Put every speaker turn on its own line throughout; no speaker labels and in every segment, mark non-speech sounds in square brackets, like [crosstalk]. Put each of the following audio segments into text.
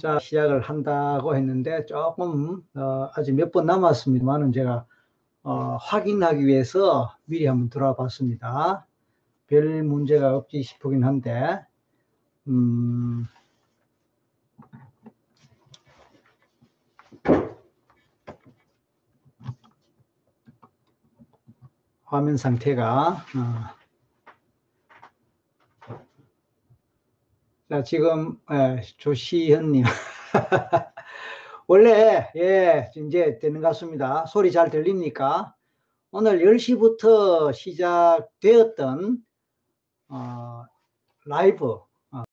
자, 시작을 한다고 했는데 조금 어, 아직 몇 번 남았습니다만은 제가 어, 확인하기 위해서 미리 한번 들어와 봤습니다. 별 문제가 없지 싶긴 한데 음, 화면 상태가 어, 자, 지금 예, 조시현님 [laughs] 원래 예 이제 되는 것 같습니다. 소리 잘 들립니까? 오늘 10시부터 시작되었던 어, 라이브 어,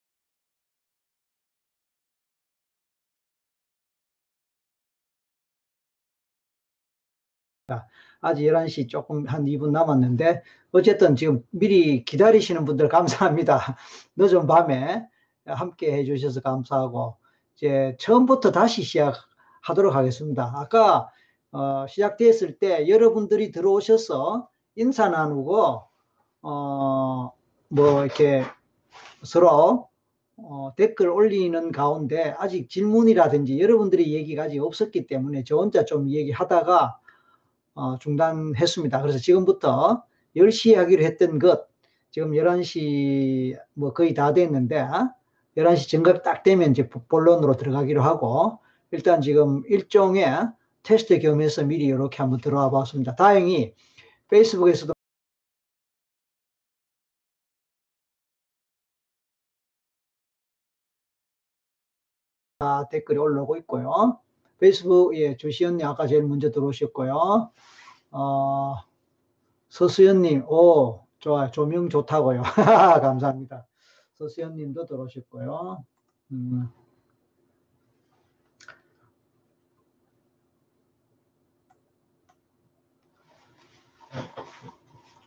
아직 11시 조금 한 2분 남았는데 어쨌든 지금 미리 기다리시는 분들 감사합니다. [laughs] 늦은 밤에 함께 해주셔서 감사하고 이제 처음부터 다시 시작하도록 하겠습니다. 아까 어, 시작됐을 때 여러분들이 들어오셔서 인사 나누고 어, 뭐 이렇게 서로 어, 댓글 올리는 가운데 아직 질문이라든지 여러분들이 얘기가 아직 없었기 때문에 저 혼자 좀 얘기하다가 어, 중단했습니다. 그래서 지금부터 10시에 하기로 했던 것 지금 11시 뭐 거의 다 됐는데 11시 정각 딱 되면 이제 본론으로 들어가기로 하고 일단 지금 일종의 테스트 겸해서 미리 이렇게 한번 들어와 봤습니다. 다행히 페이스북에서도 댓글이 올라오고 있고요. 페이스북 예, 조시연님 아까 제일 먼저 들어오셨고요. 어, 서수연님, 오, 좋아요. 조명 좋다고요. [laughs] 감사합니다. 서수연님도 들어오셨고요. 음.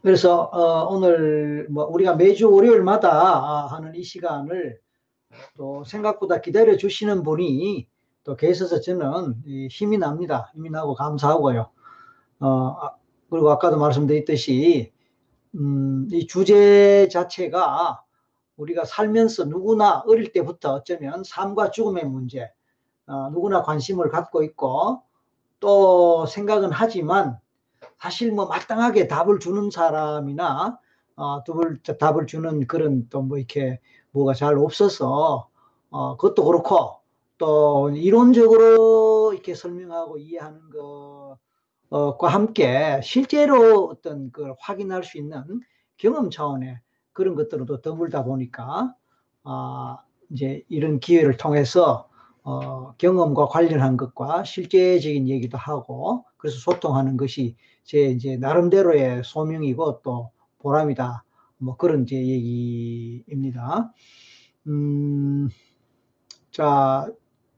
그래서 어, 오늘 뭐 우리가 매주 월요일마다 하는 이 시간을 또 생각보다 기다려 주시는 분이 또 계셔서 저는 힘이 납니다. 힘이 나고 감사하고요. 어, 아, 그리고 아까도 말씀드렸듯이 음, 이 주제 자체가 우리가 살면서 누구나 어릴 때부터 어쩌면 삶과 죽음의 문제 어, 누구나 관심을 갖고 있고 또 생각은 하지만 사실 뭐 마땅하게 답을 주는 사람이나 어, 답을, 답을 주는 그런 또 뭐 이렇게 뭐가 잘 없어서 어, 그것도 그렇고 또 이론적으로 이렇게 설명하고 이해하는 것과 함께 실제로 어떤 걸 확인할 수 있는 경험 차원의 그런 것들도 더불다 보니까 아, 이제 이런 기회를 통해서 어, 경험과 관련한 것과 실제적인 얘기도 하고 그래서 소통하는 것이 제 이제 나름대로의 소명이고 또 보람이다. 뭐 그런 제 얘기입니다. 음, 자,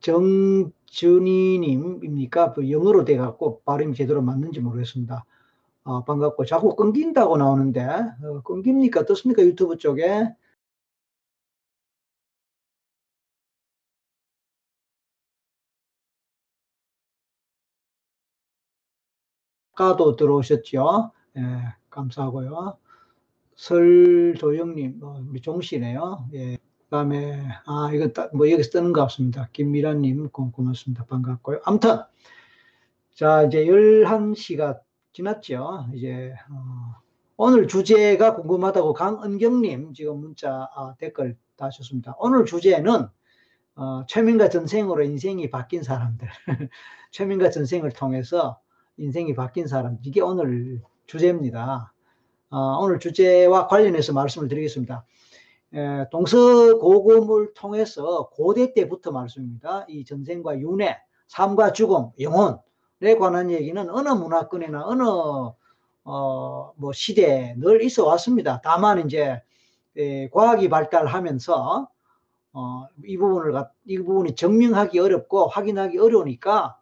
정준희님입니까? 그 영어로 돼갖고 발음이 제대로 맞는지 모르겠습니다. 어, 반갑고 자꾸 끊긴다고 나오는데 어, 끊깁니까? 어떻습니까? 유튜브 쪽에? 아까도 들어오셨죠? 예, 감사하고요. 설도영님 어, 종씨네요. 예. 그 다음에 아 이거 따, 뭐 여기서 뜨는 것 같습니다. 김미라님 고맙습니다. 반갑고요. 아무튼 자 이제 11시가 지났죠. 이제 어, 오늘 주제가 궁금하다고 강은경님 지금 문자 아, 댓글 다셨습니다. 오늘 주제는 어, 최민과 전생으로 인생이 바뀐 사람들, [laughs] 최민과 전생을 통해서 인생이 바뀐 사람 이게 오늘 주제입니다. 어, 오늘 주제와 관련해서 말씀을 드리겠습니다. 에, 동서고금을 통해서 고대 때부터 말씀입니다. 이 전생과 윤회, 삶과 죽음, 영혼 에 관한 얘기는 어느 문화권이나 어느 어, 뭐 시대에 늘 있어 왔습니다. 다만 이제 에, 과학이 발달하면서 어, 이 부분을 이 부분이 증명하기 어렵고 확인하기 어려우니까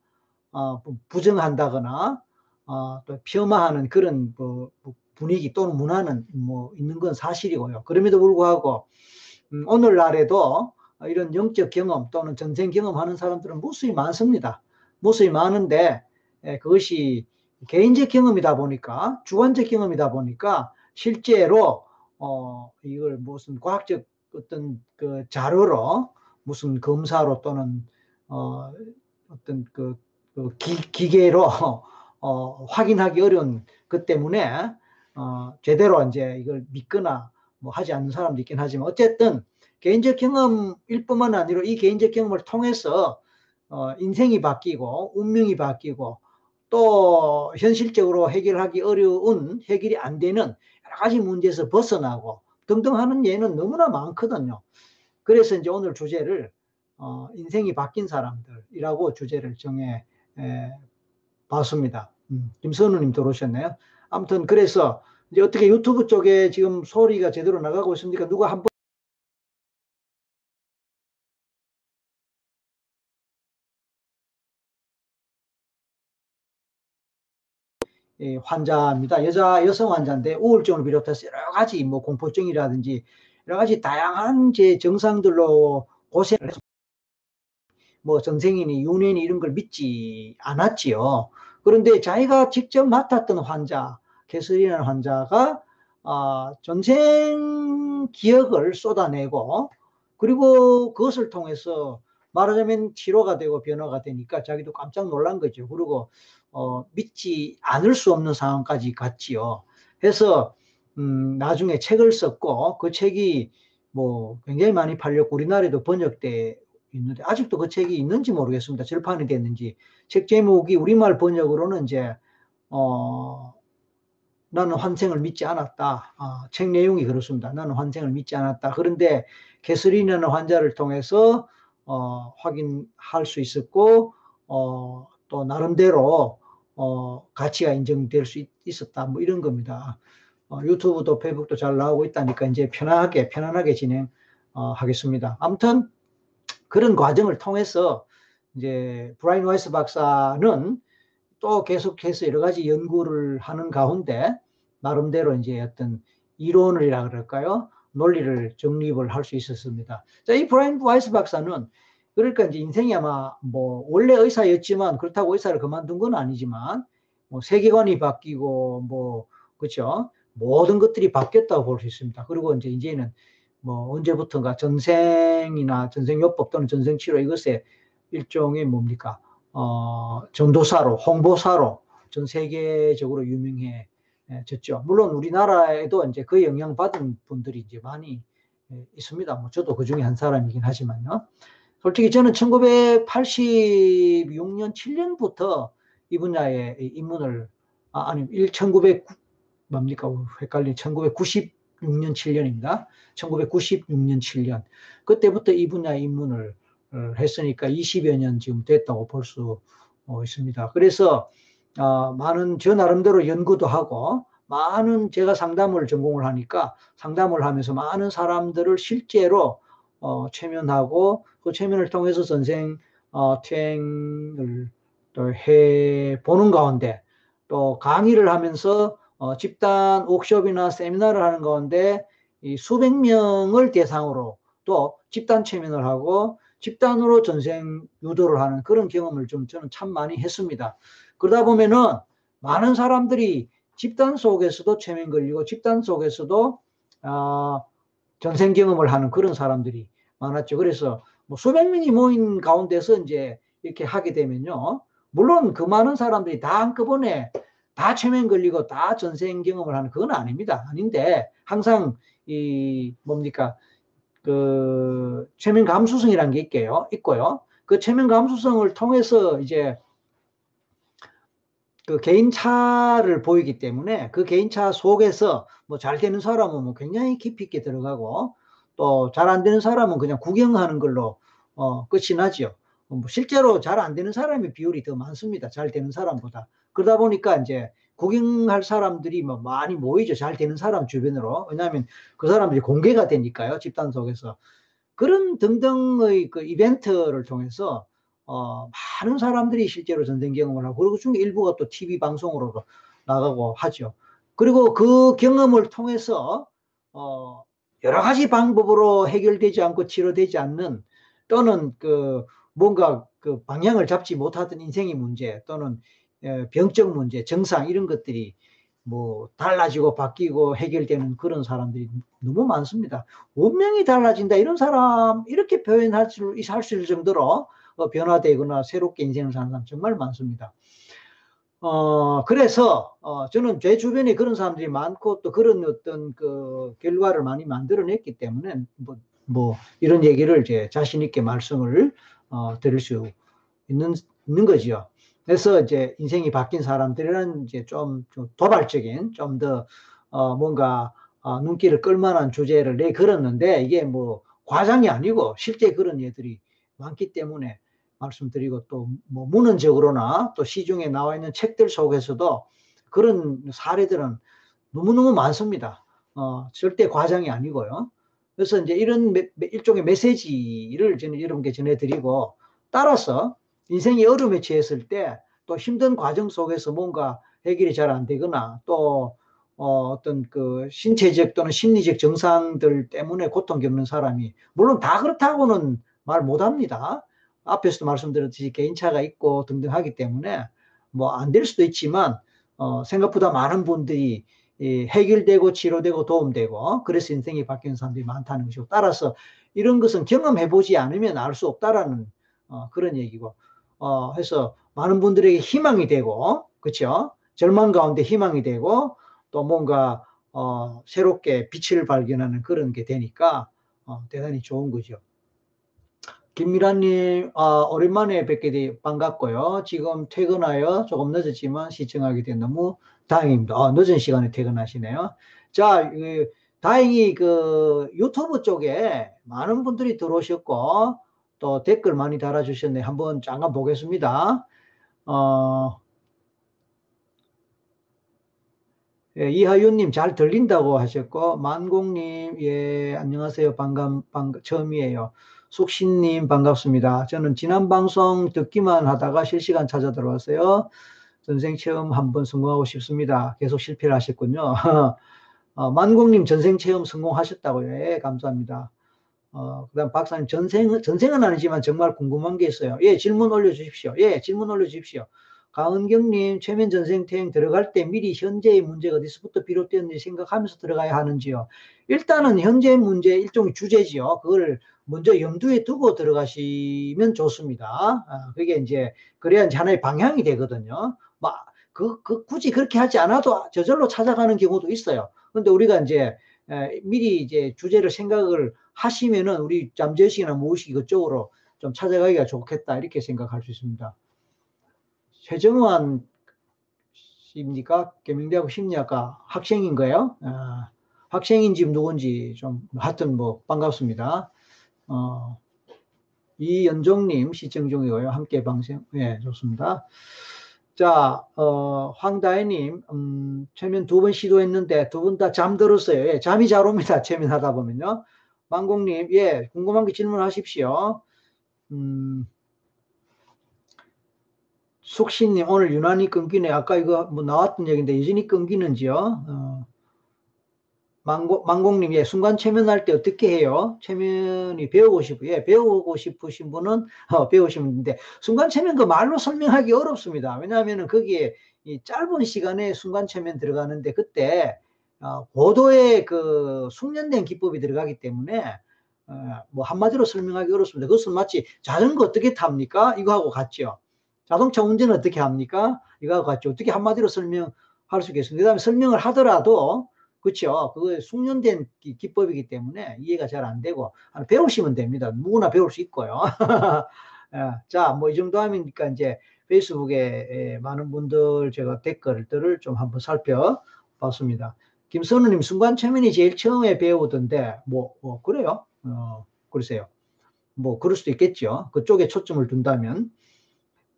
어, 부정한다거나 어, 또 폄하하는 그런 뭐, 뭐 분위기 또는 문화는 뭐 있는 건 사실이고요. 그럼에도 불구하고 음, 오늘날에도 이런 영적 경험 또는 전생 경험하는 사람들은 무수히 많습니다. 무수히 많은데 예, 그것이 개인적 경험이다 보니까 주관적 경험이다 보니까 실제로 어 이걸 무슨 과학적 어떤 그 자료로 무슨 검사로 또는 어, 어떤 그, 그 기, 계로 [laughs] 어, 확인하기 어려운 것 때문에 어, 제대로 이제 이걸 믿거나 뭐 하지 않는 사람도 있긴 하지만 어쨌든 개인적 경험일 뿐만 아니라 이 개인적 경험을 통해서 어, 인생이 바뀌고 운명이 바뀌고 또 현실적으로 해결하기 어려운 해결이 안 되는 여러 가지 문제에서 벗어나고 등등 하는 예는 너무나 많거든요. 그래서 이제 오늘 주제를 어, 인생이 바뀐 사람들이라고 주제를 정해 에, 봤습니다. 음, 김선우님 들어오셨네요. 아무튼 그래서 이제 어떻게 유튜브 쪽에 지금 소리가 제대로 나가고 있습니까? 누가 한번 환자입니다. 여자 여성 환자인데 우울증을 비롯해서 여러 가지 뭐 공포증이라든지 여러 가지 다양한 제 증상들로 고생을 해서 뭐 전생이니 윤회니 이런 걸 믿지 않았지요. 그런데 자기가 직접 맡았던 환자, 개설이라는 환자가 어, 전생 기억을 쏟아내고 그리고 그것을 통해서 말하자면 치료가 되고 변화가 되니까 자기도 깜짝 놀란 거죠. 그리고 어, 믿지 않을 수 없는 상황까지 갔지요. 그래서 음, 나중에 책을 썼고 그 책이 뭐 굉장히 많이 팔렸고 우리나라에도 번역돼 있는데 아직도 그 책이 있는지 모르겠습니다. 절판이 됐는지 책 제목이 우리말 번역으로는 이제 어, 나는 환생을 믿지 않았다. 아, 책 내용이 그렇습니다. 나는 환생을 믿지 않았다. 그런데 개슬이라는 환자를 통해서 어, 확인할 수 있었고 어, 또 나름대로 어, 가치가 인정될 수 있, 었다뭐 이런 겁니다. 어, 유튜브도 페이스북도 잘 나오고 있다니까 이제 편하게 편안하게 진행하겠습니다. 어, 아무튼 그런 과정을 통해서 이제 브라이언 와이스 박사는 또 계속해서 여러 가지 연구를 하는 가운데 나름대로 이제 어떤 이론이라 그럴까요? 논리를 정립을 할 수 있었습니다. 자, 이 브라이언 와이스 박사는 그러니까 이제 인생이 아마 뭐 원래 의사였지만 그렇다고 의사를 그만둔 건 아니지만 뭐 세계관이 바뀌고 뭐 그렇죠 모든 것들이 바뀌었다고 볼 수 있습니다. 그리고 이제 이제는 뭐 언제부턴가 전생이나 전생요법 또는 전생치료 이것에 일종의 뭡니까 어 전도사로 홍보사로 전 세계적으로 유명해졌죠. 물론 우리나라에도 이제 그 영향 받은 분들이 이제 많이 있습니다. 뭐 저도 그 중에 한 사람이긴 하지만요. 솔직히 저는 1986년, 7년부터 이 분야에 입문을, 아, 아니, 1900, 뭡니까? 헷갈리, 1996년, 7년입니다. 1996년, 7년. 그때부터 이 분야에 입문을 어, 했으니까 20여 년 지금 됐다고 볼수 어, 있습니다. 그래서, 어, 많은, 저 나름대로 연구도 하고, 많은 제가 상담을 전공을 하니까 상담을 하면서 많은 사람들을 실제로 어, 최면하고 그 최면을 통해서 선생 어, 퇴행을 또해 보는 가운데 또 강의를 하면서 어, 집단 옥숍이나 세미나를 하는 가운데 이 수백 명을 대상으로 또 집단 최면을 하고 집단으로 전생 유도를 하는 그런 경험을 좀 저는 참 많이 했습니다. 그러다 보면은 많은 사람들이 집단 속에서도 최면 걸리고 집단 속에서도 어, 전생 경험을 하는 그런 사람들이 많았죠. 그래서 뭐 수백 명이 모인 가운데서 이제 이렇게 하게 되면요. 물론 그 많은 사람들이 다 한꺼번에 다 최면 걸리고 다 전생 경험을 하는 그건 아닙니다. 아닌데 항상 이 뭡니까 그 최면 감수성이라는 게 있게요. 있고요. 그 최면 감수성을 통해서 이제 그 개인차를 보이기 때문에 그 개인차 속에서 뭐 잘 되는 사람은 뭐 굉장히 깊이 있게 들어가고 또 잘 안 되는 사람은 그냥 구경하는 걸로 어, 끝이 나죠. 뭐 실제로 잘 안 되는 사람의 비율이 더 많습니다. 잘 되는 사람보다. 그러다 보니까 이제 구경할 사람들이 뭐 많이 모이죠. 잘 되는 사람 주변으로. 왜냐하면 그 사람들이 공개가 되니까요. 집단 속에서. 그런 등등의 그 이벤트를 통해서 어, 많은 사람들이 실제로 전쟁 경험을 하고 그리고 중에 일부가 또 TV 방송으로도 나가고 하죠. 그리고 그 경험을 통해서 어, 여러 가지 방법으로 해결되지 않고 치료되지 않는 또는 그 뭔가 그 방향을 잡지 못하던 인생의 문제 또는 병적 문제, 정상 이런 것들이 뭐 달라지고 바뀌고 해결되는 그런 사람들이 너무 많습니다. 운명이 달라진다 이런 사람 이렇게 표현할 수, 할수 있을 정도로 어, 변화되거나 새롭게 인생을 사는 사람 정말 많습니다. 어, 그래서, 어, 저는 제 주변에 그런 사람들이 많고 또 그런 어떤 그 결과를 많이 만들어냈기 때문에 뭐, 뭐 이런 얘기를 이제 자신있게 말씀을, 어, 드릴 수 있는, 있는 거죠. 그래서 이제 인생이 바뀐 사람들은 이제 좀, 좀 도발적인, 좀 더, 어, 뭔가, 어, 눈길을 끌만한 주제를 내걸었는데 이게 뭐 과장이 아니고 실제 그런 예들이 많기 때문에 말씀드리고 또 뭐 문헌적으로나 또 시중에 나와 있는 책들 속에서도 그런 사례들은 너무너무 많습니다. 어, 절대 과장이 아니고요. 그래서 이제 이런 매, 일종의 메시지를 저는 여러분께 전해드리고 따라서 인생이 어려움에 처했을 때 또 힘든 과정 속에서 뭔가 해결이 잘 안 되거나 또 어, 어떤 그 신체적 또는 심리적 증상들 때문에 고통 겪는 사람이 물론 다 그렇다고는 말 못합니다. 앞에서도 말씀드렸듯이 개인차가 있고 등등 하기 때문에 뭐 안 될 수도 있지만 어, 생각보다 많은 분들이 이 해결되고 치료되고 도움되고 그래서 인생이 바뀌는 사람들이 많다는 것이고 따라서 이런 것은 경험해 보지 않으면 알 수 없다라는 어, 그런 얘기고 어, 해서 많은 분들에게 희망이 되고 그렇죠 절망 가운데 희망이 되고 또 뭔가 어, 새롭게 빛을 발견하는 그런 게 되니까 어, 대단히 좋은 거죠. 김미라님, 아, 오랜만에 뵙게 돼 반갑고요. 지금 퇴근하여 조금 늦었지만 시청하게 돼 너무 다행입니다. 아, 늦은 시간에 퇴근하시네요. 자, 그, 다행히 그 유튜브 쪽에 많은 분들이 들어오셨고 또 댓글 많이 달아주셨네. 한번 잠깐 보겠습니다. 어, 예, 이하윤님 잘 들린다고 하셨고 만공님 예 안녕하세요 반감 반 처음이에요. 숙신님 반갑습니다. 저는 지난 방송 듣기만 하다가 실시간 찾아 들어왔어요. 전생 체험 한번 성공하고 싶습니다. 계속 실패를 하셨군요. [laughs] 어, 만공님 전생 체험 성공하셨다고요. 예, 감사합니다. 어, 그 다음 박사님 전생, 전생은 아니지만 정말 궁금한 게 있어요. 예, 질문 올려주십시오. 예, 질문 올려주십시오. 강은경님, 최면 전생 태행 들어갈 때 미리 현재의 문제가 어디서부터 비롯되었는지 생각하면서 들어가야 하는지요. 일단은 현재 문제 일종의 주제지요. 그걸 먼저 염두에 두고 들어가시면 좋습니다. 아, 그게 이제 그래야 이제 하나의 방향이 되거든요. 막 그, 그 굳이 그렇게 하지 않아도 저절로 찾아가는 경우도 있어요. 근데 우리가 이제 에, 미리 이제 주제를 생각을 하시면은 우리 잠재의식이나 무의식 그쪽으로 좀 찾아가기가 좋겠다 이렇게 생각할 수 있습니다. 최정환 입니까? 계명대학 심리학과 학생인 거예요. 아, 학생인지 누군지 좀 하여튼 뭐 반갑습니다. 어, 이연종님 시청 중이고요. 함께 방송. 예, 좋습니다. 자, 어, 황다혜님, 음, 최면 두 번 시도했는데 두 분 다 잠들었어요. 예, 잠이 잘 옵니다. [laughs] 최면 하다 보면요. 망공님, 예, 궁금한 게 질문하십시오. 음, 숙신님, 오늘 유난히 끊기네. 아까 이거 뭐 나왔던 얘기인데 여전히 끊기는지요? 어, 망고, 망공님, 예, 순간 체면할 때 어떻게 해요? 체면이 배우고 싶고, 예, 배우고 싶으신 분은, 어, 배우시면 되는데, 순간 체면 그 말로 설명하기 어렵습니다. 왜냐하면 거기에 이 짧은 시간에 순간 체면 들어가는데, 그때, 어, 고도의 그 숙련된 기법이 들어가기 때문에, 어, 뭐 한마디로 설명하기 어렵습니다. 그것은 마치 자전거 어떻게 탑니까? 이거하고 같죠. 자동차 운전 어떻게 합니까? 이거하고 같죠. 어떻게 한마디로 설명할 수 있겠습니까? 그 다음에 설명을 하더라도, 그렇죠. 그거 숙련된 기 법이기 때문에 이해가 잘 안 되고 배우시면 됩니다. 누구나 배울 수 있고요. [laughs] 예, 자, 뭐 이 정도 하니까 이제 페이스북에 많은 분들 제가 댓글들을 좀 한번 살펴봤습니다. 김선우님 순간 최면이 제일 처음에 배우던데 뭐, 뭐 그래요? 어, 그러세요. 뭐 그럴 수도 있겠죠. 그쪽에 초점을 둔다면.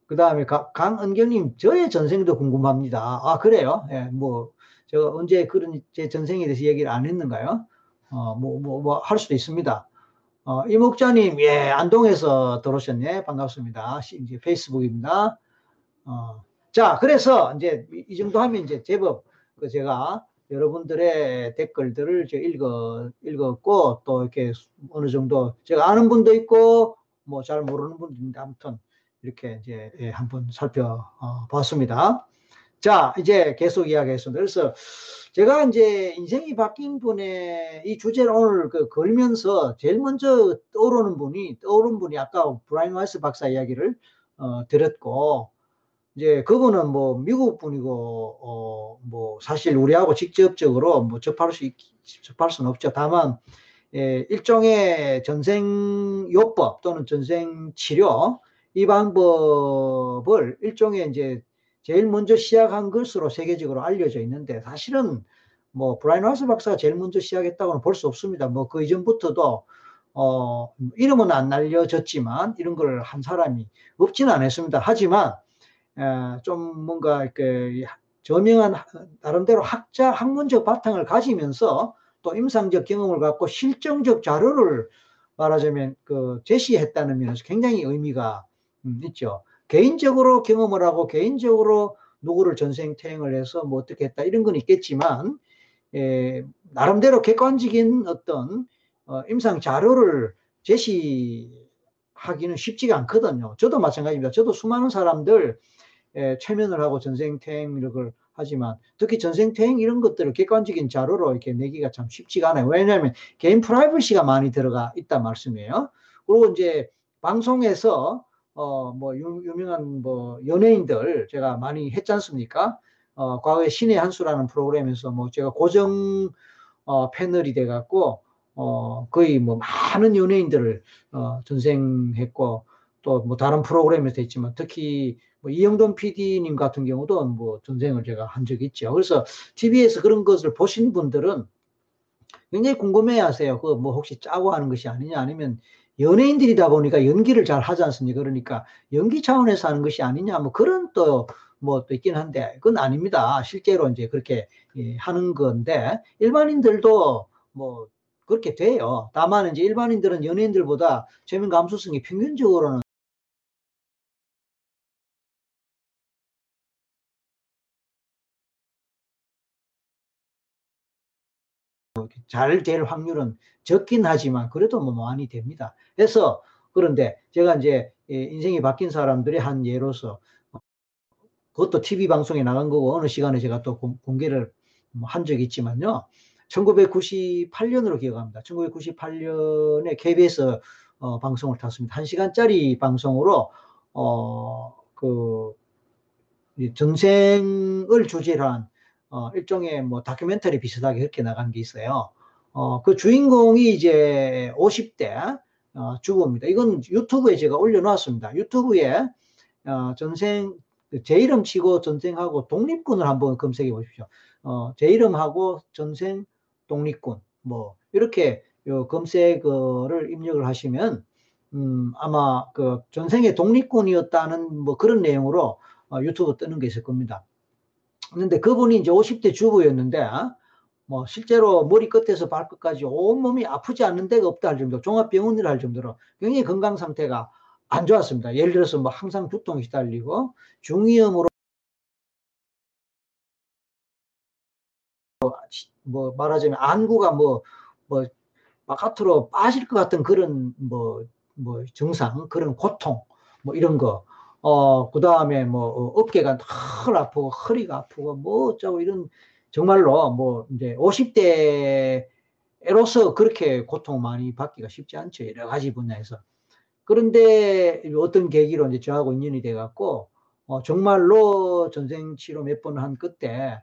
그 다음에 강은경님 저의 전생도 궁금합니다. 아 그래요? 예, 뭐 제가 언제 그런 제 전생에 대해서 얘기를 안 했는가요? 어, 뭐, 뭐, 뭐, 할 수도 있습니다. 어, 이 목자님, 예, 안동에서 들어오셨네. 반갑습니다. 이제 페이스북입니다. 어, 자, 그래서 이제 이 정도 하면 이제 제법 그 제가 여러분들의 댓글들을 저 읽어, 읽었고 또 이렇게 어느 정도 제가 아는 분도 있고 뭐 잘 모르는 분도 있는데 아무튼 이렇게 이제 예, 한번 살펴봤습니다. 자, 이제 계속 이야기했습니다. 그래서 제가 이제 인생이 바뀐 분의 이 주제를 오늘 그 걸면서 제일 먼저 떠오르는 분이, 떠오른 분이 아까 브라인 와이스 박사 이야기를 어, 들었고, 이제 그분은 뭐 미국 분이고, 어, 뭐 사실 우리하고 직접적으로 뭐 접할 수, 있, 접할 수는 없죠. 다만, 예, 일종의 전생요법 또는 전생치료, 이 방법을 일종의 이제 제일 먼저 시작한 것으로 세계적으로 알려져 있는데 사실은 뭐 브라이언 하스 박사가 제일 먼저 시작했다고는 볼 수 없습니다. 뭐 그 이전부터도 어 이름은 안 알려졌지만 이런 걸 한 사람이 없지는 않았습니다. 하지만 에, 좀 뭔가 이렇게 저명한 나름대로 학자 학문적 바탕을 가지면서 또 임상적 경험을 갖고 실정적 자료를 말하자면 그 제시했다는 면에서 굉장히 의미가 음, 있죠. 개인적으로 경험을 하고 개인적으로 누구를 전생 퇴행을 해서 뭐 어떻게 했다 이런 건 있겠지만 에, 나름대로 객관적인 어떤 어, 임상 자료를 제시하기는 쉽지가 않거든요. 저도 마찬가지입니다. 저도 수많은 사람들 에, 최면을 하고 전생 퇴행을 하지만 특히 전생 퇴행 이런 것들을 객관적인 자료로 이렇게 내기가 참 쉽지가 않아요. 왜냐하면 개인 프라이버시가 많이 들어가 있다 말씀이에요. 그리고 이제 방송에서 어, 뭐, 유, 유명한 뭐, 연예인들 제가 많이 했지 않습니까? 어, 과거에 신의 한수라는 프로그램에서 뭐, 제가 고정, 어, 패널이 돼갖고, 어, 거의 뭐, 많은 연예인들을, 어, 전생했고, 또 뭐, 다른 프로그램에서 했지만, 특히, 뭐, 이영돈 PD님 같은 경우도 뭐, 전생을 제가 한 적이 있죠. 그래서 TV에서 그런 것을 보신 분들은 굉장히 궁금해 하세요. 그 뭐, 혹시 짜고 하는 것이 아니냐, 아니면 연예인들이다 보니까 연기를 잘 하지 않습니까? 그러니까 연기 차원에서 하는 것이 아니냐, 뭐 그런 또, 뭐 또 있긴 한데, 그건 아닙니다. 실제로 이제 그렇게 예, 하는 건데, 일반인들도 뭐 그렇게 돼요. 다만 이제 일반인들은 연예인들보다 최면 감수성이 평균적으로는 잘 될 확률은 적긴 하지만 그래도 뭐 많이 됩니다. 그래서 그런데 제가 이제 인생이 바뀐 사람들의 한 예로서 그것도 TV 방송에 나간 거고 어느 시간에 제가 또 공개를 뭐한 적이 있지만요. 1998년으로 기억합니다. 1998년에 KBS 어, 방송을 탔습니다. 한 시간짜리 방송으로 어, 그 전생을 주제로 한 어, 일종의 뭐 다큐멘터리 비슷하게 그렇게 나간 게 있어요. 어, 그 주인공이 이제 50대 어, 주부입니다. 이건 유튜브에 제가 올려놨습니다. 유튜브에 어, 전생 제 이름 치고 전생하고 독립군을 한번 검색해 보십시오. 어, 제 이름하고 전생 독립군 뭐 이렇게 요 검색어를 입력을 하시면 음, 아마 그 전생의 독립군이었다는 뭐 그런 내용으로 어, 유튜브 뜨는 게 있을 겁니다. 근데 그분이 이제 50대 주부였는데 뭐 실제로 머리 끝에서 발끝까지 온몸이 아프지 않는 데가 없다 할 정도 종합병원을 할 정도로 굉장히 건강 상태가 안 좋았습니다. 예를 들어서 뭐 항상 두통이 시달리고 중이염으로 뭐 말하자면 안구가 뭐 뭐 바깥으로 빠질 것 같은 그런 뭐뭐 뭐 증상 그런 고통 뭐 이런 거 어, 그 다음에 뭐, 어, 어깨가 늘 아프고, 허리가 아프고, 뭐, 어쩌고, 이런, 정말로 뭐, 이제 50대로서 그렇게 고통 많이 받기가 쉽지 않죠. 여러 가지 분야에서. 그런데 어떤 계기로 이제 저하고 인연이 돼갖고, 어, 정말로 전생 치료 몇 번한 끝에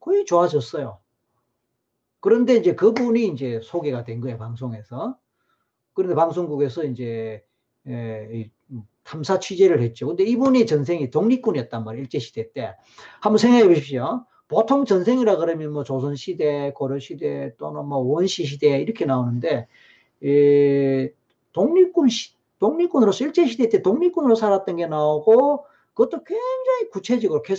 거의 좋아졌어요. 그런데 이제 그분이 이제 소개가 된 거예요, 방송에서. 그런데 방송국에서 이제, 에, 탐사 취재를 했죠. 근데 이분이 전생이 독립군이었단 말이에요. 일제시대 때. 한번 생각해 보십시오. 보통 전생이라 그러면 뭐 조선시대, 고려시대 또는 뭐 원시시대 이렇게 나오는데, 에, 독립군, 시, 독립군으로서 일제시대 때 독립군으로 살았던 게 나오고, 그것도 굉장히 구체적으로 캐,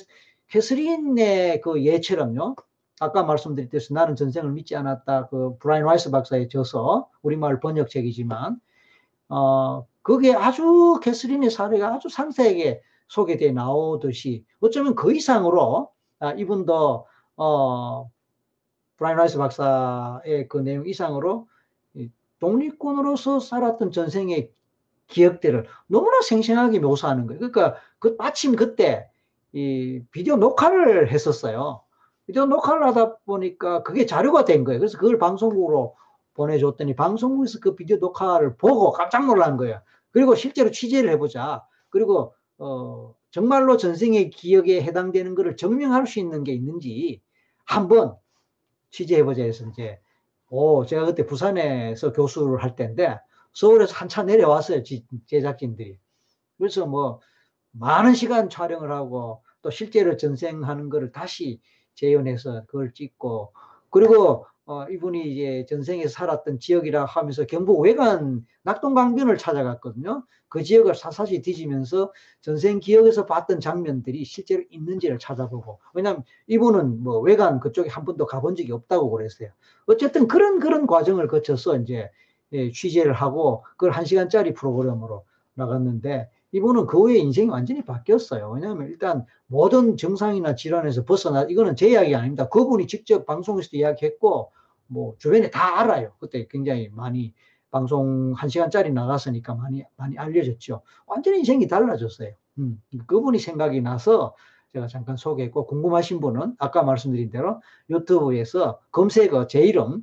캐스린의 그 예처럼요. 아까 말씀드렸듯이 나는 전생을 믿지 않았다. 그 브라이언 와이스 박사의 저서 우리말 번역책이지만, 어, 그게 아주 캐스린의 사례가 아주 상세하게 소개돼 나오듯이 어쩌면 그 이상으로 아, 이분도 어, 브라이언 와이스 박사의 그 내용 이상으로 독립군으로서 살았던 전생의 기억들을 너무나 생생하게 묘사하는 거예요. 그러니까 그 마침 그때 이 비디오 녹화를 했었어요. 비디오 녹화를 하다 보니까 그게 자료가 된 거예요. 그래서 그걸 방송국으로 보내줬더니 방송국에서 그 비디오 녹화를 보고 깜짝 놀란 거예요. 그리고 실제로 취재를 해보자. 그리고 어, 정말로 전생의 기억에 해당되는 것을 증명할 수 있는 게 있는지 한번 취재해보자 해서 이제 오 제가 그때 부산에서 교수를 할 때인데 서울에서 한차 내려왔어요 제작진들이 그래서 뭐 많은 시간 촬영을 하고 또 실제로 전생하는 것을 다시 재현해서 그걸 찍고 그리고 어, 이분이 이제 전생에서 살았던 지역이라 하면서 경북 외관 낙동강변을 찾아갔거든요. 그 지역을 사사시 뒤지면서 전생 기억에서 봤던 장면들이 실제로 있는지를 찾아보고 왜냐하면 이분은 뭐 외관 그쪽에 한 번도 가본 적이 없다고 그랬어요. 어쨌든 그런 그런 과정을 거쳐서 이제 예, 취재를 하고 그걸 한 시간짜리 프로그램으로 나갔는데 이분은 그 후에 인생이 완전히 바뀌었어요. 왜냐하면 일단 모든 증상이나 질환에서 벗어나 이거는 제 이야기 아닙니다. 그분이 직접 방송에서도 이야기했고 뭐 주변에 다 알아요. 그때 굉장히 많이 방송 한 시간짜리 나갔으니까 많이 많이 알려졌죠. 완전히 인생이 달라졌어요. 음, 그분이 생각이 나서 제가 잠깐 소개했고 궁금하신 분은 아까 말씀드린 대로 유튜브에서 검색어 제 이름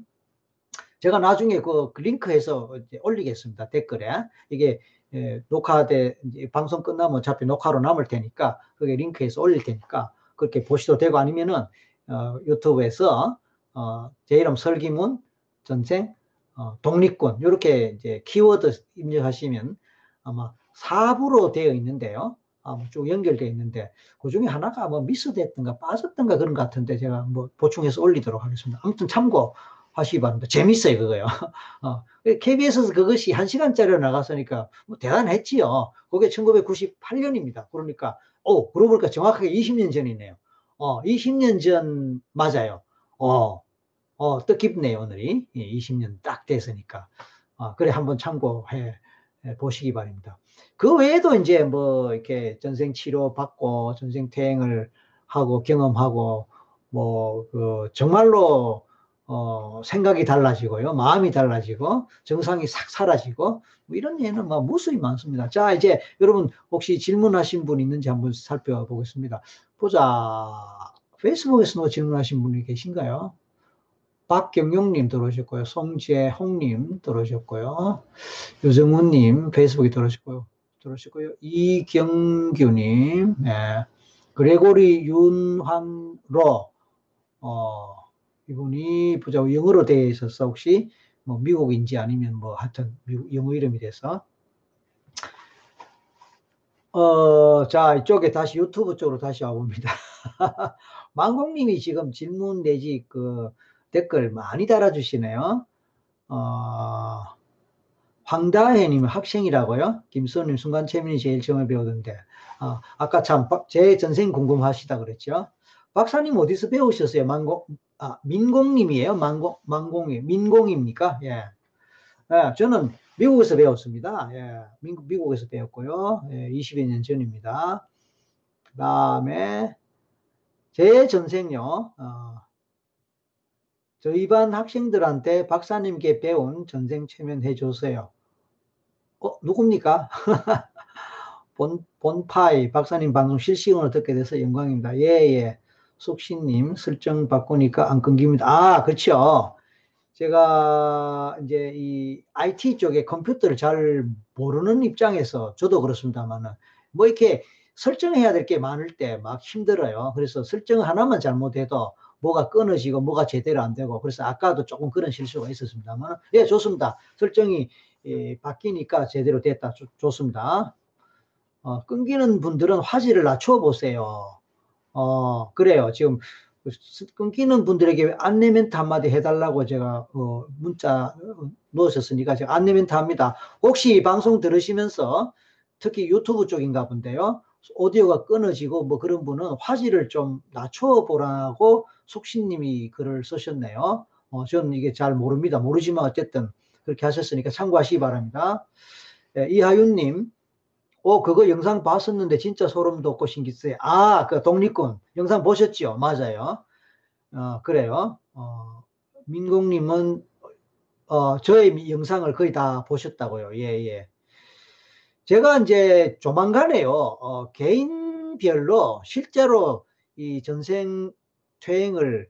제가 나중에 그 링크해서 올리겠습니다 댓글에 이게 예, 녹화돼 방송 끝나면 어차피 녹화로 남을 테니까 그게 링크해서 올릴 테니까 그렇게 보시도 되고 아니면은 어, 유튜브에서 어, 제 이름 설기문 전생 어, 독립군 이렇게 이제 키워드 입력하시면 아마 4부로 되어 있는데요. 아마 쭉 연결되어 있는데 그 중에 하나가 뭐 미스됐던가 빠졌던가 그런 것 같은데 제가 뭐 보충해서 올리도록 하겠습니다. 아무튼 참고 하시기 바랍니다. 재밌어요, 그거요. [laughs] 어, KBS에서 그것이 한 시간짜리로 나갔으니까 뭐 대단했지요. 그게 1998년입니다. 그러니까, 오, 그러고 보니까 정확하게 20년 전이네요. 어, 20년 전 맞아요. 어, 어, 뜻깊네요, 오늘이. 예, 20년 딱 됐으니까. 어, 그래, 한번 참고해 보시기 바랍니다. 그 외에도 이제 뭐, 이렇게 전생 치료 받고, 전생 퇴행을 하고, 경험하고, 뭐, 그, 정말로 어, 생각이 달라지고요. 마음이 달라지고, 정상이 싹 사라지고, 뭐 이런 예는 뭐 무수히 많습니다. 자, 이제 여러분 혹시 질문하신 분 있는지 한번 살펴보겠습니다. 보자. 페이스북에서 뭐 질문하신 분이 계신가요? 박경용님 들어오셨고요. 송재홍님 들어오셨고요. 유정훈님 페이스북에 들어오셨고요. 들어오셨고요. 이경규님, 네. 그레고리 윤환로, 어, 이분이 보자 영어로 되어 있어서 혹시 뭐 미국인지 아니면 뭐 하여튼 미국 영어 이름이 돼서 어, 자, 이쪽에 다시 유튜브 쪽으로 다시 와봅니다. [laughs] 망공님이 지금 질문 내지 그 댓글 많이 달아주시네요. 어, 황다혜님 학생이라고요? 김선님 순간체민이 제일 처음에 배우던데. 어, 아까 참 제 전생 궁금하시다 그랬죠? 박사님 어디서 배우셨어요? 망공, 아, 민공님이에요. 망공, 망공이. 민공입니까? 예. 예. 저는 미국에서 배웠습니다. 예. 미국, 미국에서 배웠고요. 예. 20여 년 전입니다. 그 다음에, 제 전생요, 어, 저희 반 학생들한테 박사님께 배운 전생 체면 해 주세요. 어, 누굽니까? [laughs] 본, 본파이 박사님 방송 실시간으로 듣게 돼서 영광입니다. 예, 예. 속신님 설정 바꾸니까 안 끊깁니다. 아, 그렇죠. 제가 이제 이 IT 쪽에 컴퓨터를 잘 모르는 입장에서 저도 그렇습니다만은 뭐 이렇게 설정해야 될 게 많을 때 막 힘들어요. 그래서 설정 하나만 잘못해도 뭐가 끊어지고 뭐가 제대로 안 되고 그래서 아까도 조금 그런 실수가 있었습니다만 예 좋습니다. 설정이 예, 바뀌니까 제대로 됐다 좋, 좋습니다. 어, 끊기는 분들은 화질을 낮춰 보세요. 어, 그래요. 지금 끊기는 분들에게 안내 멘트 한마디 해달라고 제가 어, 문자 넣으셨으니까 제가 안내 멘트 합니다. 혹시 방송 들으시면서 특히 유튜브 쪽인가 본데요. 오디오가 끊어지고 뭐 그런 분은 화질을 좀 낮춰보라고 속신님이 글을 쓰셨네요. 어, 저는 이게 잘 모릅니다. 모르지만 어쨌든 그렇게 하셨으니까 참고하시기 바랍니다. 예, 이하윤님, 어, 그거 영상 봤었는데 진짜 소름 돋고 신기했어요. 아, 그 독립군. 영상 보셨죠? 맞아요. 어, 그래요. 어, 민공님은, 어, 저의 영상을 거의 다 보셨다고요. 예, 예. 제가 이제 조만간에요. 어, 개인 팀별로 실제로 이 전생 퇴행을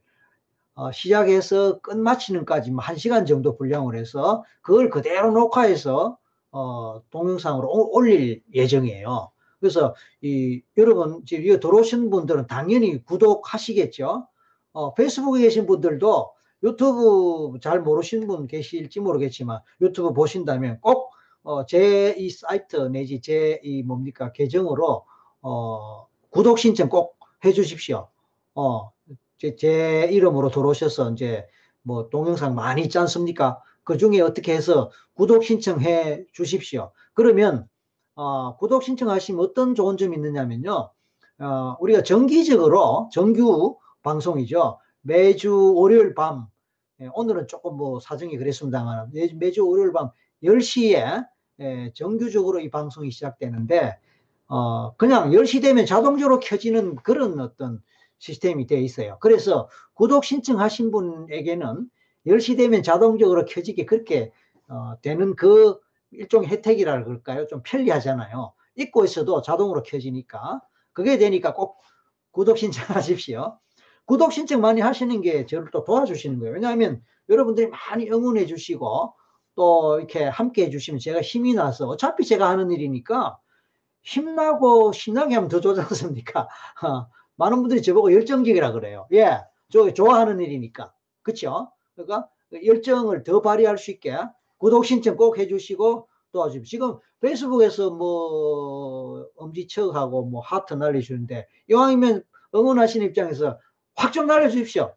어, 시작해서 끝마치는까지 뭐한 시간 정도 분량을 해서 그걸 그대로 녹화해서 어, 동영상으로 오, 올릴 예정이에요. 그래서 이 여러분 지금 이거 들어오신 분들은 당연히 구독하시겠죠. 어, 페이스북에 계신 분들도 유튜브 잘 모르시는 분 계실지 모르겠지만 유튜브 보신다면 꼭 어, 제 이 사이트 내지 제 이 뭡니까 계정으로 어, 구독 신청 꼭 해주십시오. 어, 제, 제 이름으로 들어오셔서 이제 뭐 동영상 많이 있지 않습니까? 그 중에 어떻게 해서 구독 신청해 주십시오. 그러면 어, 구독 신청하시면 어떤 좋은 점이 있느냐면요. 어, 우리가 정기적으로 정규 방송이죠. 매주 월요일 밤 예, 오늘은 조금 뭐 사정이 그랬습니다만 매주, 월요일 밤 10시에 예, 정규적으로 이 방송이 시작되는데 어, 그냥 10시 되면 자동적으로 켜지는 그런 어떤 시스템이 되어 있어요. 그래서 구독 신청하신 분에게는 10시 되면 자동적으로 켜지게 그렇게 어, 되는 그 일종의 혜택이라 그럴까요? 좀 편리하잖아요. 잊고 있어도 자동으로 켜지니까. 그게 되니까 꼭 구독 신청하십시오. 구독 신청 많이 하시는 게 저를 또 도와주시는 거예요. 왜냐하면 여러분들이 많이 응원해 주시고 또 이렇게 함께 해 주시면 제가 힘이 나서 어차피 제가 하는 일이니까 힘나고 신나게 하면 더 좋지 않습니까? [laughs] 많은 분들이 저보고 열정적이라 그래요. 예, 저 좋아하는 일이니까. 그쵸? 그러니까 열정을 더 발휘할 수 있게 구독 신청 꼭 해주시고 또 지금 페이스북에서 뭐 엄지척하고 뭐 하트 날려주는데 이왕이면 응원하시는 입장에서 확 좀 날려주십시오.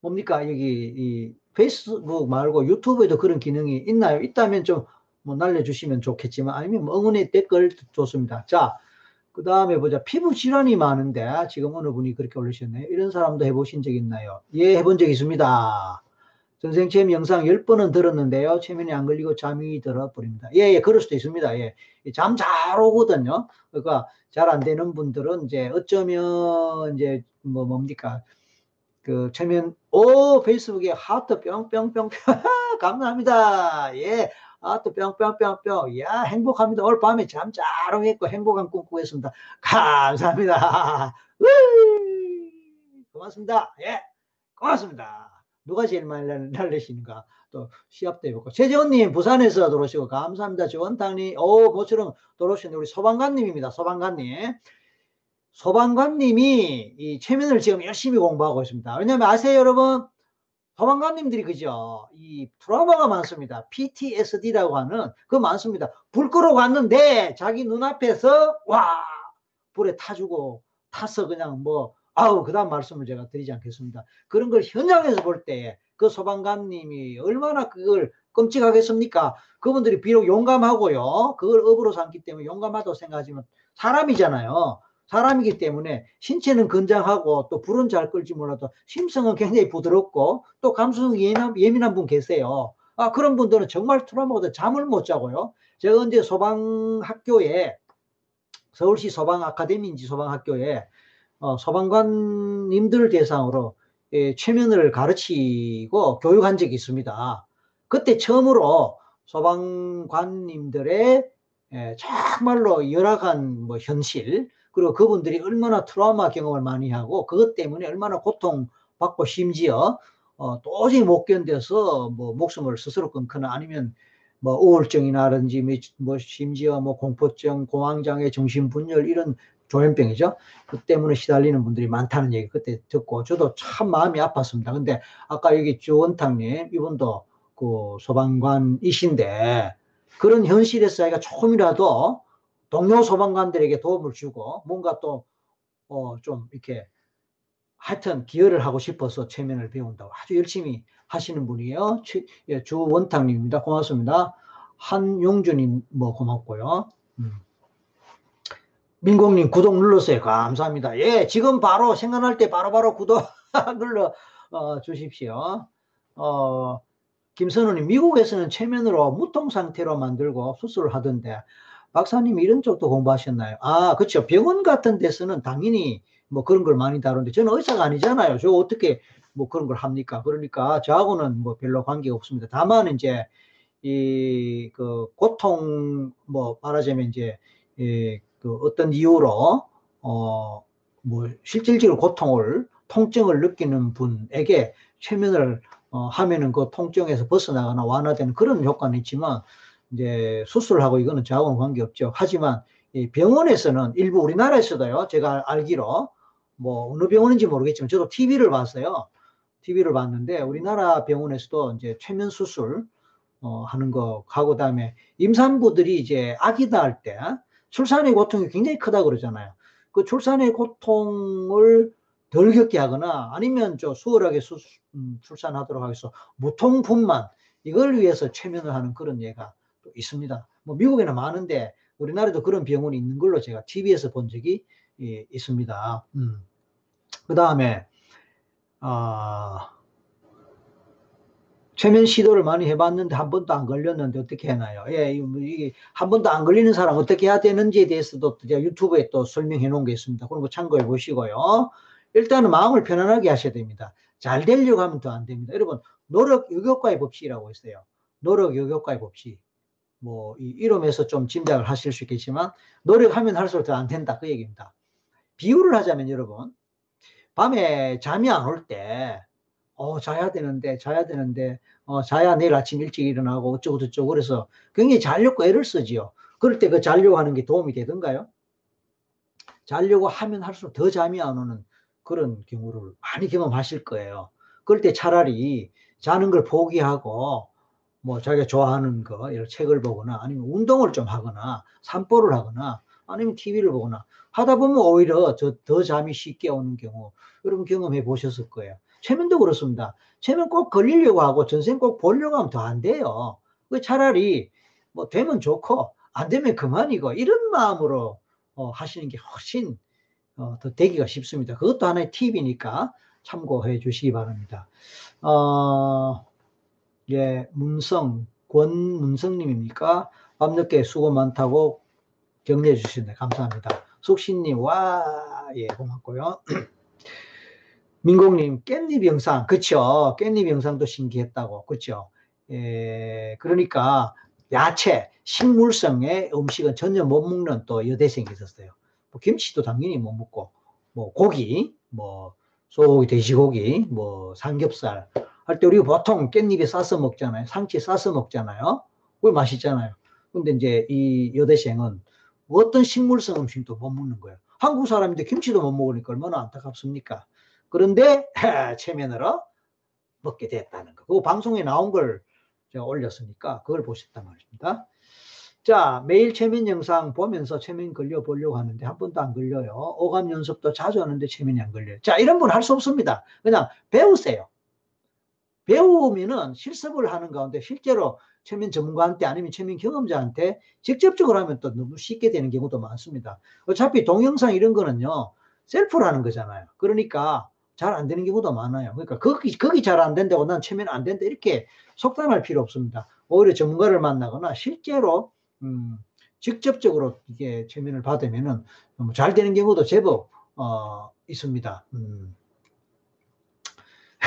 뭡니까 여기 이 페이스북 말고 유튜브에도 그런 기능이 있나요? 있다면 좀 뭐 날려주시면 좋겠지만 아니면 뭐 응원의 댓글 좋습니다. 자, 그 다음에 보자. 피부 질환이 많은데 지금 어느 분이 그렇게 올리셨네요. 이런 사람도 해보신 적 있나요? 예, 해본 적 있습니다. 선생님 영상 10번은 들었는데요. 최면이 안 걸리고 잠이 들어버립니다. 예, 예, 그럴 수도 있습니다. 예. 잠 잘 오거든요. 그러니까 잘 안 되는 분들은 이제 어쩌면 이제 뭐 뭡니까. 그 최면, 오, 페이스북에 하트 뿅뿅뿅뿅. [laughs] 감사합니다. 예. 하트 뿅뿅뿅뿅. 야, 행복합니다. 오늘 밤에 잠 잘 오겠고 행복한 꿈 꾸겠습니다. 감사합니다. [laughs] 고맙습니다. 예. 고맙습니다. 누가 제일 많이 날리시는가 또 시합도 해보고 최재원님 부산에서 들어오시고 감사합니다 지원탕님 오 모처럼 들어오시는 우리 소방관님입니다 소방관님 소방관님이 이 최면을 지금 열심히 공부하고 있습니다 왜냐면 아세요 여러분 소방관님들이 그죠 이 트라우마가 많습니다 PTSD라고 하는 그 많습니다 불 끄러 갔는데 자기 눈앞에서 와 불에 타주고 타서 그냥 뭐 아우 그다음 말씀을 제가 드리지 않겠습니다. 그런 걸 현장에서 볼 때 그 소방관님이 얼마나 그걸 끔찍하겠습니까? 그분들이 비록 용감하고요. 그걸 업으로 삼기 때문에 용감하다고 생각하지만 사람이잖아요. 사람이기 때문에 신체는 건장하고 또 불은 잘 끌지 몰라도 심성은 굉장히 부드럽고 또 감수성이 예민한, 예민한 분 계세요. 아, 그런 분들은 정말 트라우마가 잠을 못 자고요. 제가 언제 소방학교에 서울시 소방 아카데미인지 소방학교에 어, 소방관님들 대상으로 예, 최면을 가르치고 교육한 적이 있습니다. 그때 처음으로 소방관님들의 예, 정말로 열악한 뭐 현실 그리고 그분들이 얼마나 트라우마 경험을 많이 하고 그것 때문에 얼마나 고통받고 심지어 어, 도저히 못 견뎌서 뭐 목숨을 스스로 끊거나 아니면 뭐 우울증이나든지 뭐, 뭐 심지어 뭐 공포증, 공황장애, 정신분열 이런 조현병이죠. 그 때문에 시달리는 분들이 많다는 얘기 그때 듣고 저도 참 마음이 아팠습니다. 근데 아까 여기 주원탕님 이분도 그 소방관이신데 그런 현실에서 자기가 조금이라도 동료 소방관들에게 도움을 주고 뭔가 또 어 좀 이렇게 하여튼 기여를 하고 싶어서 체면을 배운다고 아주 열심히 하시는 분이에요. 예, 주원탕님입니다. 고맙습니다. 한용준님 뭐 고맙고요. 음. 민공님 구독 눌렀어요. 감사합니다. 예, 지금 바로 생각날 때 바로바로 구독 [laughs] 눌러 어, 주십시오. 어, 김선우님, 미국에서는 최면으로 무통 상태로 만들고 수술을 하던데, 박사님 이런 쪽도 공부하셨나요? 아, 그렇죠. 병원 같은 데서는 당연히 뭐 그런 걸 많이 다루는데, 저는 의사가 아니잖아요. 저 어떻게 뭐 그런 걸 합니까? 그러니까 저하고는 뭐 별로 관계가 없습니다. 다만 이제 이 그 고통 뭐 말하자면 이제 이그 어떤 이유로 어, 뭐 실질적으로 고통을 통증을 느끼는 분에게 최면을 어, 하면은 그 통증에서 벗어나거나 완화되는 그런 효과는 있지만 이제 수술하고 이거는 저하고는 관계없죠. 하지만 이 병원에서는 일부 우리나라에서도요. 제가 알기로 뭐 어느 병원인지 모르겠지만 저도 TV를 봤어요. TV를 봤는데 우리나라 병원에서도 이제 최면 수술 어, 하는 거 하고 그다음에 임산부들이 이제 아기 낳을 때 출산의 고통이 굉장히 크다 그러잖아요. 그 출산의 고통을 덜 겪게 하거나 아니면 저 수월하게 수, 음, 출산하도록 하겠어 무통분만 이걸 위해서 최면을 하는 그런 예가 또 있습니다. 뭐 미국에는 많은데 우리나라도 그런 병원이 있는 걸로 제가 TV에서 본 적이 예, 있습니다. 음. 그 다음에 아, 최면 시도를 많이 해봤는데 한 번도 안 걸렸는데 어떻게 해나요? 예, 이게 한 번도 안 걸리는 사람 어떻게 해야 되는지에 대해서도 제가 유튜브에 또 설명해 놓은 게 있습니다. 그런 거 참고해 보시고요. 일단은 마음을 편안하게 하셔야 됩니다. 잘 되려고 하면 더 안 됩니다. 여러분, 노력 요격과의 법칙이라고 있어요. 노력 요격과의 법칙. 뭐, 이 이름에서 좀 짐작을 하실 수 있겠지만, 노력하면 할수록 더 안 된다. 그 얘기입니다. 비유를 하자면 여러분, 밤에 잠이 안 올 때, 어, 자야 되는데, 자야 되는데, 어, 자야 내일 아침 일찍 일어나고 어쩌고 저쩌고 그래서 굉장히 자려고 애를 쓰지요. 그럴 때 그 자려고 하는 게 도움이 되던가요? 자려고 하면 할수록 더 잠이 안 오는 그런 경우를 많이 경험하실 거예요. 그럴 때 차라리 자는 걸 포기하고 뭐 자기가 좋아하는 거, 이런 책을 보거나 아니면 운동을 좀 하거나 산보를 하거나 아니면 TV를 보거나 하다 보면 오히려 더 잠이 쉽게 오는 경우 여러분 경험해 보셨을 거예요. 최면도 그렇습니다. 최면 꼭 걸리려고 하고 전생 꼭 보려고 하면 더 안 돼요. 그 차라리 뭐 되면 좋고 안 되면 그만이고 이런 마음으로 어, 하시는 게 훨씬 어, 더 되기가 쉽습니다. 그것도 하나의 팁이니까 참고해 주시기 바랍니다. 어, 예, 문성, 권문성님입니까? 밤늦게 수고 많다고 격려해 주시는데 감사합니다. 숙신님, 와, 예, 고맙고요. [clears throat] 민공님, 깻잎 영상, 그쵸? 깻잎 영상도 신기했다고, 그쵸? 예, 그러니까 야채, 식물성의 음식은 전혀 못 먹는 또 여대생이 있었어요. 뭐 김치도 당연히 못 먹고 뭐 고기 뭐 소고기 돼지고기 뭐 삼겹살 할 때 우리가 보통 깻잎에 싸서 먹잖아요 상치에 싸서 먹잖아요 그게 맛있잖아요 근데 이제 이 여대생은 어떤 식물성 음식도 못 먹는 거예요 한국 사람인데 김치도 못 먹으니까 얼마나 안타깝습니까 그런데 체면으로 먹게 됐다는 거. 그 방송에 나온 걸 제가 올렸으니까 그걸 보셨단 말입니다. 자, 매일 최면 영상 보면서 최면 걸려 보려고 하는데 한 번도 안 걸려요. 오감 연습도 자주 하는데 최면이 안 걸려요. 자, 이런 분 할 수 없습니다. 그냥 배우세요. 배우면은 실습을 하는 가운데 실제로 최면 전문가한테 아니면 최면 경험자한테 직접적으로 하면 또 너무 쉽게 되는 경우도 많습니다. 어차피 동영상 이런 거는요, 셀프로 하는 거잖아요. 그러니까 잘 안 되는 경우도 많아요. 그러니까 거기, 거기 잘 안 된다고 난 최면 안 된다. 이렇게 속단할 필요 없습니다. 오히려 전문가를 만나거나 실제로 음, 직접적으로 이게 최면을 받으면은 잘 되는 경우도 제법 어, 있습니다. 음.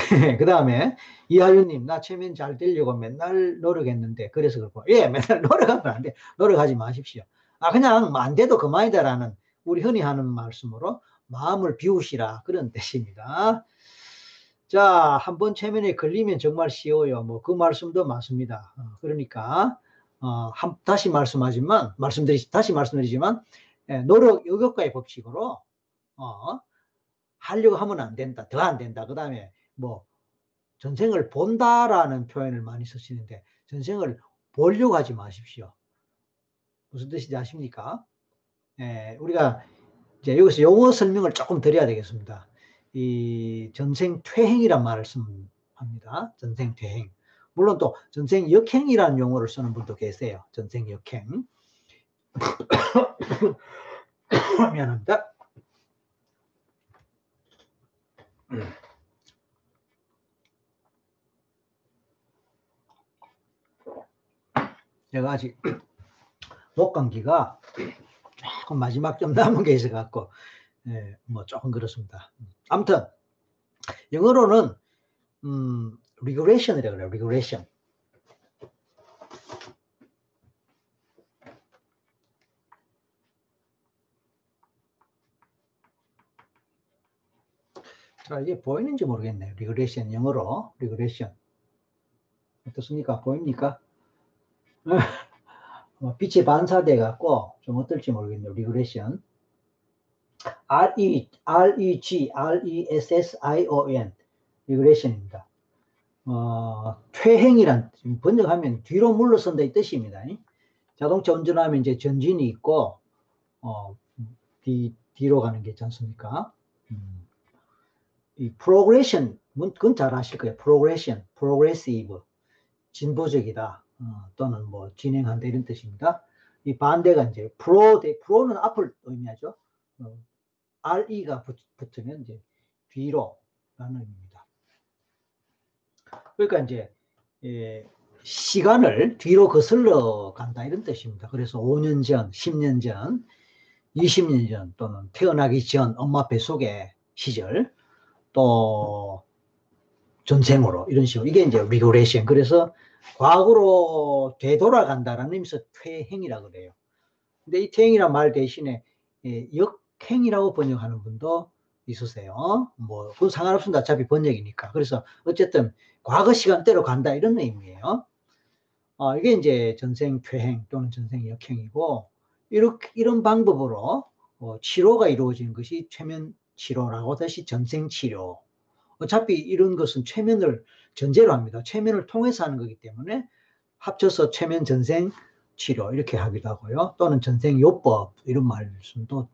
[laughs] 그 다음에 이하윤님 나 최면 잘 되려고 맨날 노력했는데 그래서 그렇고. 예 맨날 [laughs] 노력하면 안 돼. 노력하지 마십시오. 아 그냥 안 돼도 그만이다라는 우리 흔히 하는 말씀으로 마음을 비우시라 그런 뜻입니다. 자 한번 최면에 걸리면 정말 쉬워요. 뭐 그 말씀도 맞습니다. 어, 그러니까 어, 한, 다시 말씀하지만, 말씀드리, 다시 말씀드리지만, 예, 노력 요격과의 법칙으로, 어, 하려고 하면 안 된다. 더 안 된다. 그 다음에 뭐, 전생을 본다라는 표현을 많이 쓰시는데, 전생을 보려고 하지 마십시오. 무슨 뜻인지 아십니까? 예, 우리가 이제 여기서 용어 설명을 조금 드려야 되겠습니다. 이 전생 퇴행이란 말을 씁니다. 전생 퇴행. 물론 또 전생 역행이라는 용어를 쓰는 분도 계세요. 전생 역행. [coughs] 미안합니다. 제가 아직 [clears throat] 목감기가 조금 마지막 좀 남은 게 있어갖고, 예, 뭐 조금 그렇습니다. 아무튼, 영어로는, 음, regression이라고 그래요. regression. 자, 이게 보이는지 모르겠네요. regression 영어로 regression 어떻습니까? 보입니까? 어, 빛이 반사돼 갖고 좀 어떨지 모르겠네요. regression R-E, R-E-G, R-E-S-S-I-O-N regression입니다. 어, 퇴행이란 번역하면 뒤로 물러선다 이 뜻입니다. 자동차 운전하면 이제 전진이 있고 어, 뒤, 뒤로 가는 게 있지 않습니까? 음. 이 progression, 그건 잘 아실 거예요. progression, progressive, 진보적이다. 어, 또는 뭐 진행한다 이런 뜻입니다. 이 반대가 이제 프로, 프로는 앞을 의미하죠. 어, RE가 붙, 으면 이제 뒤로 라는 의미입니다. 그러니까 이제 예, 시간을 뒤로 거슬러 간다 이런 뜻입니다. 그래서 5년 전, 10년 전, 20년 전 또는 태어나기 전 엄마 뱃속의 시절 또 전생으로 이런 식으로 이게 이제 regression 그래서 과거로 되돌아간다라는 의미에서 퇴행이라 그래요. 근데 이 퇴행이란 말 대신에 예, 역행이라고 번역하는 분도 있으세요. 뭐 그건 상관없습니다. 어차피 번역이니까. 그래서 어쨌든 과거 시간대로 간다 이런 의미예요. 어, 이게 이제 전생 퇴행 또는 전생 역행이고 이렇게 이런 방법으로 어, 치료가 이루어지는 것이 최면 치료라고 다시 전생 치료. 어차피 이런 것은 최면을 전제로 합니다. 최면을 통해서 하는 거기 때문에 합쳐서 최면 전생 치료 이렇게 하기도 하고요. 또는 전생 요법 이런 말씀도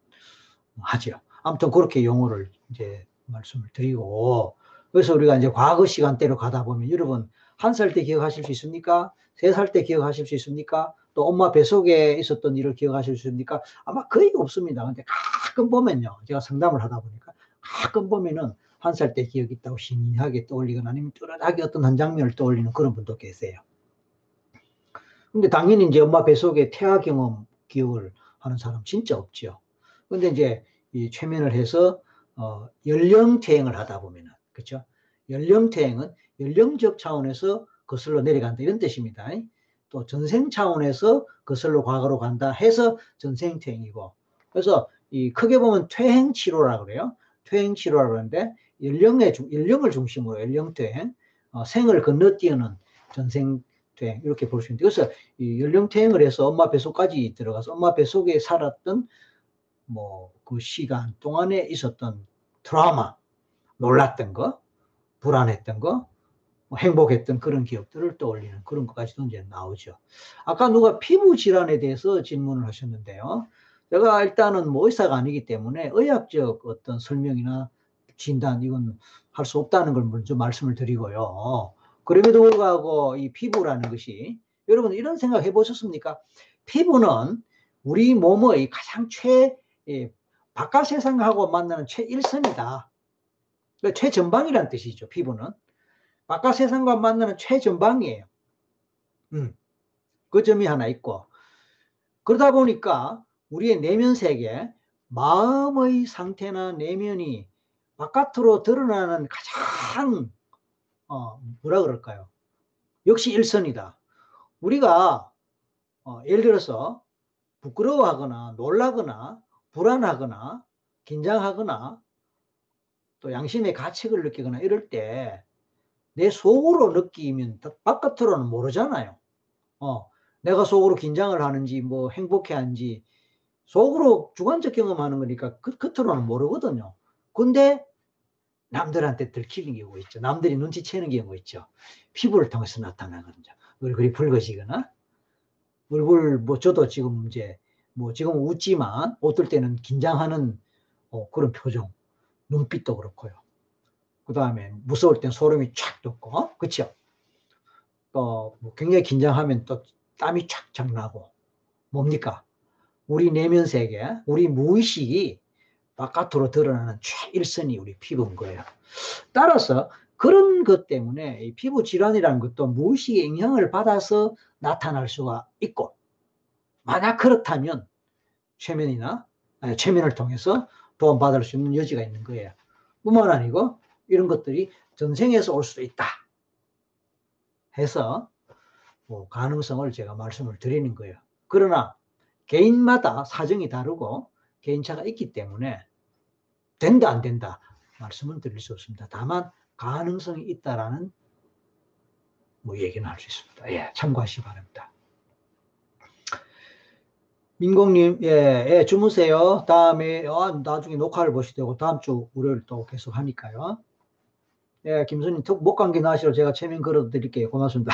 하죠. 아무튼 그렇게 용어를 이제 말씀을 드리고 그래서 우리가 이제 과거 시간대로 가다 보면 여러분 한 살 때 기억하실 수 있습니까? 세 살 때 기억하실 수 있습니까? 또 엄마 뱃속에 있었던 일을 기억하실 수 있습니까? 아마 거의 없습니다. 근데 가끔 보면요. 제가 상담을 하다 보니까 가끔 보면은 한 살 때 기억이 있다고 신기하게 떠올리거나 아니면 뚜렷하게 어떤 한 장면을 떠올리는 그런 분도 계세요. 근데 당연히 이제 엄마 뱃속에 태아 경험 기억을 하는 사람 진짜 없죠. 근데 이제 이 최면을 해서 어, 연령 퇴행을 하다 보면은 그렇죠? 연령 퇴행은 연령적 차원에서 거슬러 내려간다 이런 뜻입니다. 또 전생 차원에서 거슬러 과거로 간다 해서 전생 퇴행이고 그래서 이 크게 보면 퇴행 치료라 그래요. 퇴행 치료라 그러는데 연령의 연령을 중심으로 연령 퇴행, 어, 생을 건너뛰는 전생 퇴행 이렇게 볼 수 있는데 그래서 이 연령 퇴행을 해서 엄마 뱃속까지 들어가서 엄마 뱃속에 살았던 뭐 그 시간 동안에 있었던 트라우마, 놀랐던 거, 불안했던 거, 뭐 행복했던 그런 기억들을 떠올리는 그런 것까지도 이제 나오죠. 아까 누가 피부 질환에 대해서 질문을 하셨는데요. 제가 일단은 뭐 의사가 아니기 때문에 의학적 어떤 설명이나 진단 이건 할 수 없다는 걸 먼저 말씀을 드리고요. 그럼에도 불구하고 이 피부라는 것이 여러분 이런 생각 해보셨습니까? 피부는 우리 몸의 가장 최 예, 바깥 세상하고 만나는 최일선이다. 그러니까 최전방이란 뜻이죠. 피부는 바깥 세상과 만나는 최전방이에요. 음, 그 점이 하나 있고 그러다 보니까 우리의 내면 세계, 마음의 상태나 내면이 바깥으로 드러나는 가장 어, 뭐라 그럴까요? 역시 일선이다. 우리가 어, 예를 들어서 부끄러워하거나 놀라거나 불안하거나 긴장하거나 또 양심의 가책을 느끼거나 이럴 때 내 속으로 느끼면 바깥으로는 모르잖아요. 어, 내가 속으로 긴장을 하는지 뭐 행복해하는지 속으로 주관적 경험하는 거니까 그, 겉으로는 모르거든요. 근데 남들한테 들키는 경우가 있죠. 남들이 눈치채는 경우가 있죠. 피부를 통해서 나타나거든요. 얼굴이 붉어지거나 얼굴 뭐 저도 지금 이제 뭐 지금 웃지만 어떨 때는 긴장하는 어, 그런 표정 눈빛도 그렇고요. 그 다음에 무서울 땐 소름이 쫙 돋고, 어? 그쵸? 또뭐 굉장히 긴장하면 또 땀이 쫙쫙 나고, 뭡니까? 우리 내면 세계, 우리 무의식이 바깥으로 드러나는 최일선이 우리 피부인 거예요. 따라서 그런 것 때문에 이 피부 질환이라는 것도 무의식의 영향을 받아서 나타날 수가 있고, 만약 그렇다면 최면이나 아니, 최면을 통해서 도움받을 수 있는 여지가 있는 거예요. 뿐만 아니고 이런 것들이 전생에서 올 수도 있다. 해서 뭐 가능성을 제가 말씀을 드리는 거예요. 그러나 개인마다 사정이 다르고 개인차가 있기 때문에 된다 안 된다 말씀은 드릴 수 없습니다. 다만 가능성이 있다라는 뭐 얘기는 할 수 있습니다. 예, 참고하시기 바랍니다. 민공님, 예, 예, 주무세요. 다음에, 어, 나중에 녹화를 보시되고, 다음 주 월요일 또 계속 하니까요. 예, 김수님, 못 감기 나시로 제가 체면 걸어 드릴게요. 고맙습니다.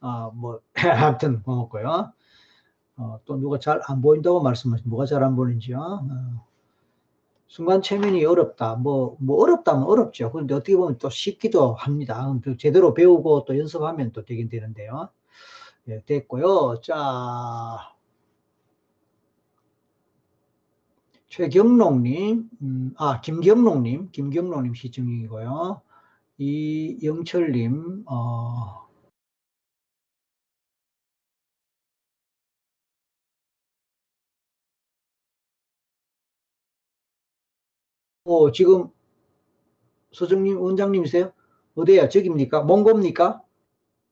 어, [laughs] 뭐, [laughs] 아무튼 고맙고요. 어, 또 누가 잘 안 보인다고 말씀하신, 뭐가 잘 안 보이는지요? 어. 순간 체면이 어렵다. 뭐, 뭐 어렵다면 어렵죠. 그런데 어떻게 보면 또 쉽기도 합니다. 제대로 배우고 또 연습하면 또 되긴 되는데요. 예, 됐고요. 자, 최경록님, 음, 아, 김경록님, 김경록님 시청이고요. 이영철님, 어, 어, 지금 소정님 원장님이세요? 어디야? 저기입니까? 몽고입니까?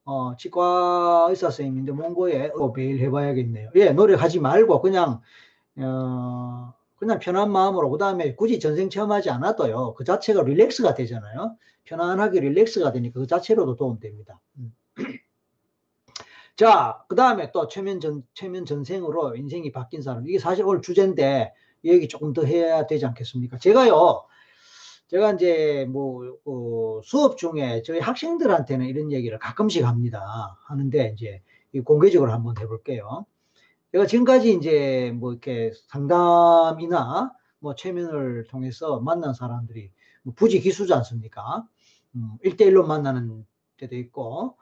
어, 치과 의사 선생님인데 몽고에 어, 매일 해봐야겠네요. 예, 노력하지 말고 그냥 어, 그냥 편한 마음으로 그 다음에 굳이 전생 체험하지 않아도요. 그 자체가 릴렉스가 되잖아요. 편안하게 릴렉스가 되니까 그 자체로도 도움됩니다. 음. 자, 그 다음에 또 최면 전, 최면 전생으로 인생이 바뀐 사람. 이게 사실 오늘 주제인데 얘기 조금 더 해야 되지 않겠습니까? 제가요, 제가 이제 뭐, 어, 수업 중에 저희 학생들한테는 이런 얘기를 가끔씩 합니다. 하는데 이제 공개적으로 한번 해볼게요. 제가 지금까지 이제 뭐 이렇게 상담이나 뭐 최면을 통해서 만난 사람들이 뭐 부지 기수지 않습니까? 음, 1대1로 만나는 때도 있고,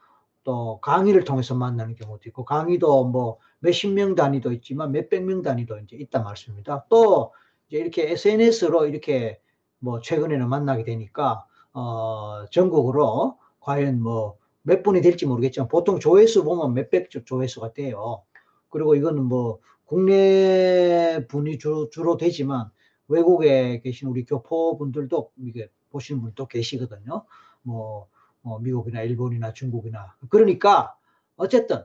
또 강의를 통해서 만나는 경우도 있고 강의도 뭐 몇십 명 단위도 있지만 몇백 명 단위도 이제 있단 말씀입니다. 또 이제 이렇게 SNS로 이렇게 뭐 최근에는 만나게 되니까 어 전국으로 과연 뭐 몇 분이 될지 모르겠지만 보통 조회수 보면 몇백 조회수가 돼요. 그리고 이거는 뭐 국내 분이 주로, 주로 되지만 외국에 계신 우리 교포분들도 이게 보시는 분도 계시거든요. 뭐 어, 미국이나 일본이나 중국이나. 그러니까 어쨌든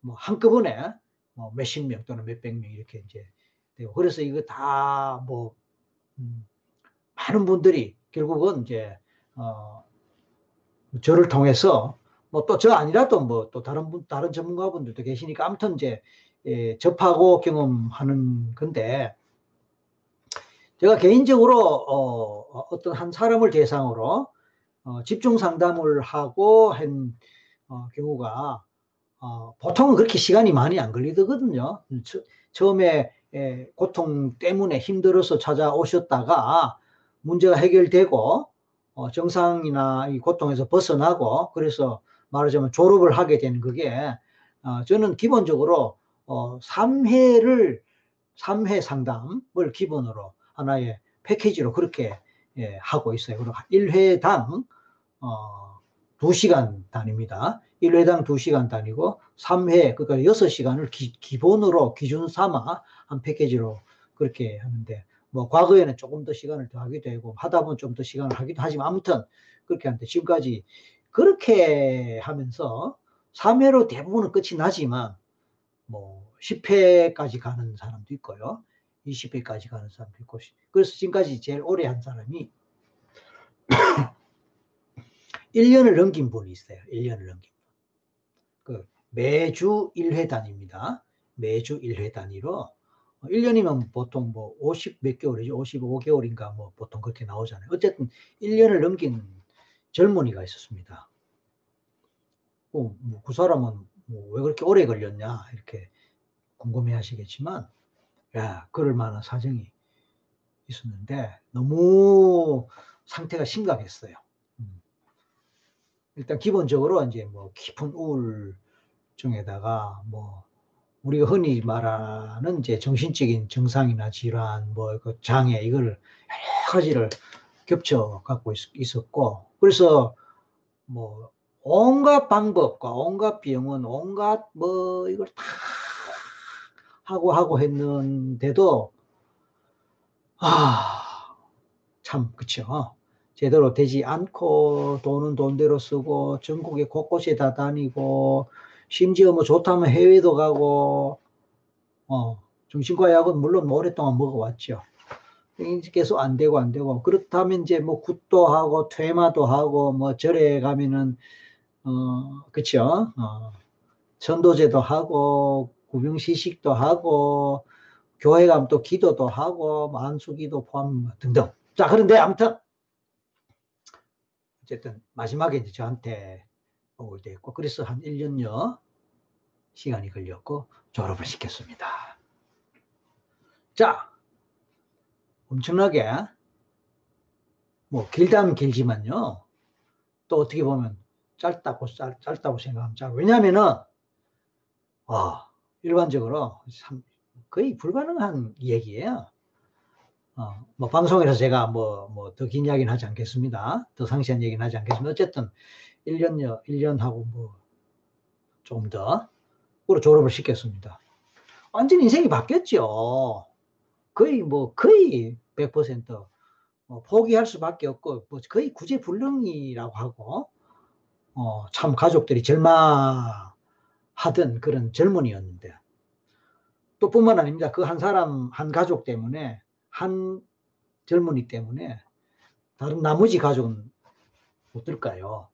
뭐 한꺼번에 뭐 몇십 명 또는 몇백 명 이렇게 이제 되고. 그래서 이거 다뭐 음, 많은 분들이 결국은 이제 어, 저를 통해서 뭐 또 저 아니라도 뭐 또 다른 분 다른 전문가분들도 계시니까 아무튼 이제 예, 접하고 경험하는 건데 제가 개인적으로 어, 어떤 한 사람을 대상으로 어, 집중 상담을 하고 한 어, 경우가 어, 보통은 그렇게 시간이 많이 안 걸리거든요. 처, 처음에 에, 고통 때문에 힘들어서 찾아오셨다가 문제가 해결되고 어, 정상이나 이 고통에서 벗어나고 그래서 말하자면 졸업을 하게 되는 그게 어, 저는 기본적으로 어, 3회를 3회 상담을 기본으로 하나의 패키지로 그렇게 예, 하고 있어요. 그리고 1회당 어, 2시간 단위입니다. 1회당 2시간 단위고 3회 그러니까 6시간을 기, 본으로 기준 삼아 한 패키지로 그렇게 하는데 뭐 과거에는 조금 더 시간을 더 하기도 하고 하다 보면 좀 더 시간을 하기도 하지만 아무튼 그렇게 하는데 지금까지 그렇게 하면서 3회로 대부분은 끝이 나지만 뭐 10회까지 가는 사람도 있고요. 20회까지 가는 사람도 있고 그래서 지금까지 제일 오래 한 사람이 [coughs] 1년을 넘긴 분이 있어요. 1년을 넘긴 분. 그 매주 1회 단위입니다. 매주 1회 단위로 1년이면 보통 뭐 50 몇 개월이죠. 55개월인가 뭐 보통 그렇게 나오잖아요. 어쨌든 1년을 넘긴 젊은이가 있었습니다. 어, 뭐 그 사람은 뭐 왜 그렇게 오래 걸렸냐 이렇게 궁금해 하시겠지만 야, 그럴 만한 사정이 있었는데 너무 상태가 심각했어요. 음. 일단 기본적으로 이제 뭐 깊은 우울증에다가 뭐 우리가 흔히 말하는 이제 정신적인 증상이나 질환, 뭐 그 장애 이걸 여러 가지를 겹쳐 갖고 있, 었고 그래서 뭐 온갖 방법과 온갖 비용은 온갖 뭐 이걸 다 하고 하고 했는데도 아, 참 그쵸. 제대로 되지 않고 돈은 돈대로 쓰고 전국에 곳곳에 다 다니고 심지어 뭐 좋다면 해외도 가고 어, 정신과 약은 물론 오랫동안 먹어왔죠. 계속 안 되고 안 되고. 그렇다면 이제 뭐 굿도 하고 퇴마도 하고 뭐 절에 가면은 어 그쵸? 어, 전도제도 하고 구병시식도 하고 교회 가면 또 기도도 하고 만수기도 포함 뭐 등등. 자 그런데 아무튼 어쨌든 마지막에 이제 저한테 오게 됐고 그래서 한 1년여 시간이 걸렸고 졸업을 시켰습니다. 자 엄청나게 뭐 길다면 길지만요. 또 어떻게 보면 짧다고 짧, 짧다고 생각하면 짧. 왜냐하면은 와 일반적으로 거의 불가능한 얘기예요. 어, 뭐 방송에서 제가 뭐 뭐 더 긴 이야기는 하지 않겠습니다. 더 상세한 얘기는 하지 않겠습니다. 어쨌든 1년여 1년하고 뭐 조금 더 으로 졸업을 시켰습니다. 완전 인생이 바뀌었죠. 거의 뭐 거의 100% 어, 포기할 수밖에 없고 뭐 거의 구제불능이라고 하고 어, 참 가족들이 절망하던 그런 젊은이였는데 또 뿐만 아닙니다. 그 한 사람 한 가족 때문에 한 젊은이 때문에 다른 나머지 가족은 어떨까요?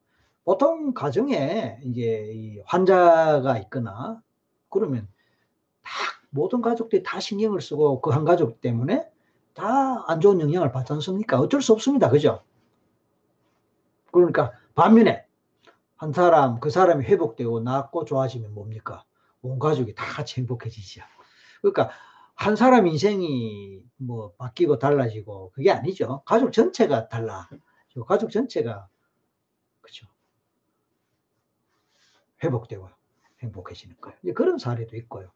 보통 가정에 이제 환자가 있거나 그러면 다 모든 가족들이 다 신경을 쓰고 그 한 가족 때문에 다 안 좋은 영향을 받지 않습니까? 어쩔 수 없습니다. 그죠? 그러니까 반면에 한 사람, 그 사람이 회복되고 낫고 좋아지면 뭡니까? 온 가족이 다 같이 행복해지죠. 그러니까 한 사람 인생이 뭐 바뀌고 달라지고 그게 아니죠. 가족 전체가 달라. 가족 전체가 그죠. 회복되고 행복해지는 거예요. 그런 사례도 있고요.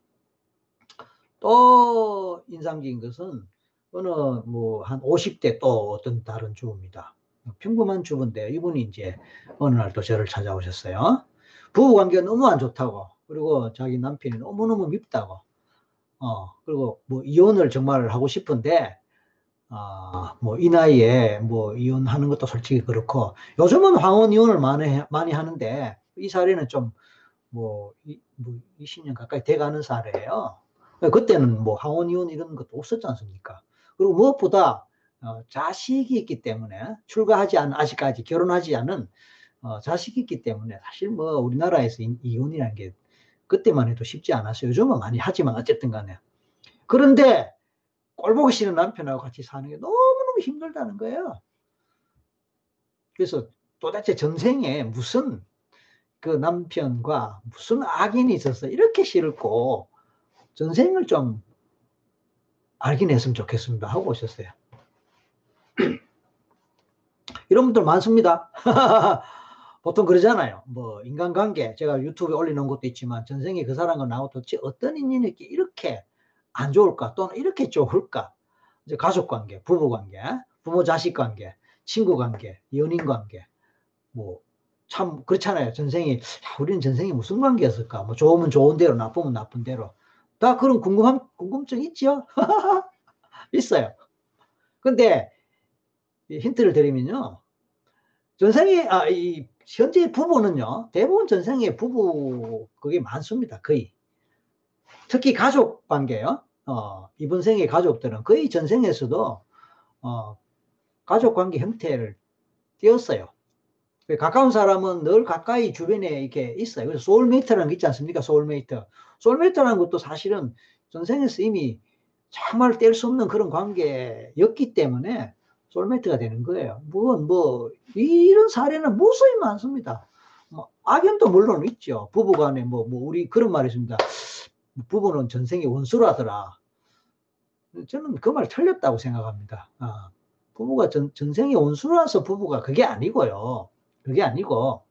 또 인상적인 것은 어느 뭐 한 50대 또 어떤 다른 주부입니다. 평범한 주부인데 이분이 이제 어느 날 또 저를 찾아오셨어요. 부부 관계가 너무 안 좋다고 그리고 자기 남편이 너무너무 밉다고 어 그리고 뭐 이혼을 정말 하고 싶은데 어뭐이 나이에 뭐 이혼하는 것도 솔직히 그렇고 요즘은 황혼 이혼을 많이 많이 하는데 이 사례는 좀뭐 뭐 20년 가까이 돼가는 사례예요. 그때는 뭐 항원 이혼 이런 것도 없었지 않습니까? 그리고 무엇보다 어, 자식이 있기 때문에 출가하지 않은 아직까지 결혼하지 않은 어, 자식이 있기 때문에 사실 뭐 우리나라에서 이 혼이라는 게 그때만 해도 쉽지 않았어요. 요즘은 많이 하지만 어쨌든 간에. 그런데 꼴 보기 싫은 남편하고 같이 사는 게 너무너무 힘들다는 거예요. 그래서 도대체 전생에 무슨 그 남편과 무슨 악인이 있어서 이렇게 싫고 전생을 좀 알긴 했으면 좋겠습니다 하고 오셨어요. [clears throat] 이런 분들 많습니다. [laughs] 보통 그러잖아요. 뭐 인간관계 제가 유튜브에 올려놓은 것도 있지만 전생에 그 사람과 나하고 도대체 어떤 인연이 이렇게 안 좋을까 또는 이렇게 좋을까 이제 가족관계, 부부관계, 부모 자식관계, 친구관계, 연인관계 뭐 참 그렇잖아요. 전생이 우리는 전생에 무슨 관계였을까? 뭐 좋으면 좋은 대로, 나쁘면 나쁜 대로 다 그런 궁금함, 궁금증 있죠? [laughs] 있어요. 근데 힌트를 드리면요. 전생에, 아, 이, 현재 부부는요, 대부분 전생에 부부, 그게 많습니다. 거의. 특히 가족 관계요. 어, 이번 생의 가족들은 거의 전생에서도, 어, 가족 관계 형태를 띄었어요. 가까운 사람은 늘 가까이 주변에 이렇게 있어요. 그래서 soulmate라는 게 있지 않습니까? soulmate. soulmate라는 것도 사실은 전생에서 이미 정말 뗄 수 없는 그런 관계였기 때문에 soulmate가 되는 거예요. 뭐, 뭐, 이런 사례는 무수히 많습니다. 뭐, 악연도 물론 있죠. 부부 간에 뭐, 뭐, 우리 그런 말이 있습니다. 부부는 전생의 원수라더라. 저는 그 말 틀렸다고 생각합니다. 아, 부부가 전, 전생의 원수라서 부부가 그게 아니고요. 그게 아니고,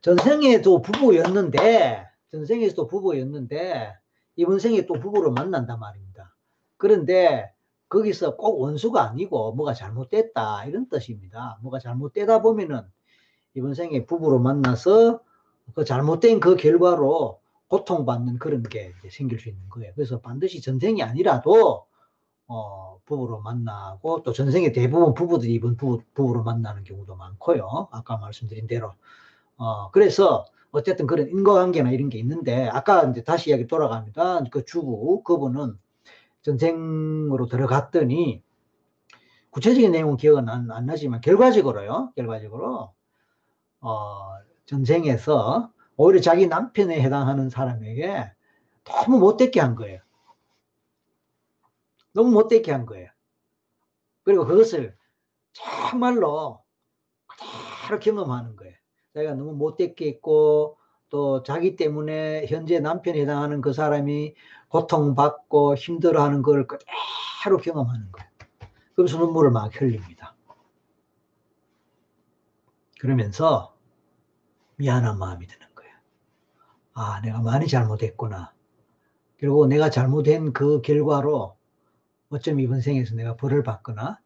전생에도 부부였는데, 전생에서도 부부였는데 이번 생에 또 부부로 만난단 말입니다. 그런데 거기서 꼭 원수가 아니고 뭐가 잘못됐다 이런 뜻입니다. 뭐가 잘못되다 보면은 이번 생에 부부로 만나서 그 잘못된 그 결과로 고통받는 그런 게 생길 수 있는 거예요. 그래서 반드시 전생이 아니라도 어, 부부로 만나고 또 전생에 대부분 부부들이 이번 부부, 부부로 만나는 경우도 많고요. 아까 말씀드린 대로. 어, 그래서 어쨌든 그런 인과관계나 이런 게 있는데 아까 이제 다시 이야기 돌아갑니다. 그 주부 그분은 전생으로 들어갔더니 구체적인 내용은 기억은 안, 안 나지만 결과적으로요. 결과적으로 어, 전생에서 오히려 자기 남편에 해당하는 사람에게 너무 못되게 한 거예요. 너무 못되게 한 거예요. 그리고 그것을 정말로 그대로 경험하는 거예요. 자기가 너무 못되게 했고 또 자기 때문에 현재 남편에 해당하는 그 사람이 고통받고 힘들어하는 걸 그대로 경험하는 거예요. 그래서 눈물을 막 흘립니다. 그러면서 미안한 마음이 드는 거예요. 아, 내가 많이 잘못했구나. 그리고 내가 잘못한 그 결과로 어쩜 이번 생에서 내가 벌을 받거나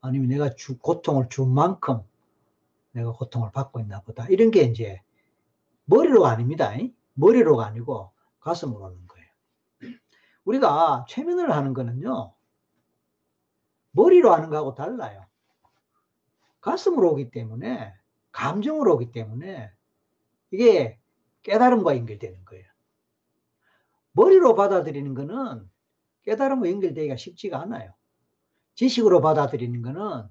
아니면 내가 주, 고통을 준 만큼 내가 고통을 받고 있나 보다. 이런 게 이제 머리로가 아닙니다. 머리로가 아니고 가슴으로 오는 거예요. 우리가 최면을 하는 거는요. 머리로 하는 거하고 달라요. 가슴으로 오기 때문에 감정으로 오기 때문에 이게 깨달음과 연결되는 거예요. 머리로 받아들이는 거는 깨달음과 연결되기가 쉽지가 않아요. 지식으로 받아들이는 거는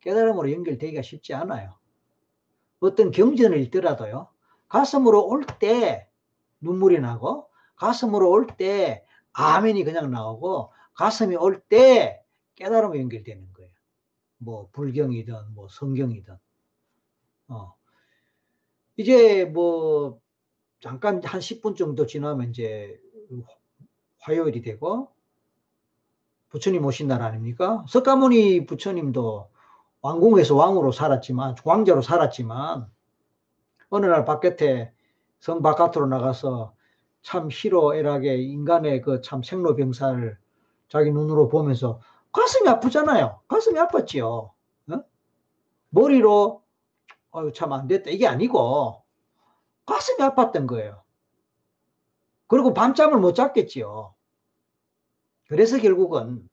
깨달음으로 연결되기가 쉽지 않아요. 어떤 경전을 읽더라도요. 가슴으로 올 때 눈물이 나고 가슴으로 올 때 아멘이 그냥 나오고 가슴이 올 때 깨달음으로 연결되는 거예요. 뭐 불경이든 뭐 성경이든. 어. 이제 뭐 잠깐 한 10분 정도 지나면 이제 화요일이 되고 부처님 오신 날 아닙니까? 석가모니 부처님도 왕궁에서 왕으로 살았지만 왕자로 살았지만 어느 날 바깥에 성 바깥으로 나가서 참 희로애락에 인간의 그 참 생로병사를 자기 눈으로 보면서 가슴이 아프잖아요. 가슴이 아팠지요. 어? 머리로 어유 참 안 됐다 이게 아니고 가슴이 아팠던 거예요. 그리고 밤잠을 못 잤겠지요. 그래서 결국은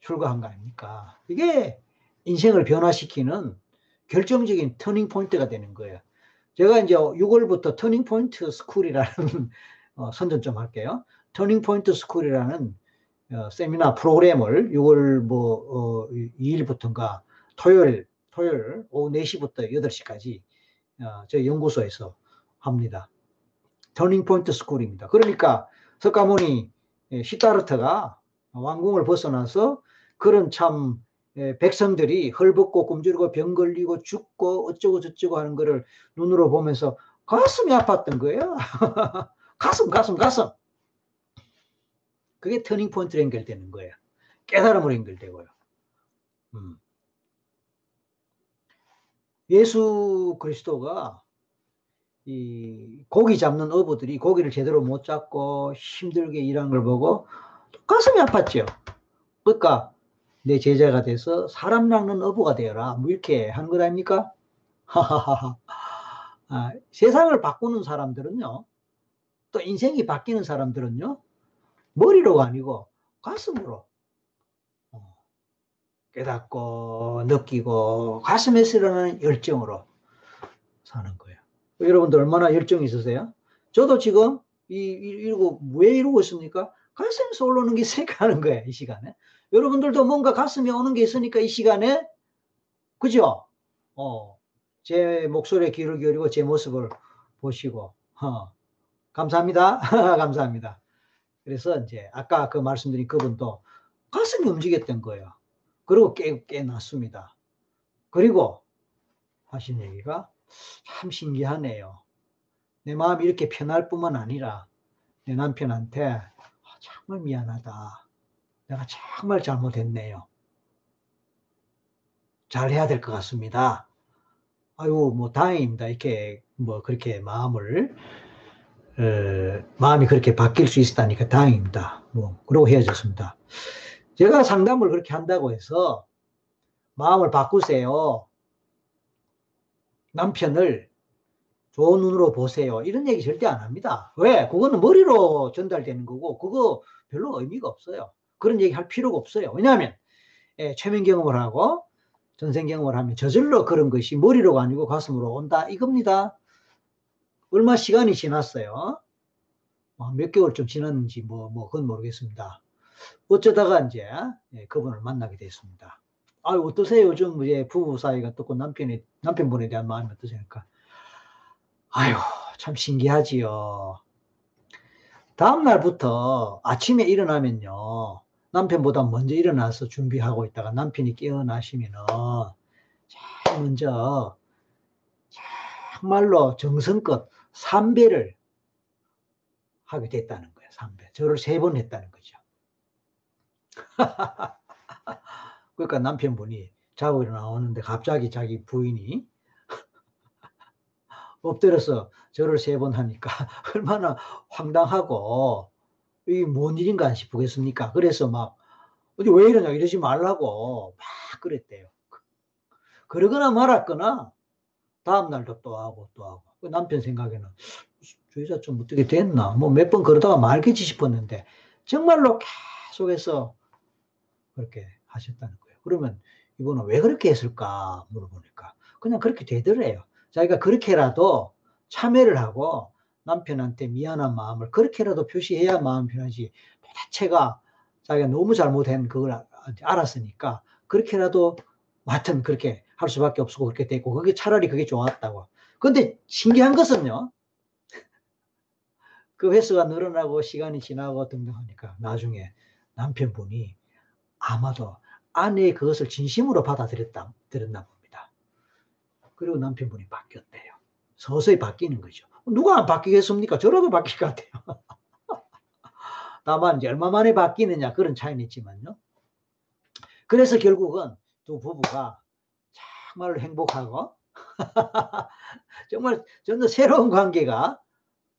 출가한 거 아닙니까? 이게 인생을 변화시키는 결정적인 turning point가 되는 거예요. 제가 이제 6월부터 turning point school이라는 어, 선전 좀 할게요. turning point school이라는 어, 세미나 프로그램을 6월 뭐 어, 2일부터인가 토요일 토요일 오후 4시부터 8시까지 어, 저희 연구소에서 합니다. turning point school입니다. 그러니까 석가모니 예, 싯다르타가 왕궁을 벗어나서 그런 참 예, 백성들이 헐벗고 굶주리고 병 걸리고 죽고 어쩌고 저쩌고 하는 거를 눈으로 보면서 가슴이 아팠던 거예요. [laughs] 가슴, 가슴, 가슴. 그게 turning point로 연결되는 거예요. 깨달음으로 연결되고요. 음. 예수 그리스도가 이 고기 잡는 어부들이 고기를 제대로 못 잡고 힘들게 일한 걸 보고 가슴이 아팠죠. 그러니까 내 제자가 돼서 사람 낚는 어부가 되어라. 뭐 이렇게 하는 것 아닙니까? 하하하하. 아, 세상을 바꾸는 사람들은요. 또 인생이 바뀌는 사람들은요. 머리로가 아니고 가슴으로 어, 깨닫고 느끼고 가슴에서 일어나는 열정으로 사는 거예요. 여러분들 얼마나 열정이 있으세요? 저도 지금 이, 이러고 왜 이러고 있습니까? 가슴에서 올라오는 게 [laughs] 생각하는 거예요. 이 시간에. 여러분들도 뭔가 가슴에 오는 게 있으니까 이 시간에 그죠? 어, 제 목소리에 귀를 기울이고 제 모습을 보시고 어, 감사합니다. [laughs] 감사합니다. 그래서 이제 아까 그 말씀드린 그분도 가슴이 움직였던 거예요. 그리고 깨, 깨났습니다. 그리고 하신 얘기가 참 신기하네요. 내 마음이 이렇게 편할 뿐만 아니라 내 남편한테 아, 정말 미안하다. 내가 정말 잘못했네요. 잘해야 될 것 같습니다. 아유, 뭐 다행입니다. 이렇게 뭐 그렇게 마음을 어, 마음이 그렇게 바뀔 수 있다니까 다행입니다. 뭐 그러고 헤어졌습니다. 제가 상담을 그렇게 한다고 해서 마음을 바꾸세요. 남편을 좋은 눈으로 보세요. 이런 얘기 절대 안 합니다. 왜? 그거는 머리로 전달되는 거고, 그거 별로 의미가 없어요. 그런 얘기 할 필요가 없어요. 왜냐하면, 예, 최면 경험을 하고, 전생 경험을 하면 저절로 그런 것이 머리로가 아니고 가슴으로 온다. 이겁니다. 얼마 시간이 지났어요. 뭐몇 개월 좀 지났는지 뭐, 뭐, 그건 모르겠습니다. 어쩌다가 이제, 예, 그분을 만나게 됐습니다. 아 어떠세요? 요즘 이제 부부 사이가 어떻고 남편이 남편분에 대한 마음이 어떠십니까? 아유 참 신기하지요. 다음 날부터 아침에 일어나면요 남편보다 먼저 일어나서 준비하고 있다가 남편이 깨어나시면은 제일 먼저 정말로 정성껏 삼배를 하게 됐다는 거예요. 삼배. 저를 세 번 했다는 거죠. [laughs] 그러니까 남편분이 자고 일어나오는데 갑자기 자기 부인이 [laughs] 엎드려서 저를 세 번 하니까 [laughs] 얼마나 황당하고 이게 뭔 일인가 싶겠습니까? 그래서 막 어디 왜 이러냐 이러지 말라고 막 그랬대요. 그러거나 말았거나 다음 날도 또 하고 또 하고 그 남편 생각에는 저 여자 좀 어떻게 됐나 뭐 몇 번 그러다가 말겠지 싶었는데 정말로 계속해서 그렇게 하셨다는 거예요. 그러면 이분은 왜 그렇게 했을까 물어보니까 그냥 그렇게 되더래요. 자기가 그렇게라도 참여를 하고 남편한테 미안한 마음을 그렇게라도 표시해야 마음 편하지 도대체가 자기가 너무 잘못한 그걸 알았으니까 그렇게라도 하여튼 그렇게 할 수밖에 없고 그렇게 됐고 그게 차라리 그게 좋았다고. 근데 신기한 것은요. 그 횟수가 늘어나고 시간이 지나고 등등 하니까 나중에 남편분이 아마도 아내의 그것을 진심으로 받아들였다, 들었나 봅니다. 그리고 남편분이 바뀌었대요. 서서히 바뀌는 거죠. 누가 안 바뀌겠습니까? 저라도 바뀔 것 같아요. [laughs] 다만 이제 얼마 만에 바뀌느냐 그런 차이는 있지만요. 그래서 결국은 두 부부가 [laughs] 정말 행복하고 정말 전혀 새로운 관계가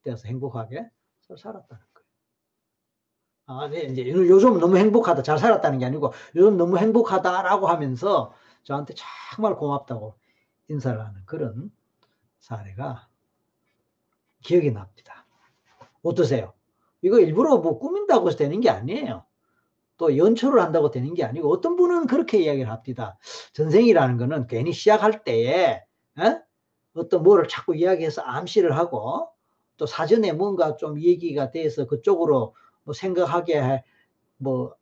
되어서 행복하게 살았다는 거예요. 아, 네, 이제 요즘 너무 행복하다, 잘 살았다는 게 아니고 요즘 너무 행복하다라고 하면서 저한테 정말 고맙다고 인사를 하는 그런 사례가 기억이 납니다. 어떠세요? 이거 일부러 뭐 꾸민다고 해서 되는 게 아니에요. 또 연초를 한다고 되는 게 아니고 어떤 분은 그렇게 이야기를 합니다. 전생이라는 거는 괜히 시작할 때에 에? 어떤 뭐를 자꾸 이야기해서 암시를 하고 또 사전에 뭔가 좀 얘기가 돼서 그쪽으로 뭐 생각하게 해, 뭐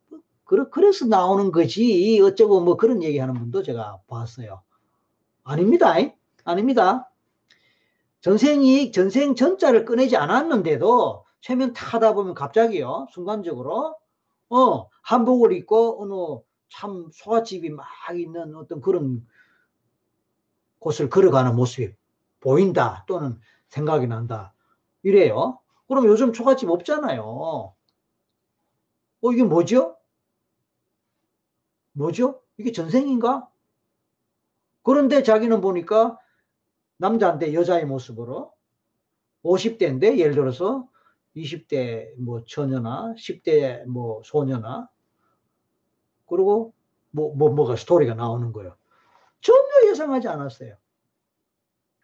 그래, 그래서 나오는 거지 어쩌고 뭐 그런 얘기하는 분도 제가 봤어요. 아닙니다. 아닙니다. 전생이 전생 전자를 꺼내지 않았는데도 최면 타다 보면 갑자기요 순간적으로 어 한복을 입고 어느 참 소갓집이 막 있는 어떤 그런 곳을 걸어가는 모습이 보인다 또는 생각이 난다 이래요. 그럼 요즘 초가집 없잖아요. 어 이게 뭐죠? 뭐죠? 이게 전생인가? 그런데 자기는 보니까 남자인데 여자의 모습으로 50대인데 예를 들어서 20대 뭐 처녀나 10대 뭐 소녀나 그리고 뭐, 뭐, 뭐가 스토리가 나오는 거예요. 전혀 예상하지 않았어요.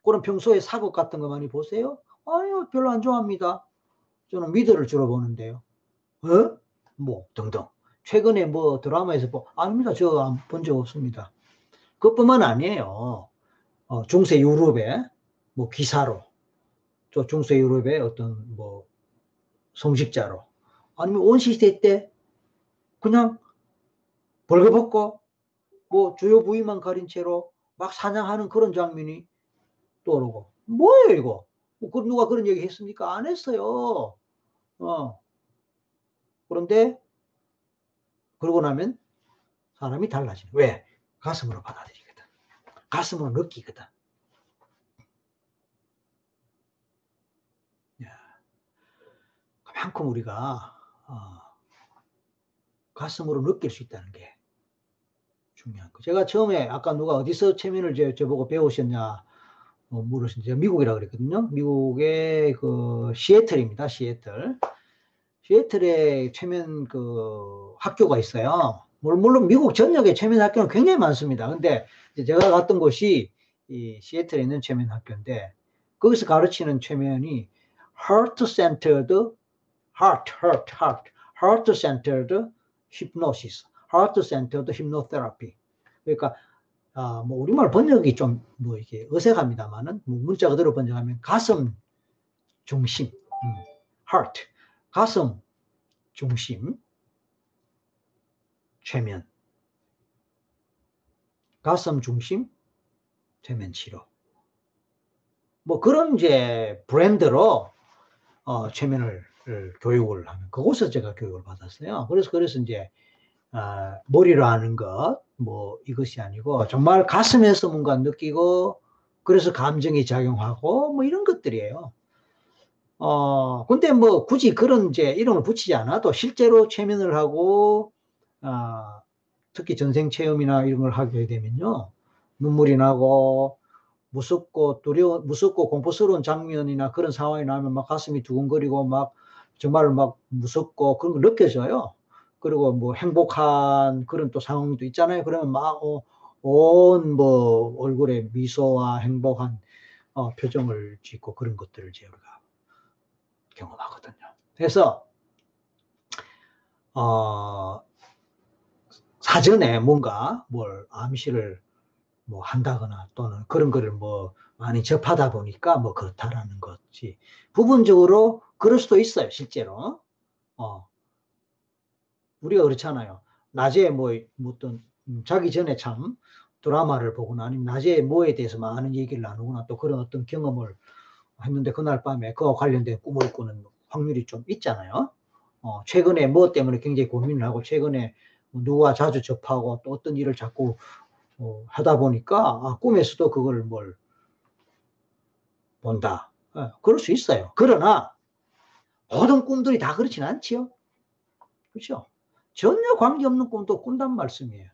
그럼 평소에 사극 같은 거 많이 보세요? 아유, 별로 안 좋아합니다. 저는 미드를 주로 보는데요. 어? 뭐, 등등. 최근에 뭐 드라마에서 뭐, 아닙니다. 저 본 적 없습니다. 그것뿐만 아니에요. 어, 중세 유럽의 뭐 기사로, 또 중세 유럽의 어떤 뭐 성직자로, 아니면 원시시대 때 그냥 벌거벗고 뭐 주요 부위만 가린 채로 막 사냥하는 그런 장면이 떠오르고 뭐예요 이거? 뭐그 누가 그런 얘기 했습니까? 안 했어요. 어. 그런데 그러고 나면 사람이 달라지는 왜? 가슴으로 받아들이거든. 가슴으로 느끼거든. 그만큼 우리가 어, 가슴으로 느낄 수 있다는 게 중요한 거. 제가 처음에 아까 누가 어디서 체면을 저, 저보고 배우셨냐 어, 물으신 제가 미국이라 그랬거든요. 미국의 그 시애틀입니다. 시애틀. 시애틀에 최면 그 학교가 있어요. 물론 미국 전역에 최면 학교는 굉장히 많습니다. 근데 제가 갔던 곳이 이 시애틀에 있는 최면 학교인데 거기서 가르치는 최면이 heart centered heart, heart, heart, heart centered hypnosis, heart centered hypnotherapy. 그러니까 아, 뭐 우리말 번역이 좀 뭐 이게 어색합니다만은 뭐 문자 그대로 번역하면 가슴 중심, 음, heart, 가슴 중심 최면 가슴 중심 최면 치료. 뭐 그런 이제 브랜드로 어, 최면을 교육을 하는 그곳에서 제가 교육을 받았어요. 그래서 그래서 이제 어, 머리로 하는 것 뭐 이것이 아니고 정말 가슴에서 뭔가 느끼고 그래서 감정이 작용하고 뭐 이런 것들이에요. 어 근데 뭐 굳이 그런 이제 이름을 붙이지 않아도 실제로 최면을 하고 어, 특히 전생 체험이나 이런 걸 하게 되면요 눈물이 나고 무섭고 두려워, 무섭고 공포스러운 장면이나 그런 상황이 나면 막 가슴이 두근거리고 막 정말 막 무섭고 그런 거 느껴져요. 그리고 뭐 행복한 그런 또 상황도 있잖아요. 그러면 막, 어, 온뭐 얼굴에 미소와 행복한 어, 표정을 짓고 그런 것들을 제가 경험하거든요. 그래서, 어, 사전에 뭔가 뭘 암시를 뭐 한다거나 또는 그런 거를 뭐 많이 접하다 보니까 뭐 그렇다라는 거지. 부분적으로 그럴 수도 있어요, 실제로. 어. 우리가 그렇잖아요. 낮에 뭐, 뭐 어떤, 음, 자기 전에 참 드라마를 보거나 아니면 낮에 뭐에 대해서 많은 얘기를 나누거나 또 그런 어떤 경험을 했는데 그날 밤에 그와 관련된 꿈을 꾸는 확률이 좀 있잖아요. 어, 최근에 뭐 때문에 굉장히 고민을 하고 최근에 뭐 누구와 자주 접하고 또 어떤 일을 자꾸 어, 하다 보니까 아, 꿈에서도 그걸 뭘 본다. 어, 그럴 수 있어요. 그러나 모든 꿈들이 다 그렇진 않지요. 그렇죠? 전혀 관계없는 꿈도 꾼단 말씀이에요.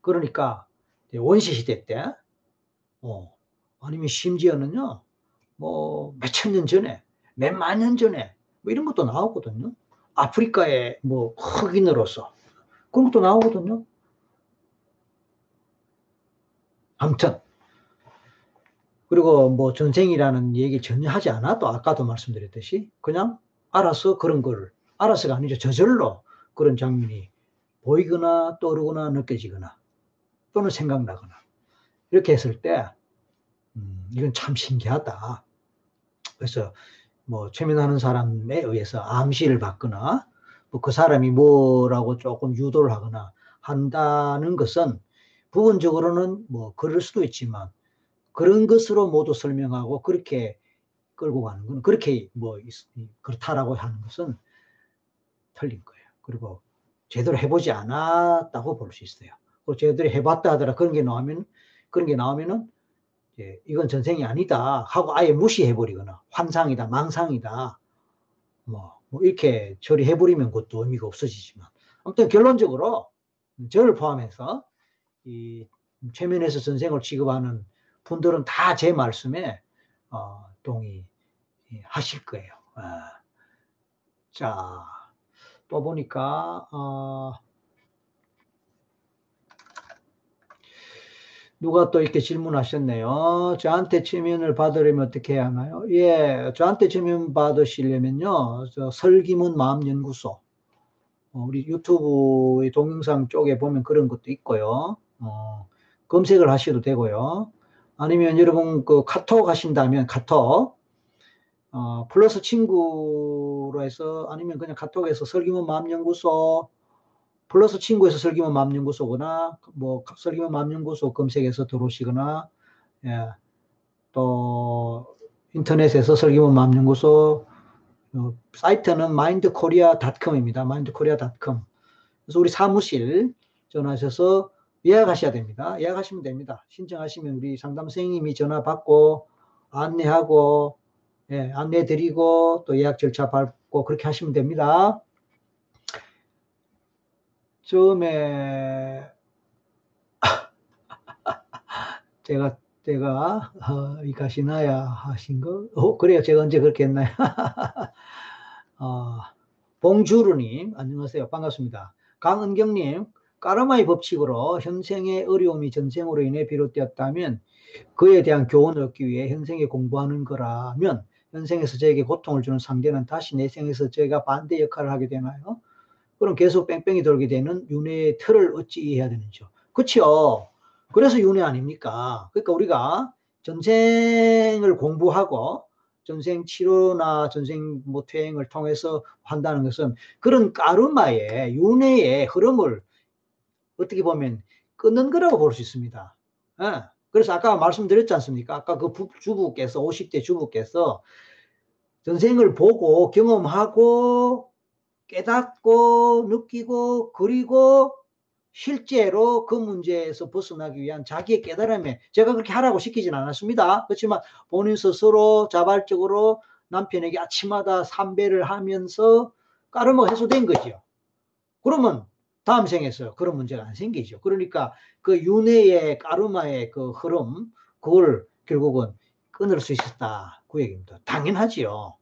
그러니까 원시 시대 때, 어, 아니면 심지어는요, 뭐 몇천 년 전에, 몇만 년 전에 뭐 이런 것도 나오거든요. 아프리카의 뭐 흑인으로서 그런 것도 나오거든요. 아무튼 그리고 뭐 전생이라는 얘기 전혀 하지 않아도 아까도 말씀드렸듯이 그냥 알아서 그런 걸 알아서가 아니죠 저절로 그런 장면이 보이거나 떠오르거나 느껴지거나 또는 생각나거나 이렇게 했을 때 음, 이건 참 신기하다. 그래서 뭐 최면하는 사람에 의해서 암시를 받거나 뭐 그 사람이 뭐라고 조금 유도를 하거나 한다는 것은 부분적으로는 뭐 그럴 수도 있지만 그런 것으로 모두 설명하고 그렇게 끌고 가는 건 그렇게 뭐 그렇다라고 하는 것은 틀린 거예요. 그리고 제대로 해보지 않았다고 볼 수 있어요. 그 제대로 해봤다 하더라 그런 게 나오면 그런 게 나오면은 이제 이건 전생이 아니다 하고 아예 무시해버리거나 환상이다 망상이다 뭐, 뭐 이렇게 처리해버리면 그것도 의미가 없어지지만 아무튼 결론적으로 저를 포함해서 이 최면에서 전생을 취급하는 분들은 다 제 말씀에 어, 동의하실 거예요. 아. 자, 또 보니까 어, 누가 또 이렇게 질문하셨네요. 저한테 최면을 받으려면 어떻게 해야 하나요? 예, 저한테 최면 받으시려면요. 저 설기문 마음연구소 어, 우리 유튜브의 동영상 쪽에 보면 그런 것도 있고요. 어, 검색을 하셔도 되고요. 아니면 여러분 그 카톡 하신다면 카톡 어, 플러스 친구로 해서 아니면 그냥 카톡에서 설기문 마음연구소 플러스 친구에서 설기문 마음연구소거나 뭐 설기문 마음연구소 검색해서 들어오시거나 예, 또 인터넷에서 설기문 마음연구소 어, 사이트는 mindkorea.com입니다. mindkorea.com 그래서 우리 사무실 전화하셔서 예약하셔야 됩니다. 예약하시면 됩니다. 신청하시면 우리 상담 선생님이 전화 받고 안내하고 예, 안내 드리고 또 예약 절차 밟고 그렇게 하시면 됩니다. 처음에 [laughs] 제가 제가 어, 이 가시나야 하신 거? 어, 그래요. 제가 언제 그렇게 했나요? [laughs] 어, 봉주르님 안녕하세요. 반갑습니다. 강은경님 까르마의 법칙으로 현생의 어려움이 전생으로 인해 비롯되었다면 그에 대한 교훈을 얻기 위해 현생에 공부하는 거라면 현생에서 저에게 고통을 주는 상대는 다시 내 생에서 제가 반대 역할을 하게 되나요? 그럼 계속 뺑뺑이 돌게 되는 윤회의 틀을 어찌 이해해야 되는지요? 그렇죠. 그래서 윤회 아닙니까? 그러니까 우리가 전생을 공부하고 전생 치료나 전생 뭐 퇴행을 통해서 한다는 것은 그런 까르마의 윤회의 흐름을 어떻게 보면 끊는 거라고 볼 수 있습니다. 예. 그래서 아까 말씀드렸지 않습니까? 아까 그 주부께서 50대 주부께서 전생을 보고 경험하고 깨닫고 느끼고 그리고 실제로 그 문제에서 벗어나기 위한 자기의 깨달음에 제가 그렇게 하라고 시키진 않았습니다. 그렇지만 본인 스스로 자발적으로 남편에게 아침마다 삼배를 하면서 까르마가 해소된 거죠. 그러면 다음 생에서 그런 문제가 안 생기죠. 그러니까 그 윤회의 까르마의 그 흐름 그걸 결국은 끊을 수 있었다. 그 얘기입니다. 당연하지요.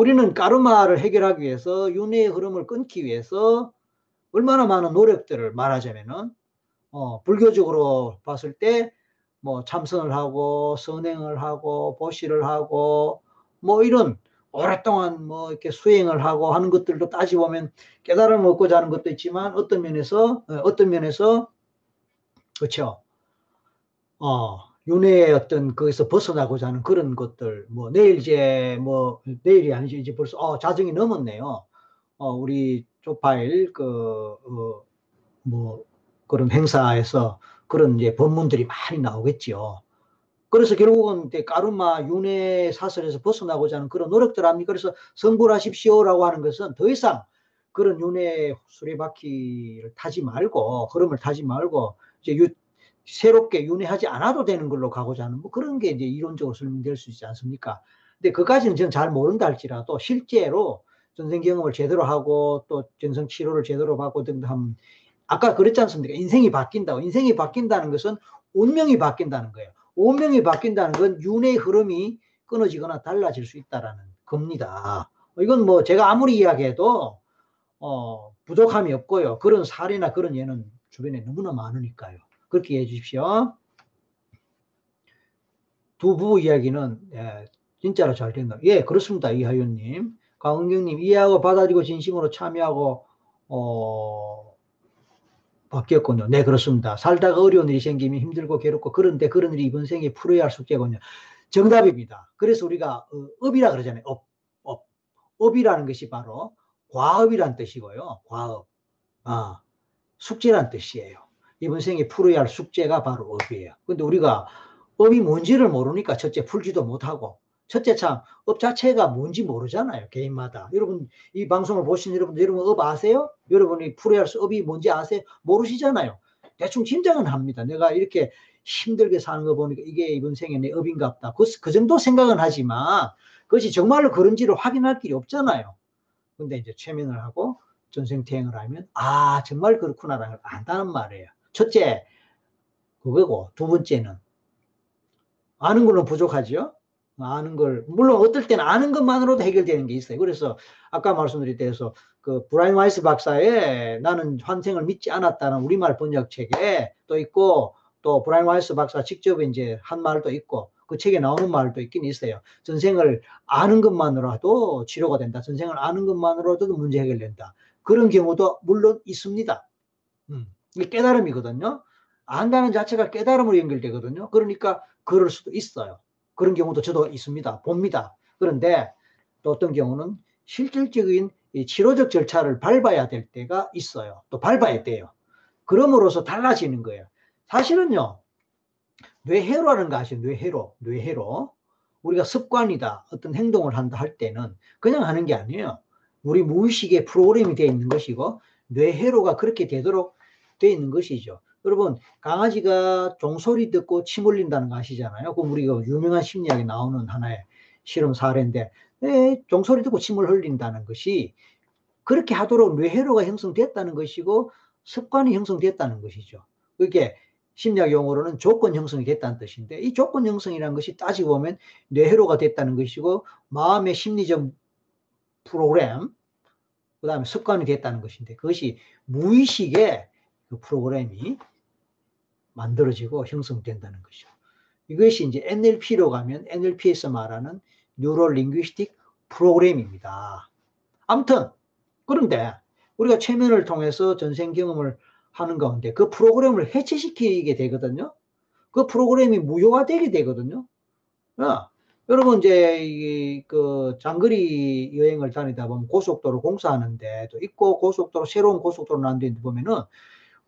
우리는 까르마를 해결하기 위해서 윤회의 흐름을 끊기 위해서 얼마나 많은 노력들을 말하자면은 어, 불교적으로 봤을 때 뭐 참선을 하고 선행을 하고 보시를 하고 뭐 이런 오랫동안 뭐 이렇게 수행을 하고 하는 것들도 따지보면 깨달음을 얻고자 하는 것도 있지만 어떤 면에서 어, 어떤 면에서 그렇죠. 어, 윤회의 어떤 거기서 벗어나고자 하는 그런 것들 뭐 내일 이제 뭐 내일이 아니죠 이제 벌써 어 자정이 넘었네요. 어 우리 쪽파일 그뭐 어, 그런 행사에서 그런 이제 법문들이 많이 나오겠죠. 그래서 결국은 이제 까르마 윤회 사설에서 벗어나고자 하는 그런 노력들 합니까? 그래서 성불하십시오라고 하는 것은 더 이상 그런 윤회 수레바퀴를 타지 말고 흐름을 타지 말고 이제 유, 새롭게 윤회하지 않아도 되는 걸로 가고자 하는 뭐 그런 게 이제 이론적으로 설명될 수 있지 않습니까? 근데 그까지는 저는 잘 모른다 할지라도 실제로 전생 경험을 제대로 하고 또 전생 치료를 제대로 받고 등등 아까 그랬지 않습니까? 인생이 바뀐다고. 인생이 바뀐다는 것은 운명이 바뀐다는 거예요. 운명이 바뀐다는 건 윤회의 흐름이 끊어지거나 달라질 수 있다라는 겁니다. 이건 뭐 제가 아무리 이야기해도 어, 부족함이 없고요. 그런 사례나 그런 예는 주변에 너무나 많으니까요. 그렇게 해 주십시오. 두 부부 이야기는 예, 진짜로 잘 된다. 예, 그렇습니다. 이하윤님. 강은경님, 이해하고 받아들이고 진심으로 참여하고, 어, 바뀌었군요. 네, 그렇습니다. 살다가 어려운 일이 생기면 힘들고 괴롭고, 그런데 그런 일이 이번 생에 풀어야 할 숙제군요. 정답입니다. 그래서 우리가 어, 업이라 그러잖아요. 업, 업. 업이라는 것이 바로 과업이란 뜻이고요. 과업. 아, 숙제란 뜻이에요. 이번 생에 풀어야 할 숙제가 바로 업이에요. 근데 우리가 업이 뭔지를 모르니까 첫째 풀지도 못하고 첫째 참, 업 자체가 뭔지 모르잖아요. 개인마다. 여러분, 이 방송을 보신 여러분, 여러분 업 아세요? 여러분이 풀어야 할 업이 뭔지 아세요? 모르시잖아요. 대충 짐작은 합니다. 내가 이렇게 힘들게 사는 거 보니까 이게 이번 생에 내 업인갑다. 그, 그 정도 생각은 하지만 그것이 정말로 그런지를 확인할 길이 없잖아요. 근데 이제 최면을 하고 전생퇴행을 하면 아 정말 그렇구나라는 걸 안다는 말이에요. 첫째 그거고 두 번째는 아는 걸로 부족하죠. 아는 걸 물론 어떨 때는 아는 것만으로도 해결되는 게 있어요. 그래서 아까 말씀드린 대해서 그 브라이언 와이스 박사의 나는 환생을 믿지 않았다는 우리말 번역책에 또 있고 또 브라이언 와이스 박사 직접 이제 한 말도 있고 그 책에 나오는 말도 있긴 있어요. 전생을 아는 것만으로도 치료가 된다. 전생을 아는 것만으로도 문제 해결된다. 그런 경우도 물론 있습니다. 음, 이게 깨달음이거든요. 안다는 자체가 깨달음으로 연결되거든요. 그러니까 그럴 수도 있어요. 그런 경우도 저도 있습니다. 봅니다. 그런데 또 어떤 경우는 실질적인 치료적 절차를 밟아야 될 때가 있어요. 또 밟아야 돼요. 그럼으로써 달라지는 거예요. 사실은요, 뇌회로라는 거 아시죠? 뇌회로, 뇌회로. 우리가 습관이다, 어떤 행동을 한다 할 때는 그냥 하는 게 아니에요. 우리 무의식에 프로그램이 되어 있는 것이고, 뇌회로가 그렇게 되도록 되어 있는 것이죠. 여러분 강아지가 종소리 듣고 침 흘린다는 거 아시잖아요. 그럼 우리가 유명한 심리학에 나오는 하나의 실험 사례인데 네, 종소리 듣고 침을 흘린다는 것이 그렇게 하도록 뇌회로가 형성됐다는 것이고 습관이 형성됐다는 것이죠. 그게 심리학 용어로는 조건 형성이 됐다는 뜻인데 이 조건 형성이라는 것이 따지고 보면 뇌회로가 됐다는 것이고 마음의 심리적 프로그램 그 다음에 습관이 됐다는 것인데 그것이 무의식의 그 프로그램이 만들어지고 형성된다는 것이죠. 이것이 이제 NLP로 가면 NLP에서 말하는 뉴로 링귀스틱 프로그램입니다. 아무튼 그런데 우리가 최면을 통해서 전생 경험을 하는 가운데 그 프로그램을 해체시키게 되거든요. 그 프로그램이 무효화되게 되거든요. 어, 여러분 이제 이 그 장거리 여행을 다니다 보면 고속도로 공사하는데도 있고 고속도로 새로운 고속도로 난데 보면은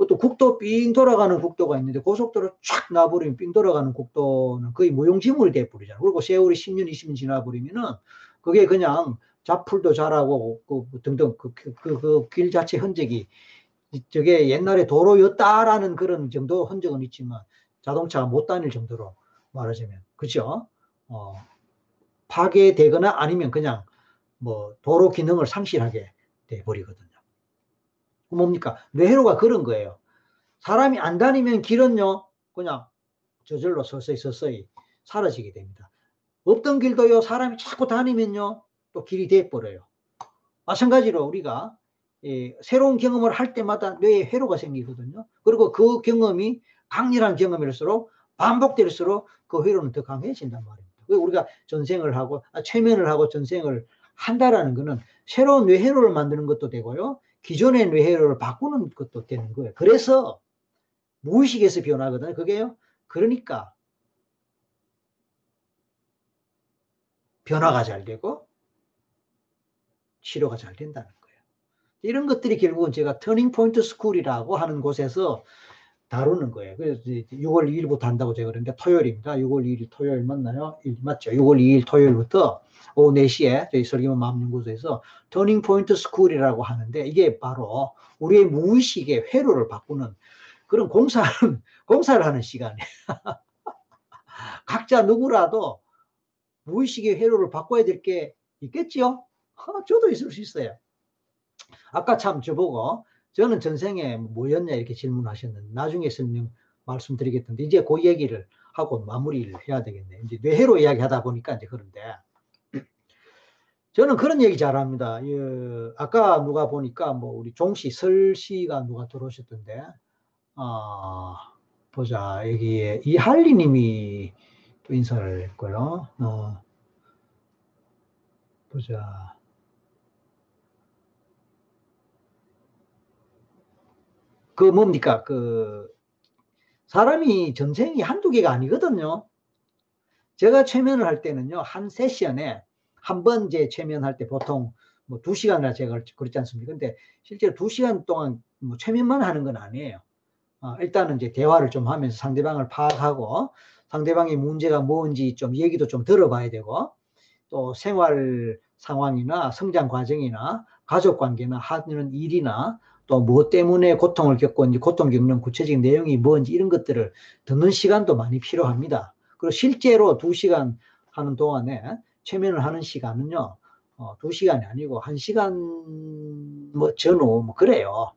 그것도 국도 삥 돌아가는 국도가 있는데 고속도로 쫙 놔버리면 삥 돌아가는 국도는 거의 무용지물이 돼버리잖아. 그리고 세월이 10년, 20년 지나버리면은 그게 그냥 자풀도 자라고 그, 그 등등 그길 그, 그, 그 자체 흔적이 저게 옛날에 도로였다라는 그런 정도 흔적은 있지만 자동차가 못 다닐 정도로 말하자면 그죠? 어, 파괴되거나 아니면 그냥 뭐 도로 기능을 상실하게 돼 버리거든요. 뭡니까? 뇌회로가 그런 거예요. 사람이 안 다니면 길은요, 그냥 저절로 서서히 서서히 사라지게 됩니다. 없던 길도요, 사람이 자꾸 다니면요, 또 길이 돼버려요. 마찬가지로 우리가 예, 새로운 경험을 할 때마다 뇌에 회로가 생기거든요. 그리고 그 경험이 강렬한 경험일수록 반복될수록 그 회로는 더 강해진단 말입니다. 우리가 전생을 하고 아, 최면을 하고 전생을 한다라는 것은 새로운 뇌 회로를 만드는 것도 되고요. 기존의 뇌회로를 바꾸는 것도 되는 거예요. 그래서 무의식에서 변화거든요. 그게요. 그러니까 변화가 잘 되고 치료가 잘 된다는 거예요. 이런 것들이 결국은 제가 turning point school이라고 하는 곳에서 다루는 거예요. 그래서 6월 2일부터 한다고 제가 그랬는데 토요일입니다. 6월 2일 토요일 맞나요? 맞죠. 6월 2일 토요일부터 오후 4시에 저희 설기문 마음연구소에서 turning point school이라고 하는데 이게 바로 우리의 무의식의 회로를 바꾸는 그런 공사를, [laughs] 공사를 하는 시간이에요. [laughs] 각자 누구라도 무의식의 회로를 바꿔야 될 게 있겠지요? 어, 저도 있을 수 있어요. 아까 참 저보고 저는 전생에 뭐였냐 이렇게 질문하셨는데 나중에 설명 말씀드리겠던데 이제 그 얘기를 하고 마무리를 해야 되겠네. 이제 뇌회로 이야기하다 보니까 이제 그런데 저는 그런 얘기 잘합니다. 예, 아까 누가 보니까 뭐 우리 종씨 설씨가 누가 들어오셨던데 어, 보자 여기에 이할리님이 또 인사를 했고요. 어, 보자. 그 뭡니까? 그 사람이 전생이 한두 개가 아니거든요. 제가 최면을 할 때는요, 한 세션에 한번 이제 최면할 때 보통 뭐 두 시간이나 제가 그렇지 않습니까? 근데 실제로 두 시간 동안 뭐 최면만 하는 건 아니에요. 어, 일단은 이제 대화를 좀 하면서 상대방을 파악하고 상대방의 문제가 뭔지 좀 얘기도 좀 들어봐야 되고 또 생활 상황이나 성장 과정이나 가족 관계나 하는 일이나 또뭐 때문에 고통을 겪고 이제 고통 겪는 구체적인 내용이 뭔지 이런 것들을 듣는 시간도 많이 필요합니다. 그리고 실제로 두 시간 하는 동안에 최면을 하는 시간은요, 어, 두 시간이 아니고 한 시간 뭐 전후 뭐 그래요.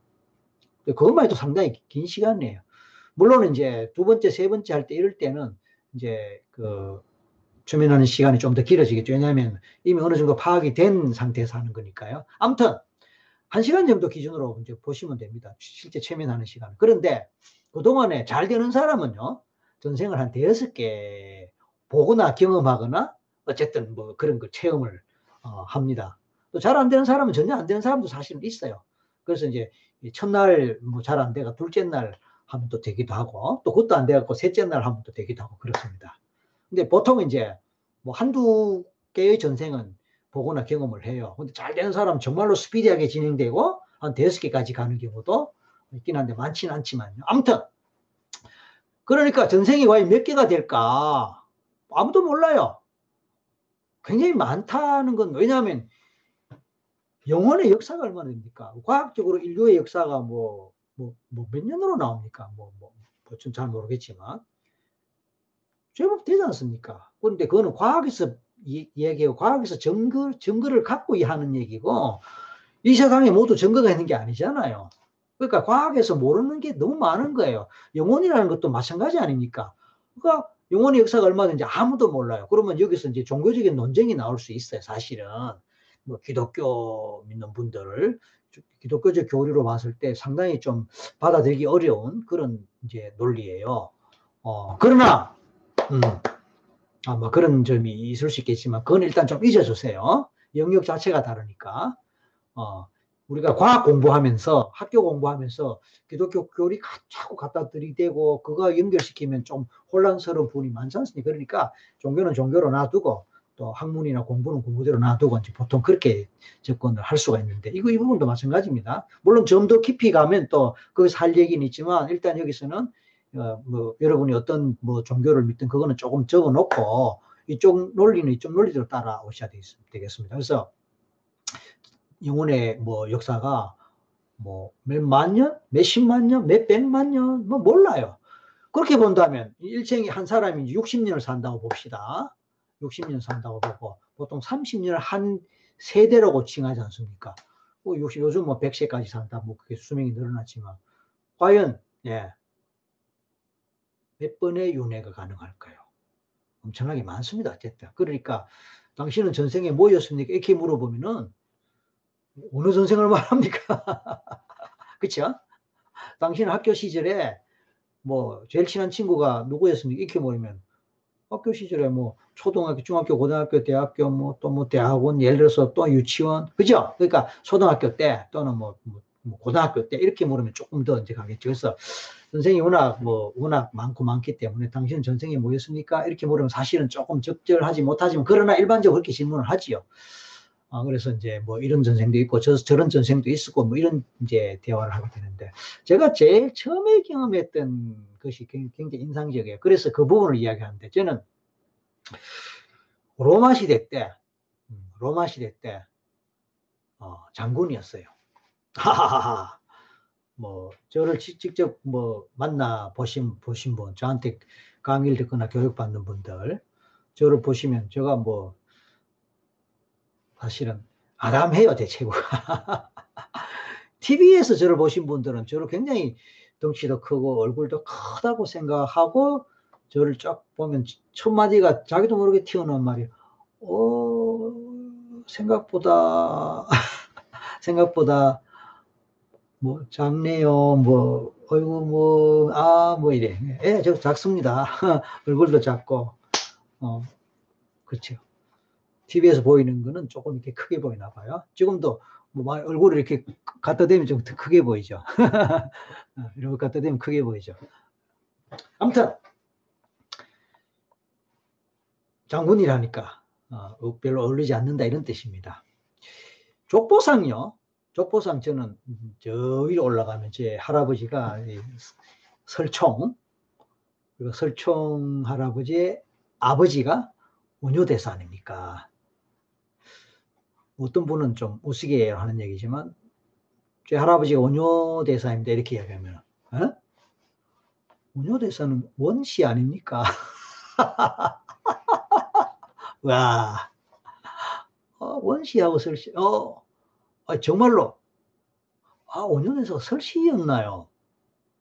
그것만 해도 상당히 긴 시간이에요. 물론 이제 두 번째, 세 번째 할 때 이럴 때는 이제 그 최면하는 시간이 좀 더 길어지겠죠. 왜냐하면 이미 어느 정도 파악이 된 상태에서 하는 거니까요. 아무튼 한 시간 정도 기준으로 이제 보시면 됩니다. 실제 최면하는 시간. 그런데 그동안에 잘 되는 사람은요, 전생을 한 대여섯 개 보거나 경험하거나 어쨌든 뭐 그런 걸 체험을 어, 합니다. 또 잘 안 되는 사람은 전혀 안 되는 사람도 사실은 있어요. 그래서 이제 첫날 뭐 잘 안 돼가 둘째 날 하면 또 되기도 하고 또 그것도 안 돼갖고 셋째 날 하면 또 되기도 하고 그렇습니다. 근데 보통 이제 뭐 한두 개의 전생은 보거나 경험을 해요. 근데 잘 되는 사람 정말로 스피디하게 진행되고 한 대여섯 개까지 가는 경우도 있긴 한데 많지는 않지만요. 아무튼 그러니까 전생이 과연 몇 개가 될까 아무도 몰라요. 굉장히 많다는 건 왜냐하면 영혼의 역사가 얼마나 됩니까? 과학적으로 인류의 역사가 뭐, 뭐, 뭐 몇 년으로 나옵니까? 뭐, 뭐, 뭐잘 모르겠지만. 제법 되지 않습니까? 그런데 그거는 과학에서 얘기하고 과학에서 증거, 증거를 갖고 하는 얘기고 이 세상에 모두 증거가 있는 게 아니잖아요. 그러니까 과학에서 모르는 게 너무 많은 거예요. 영혼이라는 것도 마찬가지 아닙니까? 그러니까 영혼의 역사가 얼마든지 아무도 몰라요. 그러면 여기서 이제 종교적인 논쟁이 나올 수 있어요. 사실은 뭐 기독교 믿는 분들을 기독교적 교리로 봤을 때 상당히 좀 받아들이기 어려운 그런 이제 논리예요. 어, 그러나 음, 아마 뭐 그런 점이 있을 수 있겠지만 그건 일단 좀 잊어주세요. 영역 자체가 다르니까. 어, 우리가 과학 공부하면서 학교 공부하면서 기독교 교리 자꾸 갖다 들이대고 그거 연결시키면 좀 혼란스러운 부분이 많지 않습니까? 그러니까 종교는 종교로 놔두고 또 학문이나 공부는 공부대로 놔두고 이제 보통 그렇게 접근을 할 수가 있는데 이거 이 부분도 마찬가지입니다. 물론 좀 더 깊이 가면 또 거기서 할 얘기는 있지만 일단 여기서는 어, 뭐 여러분이 어떤 뭐 종교를 믿든 그거는 조금 적어 놓고 이쪽 논리는 이쪽 논리대로 따라오셔야 되겠습니다. 그래서 영혼의 뭐 역사가 뭐 몇만 년, 몇십만 년, 몇백만 년, 뭐 몰라요. 그렇게 본다면 일생에 한 사람이 60년을 산다고 봅시다. 60년 산다고 보고 보통 30년을 한 세대라고 칭하지 않습니까? 뭐 요즘 뭐 100세까지 산다. 뭐 그게 수명이 늘어났지만 과연 예. 몇 번의 윤회가 가능할까요? 엄청나게 많습니다. 어쨌든. 그러니까 당신은 전생에 뭐였습니까? 이렇게 물어보면은 어느 전생을 말합니까? [laughs] 그쵸? 당신 학교 시절에 뭐 제일 친한 친구가 누구였습니까? 이렇게 물으면 학교 시절에 뭐 초등학교, 중학교, 고등학교, 대학교, 뭐 또뭐 뭐 대학원, 예를 들어서 또 유치원, 그죠? 그러니까 초등학교 때 또는 뭐, 뭐, 뭐 고등학교 때 이렇게 물으면 조금 더 이제 가겠죠. 그래서 선생이 워낙 뭐 워낙 많고 많기 때문에 당신은 전생에 뭐였습니까? 이렇게 물으면 사실은 조금 적절하지 못하지만 그러나 일반적으로 그렇게 질문을 하지요. 아, 그래서 이제 뭐 이런 전생도 있고 저, 저런 전생도 있었고 뭐 이런 이제 대화를 하게 되는데 제가 제일 처음에 경험했던 것이 굉장히 인상적이에요. 그래서 그 부분을 이야기하는데 저는 로마 시대 때 음, 로마 시대 때 어, 장군이었어요. 하하하. 뭐 저를 직접 뭐 만나 보신 보신 분, 저한테 강의를 듣거나 교육받는 분들, 저를 보시면 제가 뭐 사실은 아담해요 대체구가. TV에서 [laughs] 저를 보신 분들은 저를 굉장히 덩치도 크고 얼굴도 크다고 생각하고 저를 쫙 보면 첫 마디가 자기도 모르게 튀어나온 말이 어 생각보다 [laughs] 생각보다 뭐 작네요. 뭐 어이구 뭐 아뭐 뭐 이래. 예, 저 작습니다. [laughs] 얼굴도 작고 어 그렇죠. TV에서 보이는 거는 조금 이렇게 크게 보이나 봐요. 지금도 뭐 얼굴을 이렇게 갖다 대면 좀 더 크게 보이죠. [laughs] 어, 이렇게 갖다 대면 크게 보이죠. 아무튼 장군이라니까 어, 별로 어울리지 않는다 이런 뜻입니다. 족보상요. 족보상 저는 저 위로 올라가면 제 할아버지가 설총 그리고 설총 할아버지의 아버지가 운효대사 아닙니까? 어떤 분은 좀 우스개 하는 얘기지만 제 할아버지가 운효대사입니다 이렇게 이야기하면 어? 운효대사는 원시 아닙니까? [laughs] 와 어, 원시하고 설시 어 아, 정말로 아 5년에서 설시였나요?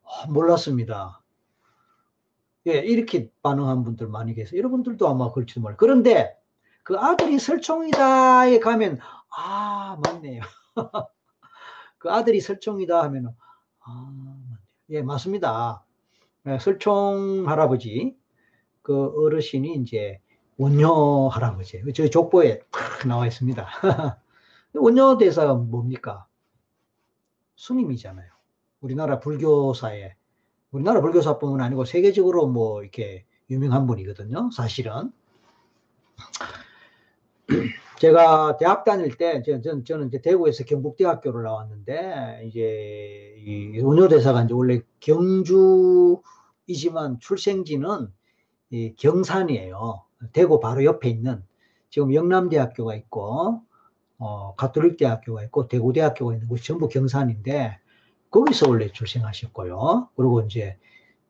아, 몰랐습니다. 예, 이렇게 반응한 분들 많이 계세요. 여러분들도 아마 그럴지도 몰라요. 그런데 그 아들이 설총이다에 가면 아 맞네요. [laughs] 그 아들이 설총이다 하면 아 맞네요. 예 맞습니다. 예, 설총 할아버지 그 어르신이 이제 원효 할아버지 저희 족보에 탁 나와 있습니다. [laughs] 원효 대사가 뭡니까? 스님이잖아요. 우리나라 불교사에 우리나라 불교사뿐만 아니고 세계적으로 뭐 이렇게 유명한 분이거든요. 사실은 [clears throat] 제가 대학 다닐 때 저는, 저는 이제 대구에서 경북대학교를 나왔는데 이제 이 원효대사가 이제 원래 경주이지만 출생지는 이 경산이에요. 대구 바로 옆에 있는 지금 영남대학교가 있고 어, 가톨릭 대학교가 있고 대구대학교가 있는 곳이 전부 경산인데 거기서 원래 출생하셨고요. 그리고 이제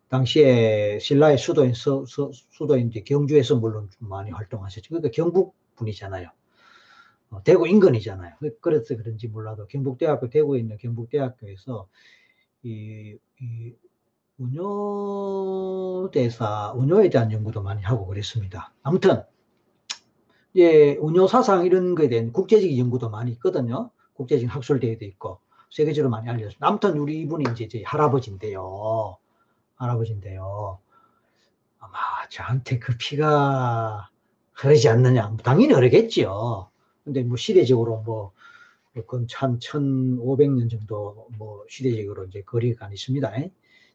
당시에 신라의 수도인 서, 서, 수도인 이제 경주에서 물론 좀 많이 활동하셨죠. 그러니까 경북 분이잖아요. 어, 대구 인근이잖아요. 그, 그래서 그런지 몰라도 경북대학교 대구에 있는 경북대학교에서 이, 이 운효대사 운효에 대한 연구도 많이 하고 그랬습니다. 아무튼 예, 운효 사상 이런 거에 대한 국제적인 연구도 많이 있거든요. 국제적인 학술 대회도 있고 세계적으로 많이 알려졌습니다. 아무튼 우리 이분이 이제 제 할아버지인데요. 할아버지인데요. 아마 저한테 그 피가 흐르지 않느냐. 당연히 흐르겠지요. 근데 뭐 시대적으로 뭐, 그건 참 1500년 정도 뭐 시대적으로 이제 거리가 있습니다.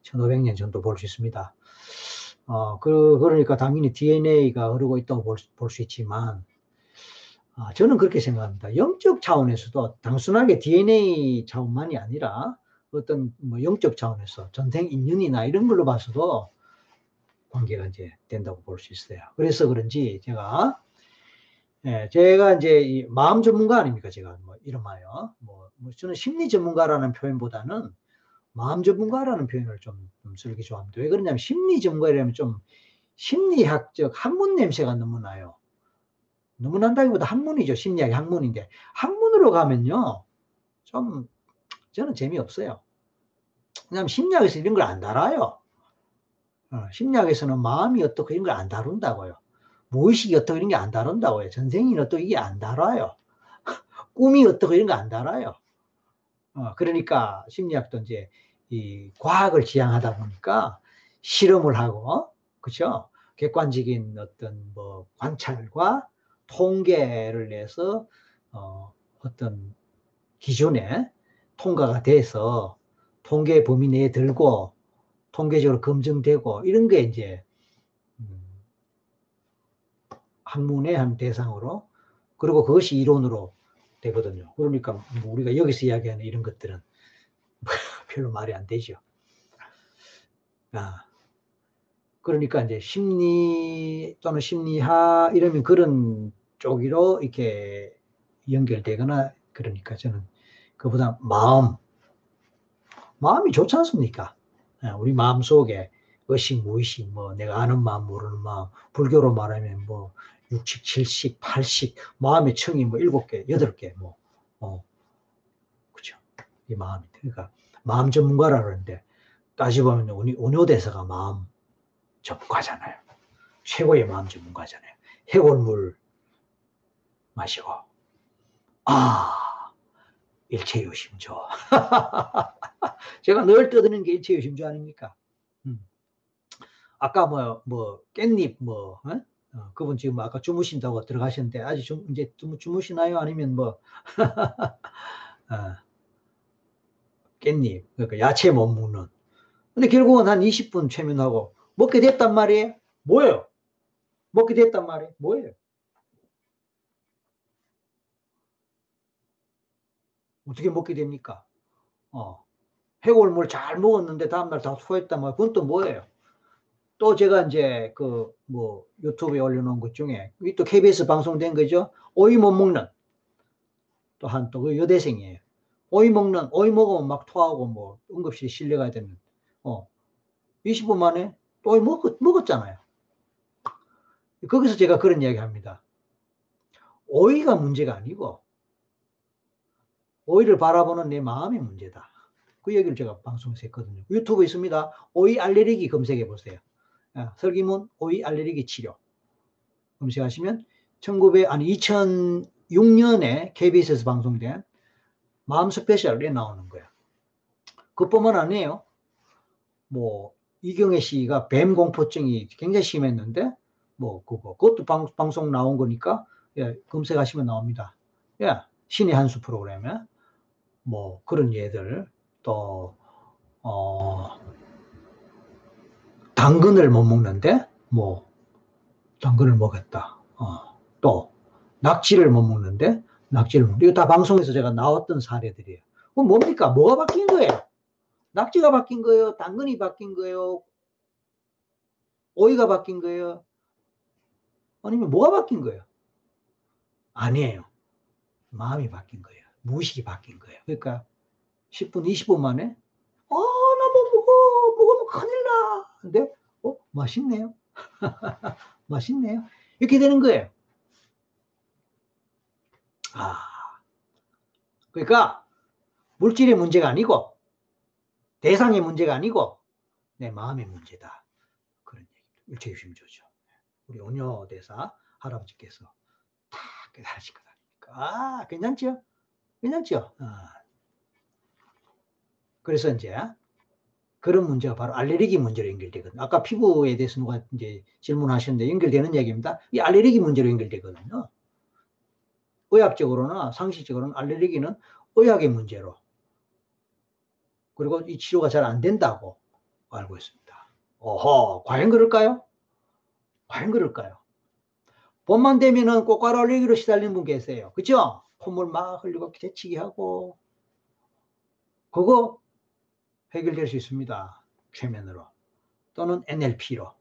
1500년 정도 볼 수 있습니다. 어, 그, 그러니까 당연히 DNA가 흐르고 있다고 볼수 있지만, 아, 저는 그렇게 생각합니다. 영적 차원에서도 단순하게 DNA 차원만이 아니라 어떤 뭐 영적 차원에서 전생 인연이나 이런 걸로 봐서도 관계가 이제 된다고 볼 수 있어요. 그래서 그런지 제가 예, 제가 이제 마음 전문가 아닙니까? 제가 뭐 이름하여 뭐, 뭐 저는 심리 전문가라는 표현보다는 마음 전문가라는 표현을 좀, 좀 쓰기 좋아합니다. 왜 그러냐면 심리 전문가라면 좀 심리학적 한문 냄새가 너무 나요. 너무 난다기보다 한문이죠. 심리학이 학문인데 학문으로 가면요 좀 저는 재미없어요. 왜냐하면 심리학에서 이런 걸 안. 어, 심리학에서는 마음이 어떻고 이런 걸 안 다룬다고요. 무의식이 어떻고 이런 게 안 다룬다고요. 전생이 어떻고 이게 안 다뤄요. [laughs] 꿈이 어떻고 이런 거 안 다뤄요. 어, 그러니까 심리학도 이제 이 과학을 지향하다 보니까 실험을 하고, 그죠? 객관적인 어떤 뭐 관찰과 통계를 내서 어, 어떤 기준에 통과가 돼서 통계 범위 내에 들고 통계적으로 검증되고 이런 게 이제 학문의 한 대상으로 그리고 그것이 이론으로 되거든요. 그러니까 뭐 우리가 여기서 이야기하는 이런 것들은 [laughs] 별로 말이 안 되죠. 아, 그러니까 이제 심리 또는 심리학 이러면 그런 쪽으로 이렇게 연결되거나 그러니까 저는 그보다 마음, 마음이 좋지 않습니까? 아, 우리 마음 속에 의식, 무의식, 뭐 내가 아는 마음, 모르는 마음, 불교로 말하면 뭐 육식, 칠식, 팔식, 마음의 청이 뭐 일곱 개, 여덟 개, 뭐, 어, 그죠. 이 마음이. 그러니까 마음 전문가라 그러는데 따지 보면 우리 운효대사가 마음 전문가잖아요. 최고의 마음 전문가잖아요. 해골물 마시고, 아, 일체요심조. [laughs] 제가 늘 떠드는 게 일체요심조 아닙니까? 음. 아까 뭐, 뭐, 깻잎, 뭐, 어? 어, 그분 지금 뭐 아까 주무신다고 들어가셨는데 아직 주, 이제 주무 시나요? 아니면 뭐 [laughs] 어, 깻잎 그러니까 야채 못 먹는 근데 결국은 한 20분 최면하고 먹게 됐단 말이에요 뭐예요? 먹게 됐단 말이에요 뭐예요? 어떻게 먹게 됩니까? 어. 해골물 잘 먹었는데 다음날 다 토했단 말이에요 그건 또 뭐예요? 또 제가 이제 그 뭐 유튜브에 올려놓은 것 중에 또 KBS 방송된 거죠. 오이 못 먹는 또한 또 그 여대생이에요. 오이 먹는 오이 먹으면 막 토하고 뭐 응급실 실려가야 되는 어 20분 만에 또 오이 먹, 먹었잖아요. 거기서 제가 그런 이야기 합니다. 오이가 문제가 아니고 오이를 바라보는 내 마음이 문제다. 그 얘기를 제가 방송에서 했거든요. 유튜브 있습니다. 오이 알레르기 검색해 보세요. 아, 설기문 오이 알레르기 치료 검색하시면 1900 아니 2006년에 KBS에서 방송된 마음 스페셜에 나오는 거예요. 그뿐만 아니에요. 뭐 이경혜 씨가 뱀 공포증이 굉장히 심했는데 뭐 그거 그것도 방, 방송 나온 거니까 예, 검색하시면 나옵니다. 예, 신의 한수 프로그램에 뭐 그런 예들 또 어, 당근을 못 먹는데 뭐 당근을 먹었다. 어, 또 낙지를 못 먹는데 낙지를 먹는다. 이거 다 방송에서 제가 나왔던 사례들이에요. 그럼 뭡니까? 뭐가 바뀐 거예요? 낙지가 바뀐 거예요? 당근이 바뀐 거예요? 오이가 바뀐 거예요? 아니면 뭐가 바뀐 거예요? 아니에요. 마음이 바뀐 거예요. 무의식이 바뀐 거예요. 그러니까 10분, 20분 만에 어, 나 뭐 먹어. 먹으면 큰일 나. 근데, 어, 맛있네요. [laughs] 맛있네요. 이렇게 되는 거예요. 아. 그러니까, 물질의 문제가 아니고, 대상의 문제가 아니고, 내 마음의 문제다. 그런 얘기. 일체유심조죠. 우리 온효 대사 할아버지께서 다 깨달으실 거다. 아, 괜찮죠? 괜찮죠? 아. 그래서 이제 그런 문제가 바로 알레르기 문제로 연결되거든요. 아까 피부에 대해서 누가 이제 질문하셨는데 연결되는 얘기입니다. 이 알레르기 문제로 연결되거든요. 의학적으로나 상식적으로는 알레르기는 의학의 문제로 그리고 이 치료가 잘 안 된다고 알고 있습니다. 어허, 과연 그럴까요? 과연 그럴까요? 봄만 되면은 꽃가루 알레르기로 시달리는 분 계세요. 그죠? 콧물 막 흘리고 재치기 하고 그거 해결될 수 있습니다. 최면으로 또는 NLP로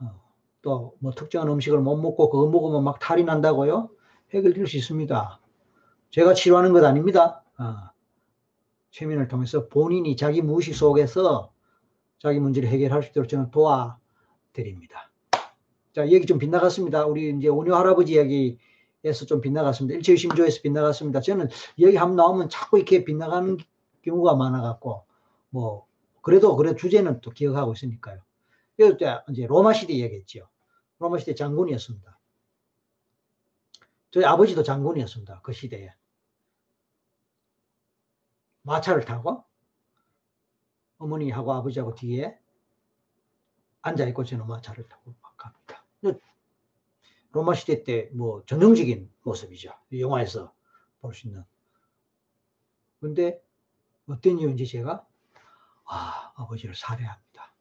어, 또뭐 특정한 음식을 못 먹고 그거 먹으면 막 탈이 난다고요? 해결될 수 있습니다. 제가 치료하는 것 아닙니다. 어, 최면을 통해서 본인이 자기 무의식 속에서 자기 문제를 해결할 수 있도록 저는 도와드립니다. 자, 얘기 좀 빗나갔습니다. 우리 이제 오녀 할아버지 이야기 에서 좀 빗나갔습니다. 일체유심조에서 빗나갔습니다. 저는 여기 한번 나오면 자꾸 이렇게 빗나가는 경우가 많아갖고, 뭐, 그래도, 그래 주제는 또 기억하고 있으니까요. 이럴 때 이제 로마 시대 얘기했죠. 로마 시대 장군이었습니다. 저희 아버지도 장군이었습니다. 그 시대에. 마차를 타고 어머니하고 아버지하고 뒤에 앉아있고 저는 마차를 타고 막 갑니다. 로마 시대 때 뭐 전형적인 모습이죠. 영화에서 볼 수 있는. 근데 어떤 이유인지 제가 아, 아버지를 살해합니다.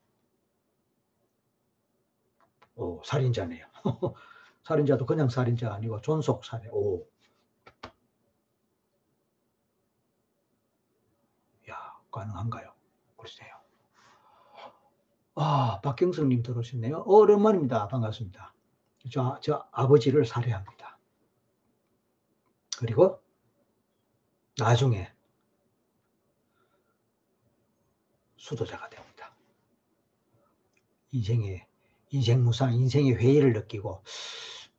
오, 살인자네요. [laughs] 살인자도 그냥 살인자 아니고 존속 살해. 오. 야, 가능한가요? 글쎄요. 아, 박경성님 들어오셨네요. 오랜만입니다. 반갑습니다. 저, 저 아버지를 살해합니다. 그리고 나중에 수도자가 됩니다. 인생의 인생 무상, 인생의 회의를 느끼고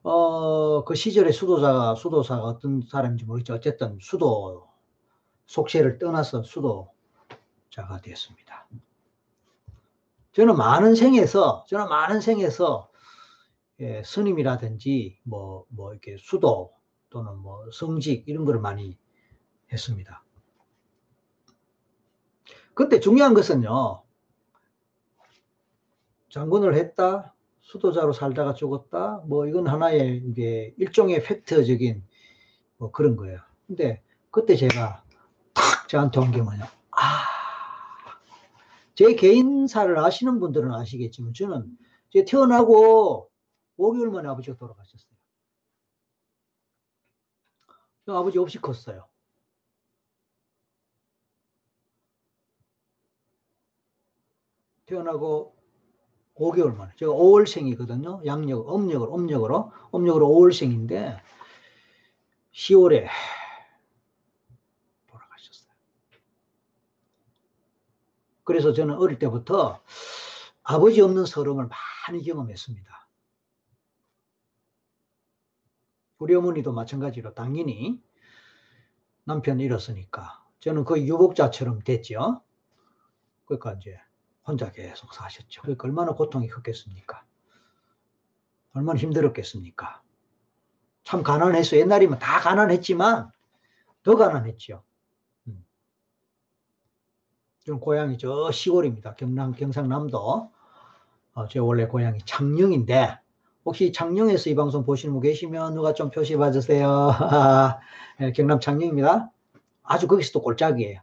어, 그 시절에 수도자가 수도사가 어떤 사람인지 모르겠죠. 어쨌든 수도 속세를 떠나서 수도자가 되었습니다. 저는 많은 생에서 저는 많은 생에서 예, 스님이라든지 뭐, 뭐 이렇게 수도 또는 뭐 성직 이런 거를 많이 했습니다. 그때 중요한 것은요, 장군을 했다, 수도자로 살다가 죽었다, 뭐 이건 하나의 이게 일종의 팩트적인 뭐 그런 거예요. 근데 그때 제가 탁 저한테 온 게 뭐냐, 아, 제 개인사를 아시는 분들은 아시겠지만 저는 제 태어나고 5개월 만에 아버지가 돌아가셨어요. 아버지 없이 컸어요. 태어나고 5개월 만에. 제가 5월생이거든요. 양력, 음력으로, 음력으로. 음력으로 5월생인데 10월에 돌아가셨어요. 그래서 저는 어릴 때부터 아버지 없는 서름을 많이 경험했습니다. 우리 어머니도 마찬가지로 당연히 남편 잃었으니까 저는 그 유복자처럼 됐죠. 그러니까 이제 혼자 계속 사셨죠. 그러니까 얼마나 고통이 컸겠습니까? 얼마나 힘들었겠습니까? 참 가난했어. 옛날이면 다 가난했지만 더 가난했죠. 음. 저 고향이 저 시골입니다. 경남 경상남도. 어, 제 원래 고향이 창녕인데 혹시 창녕에서 이 방송 보시는 분 계시면 누가 좀 표시해 봐주세요. 네, [laughs] 경남 창녕입니다. 아주 거기서 또 골짜기예요.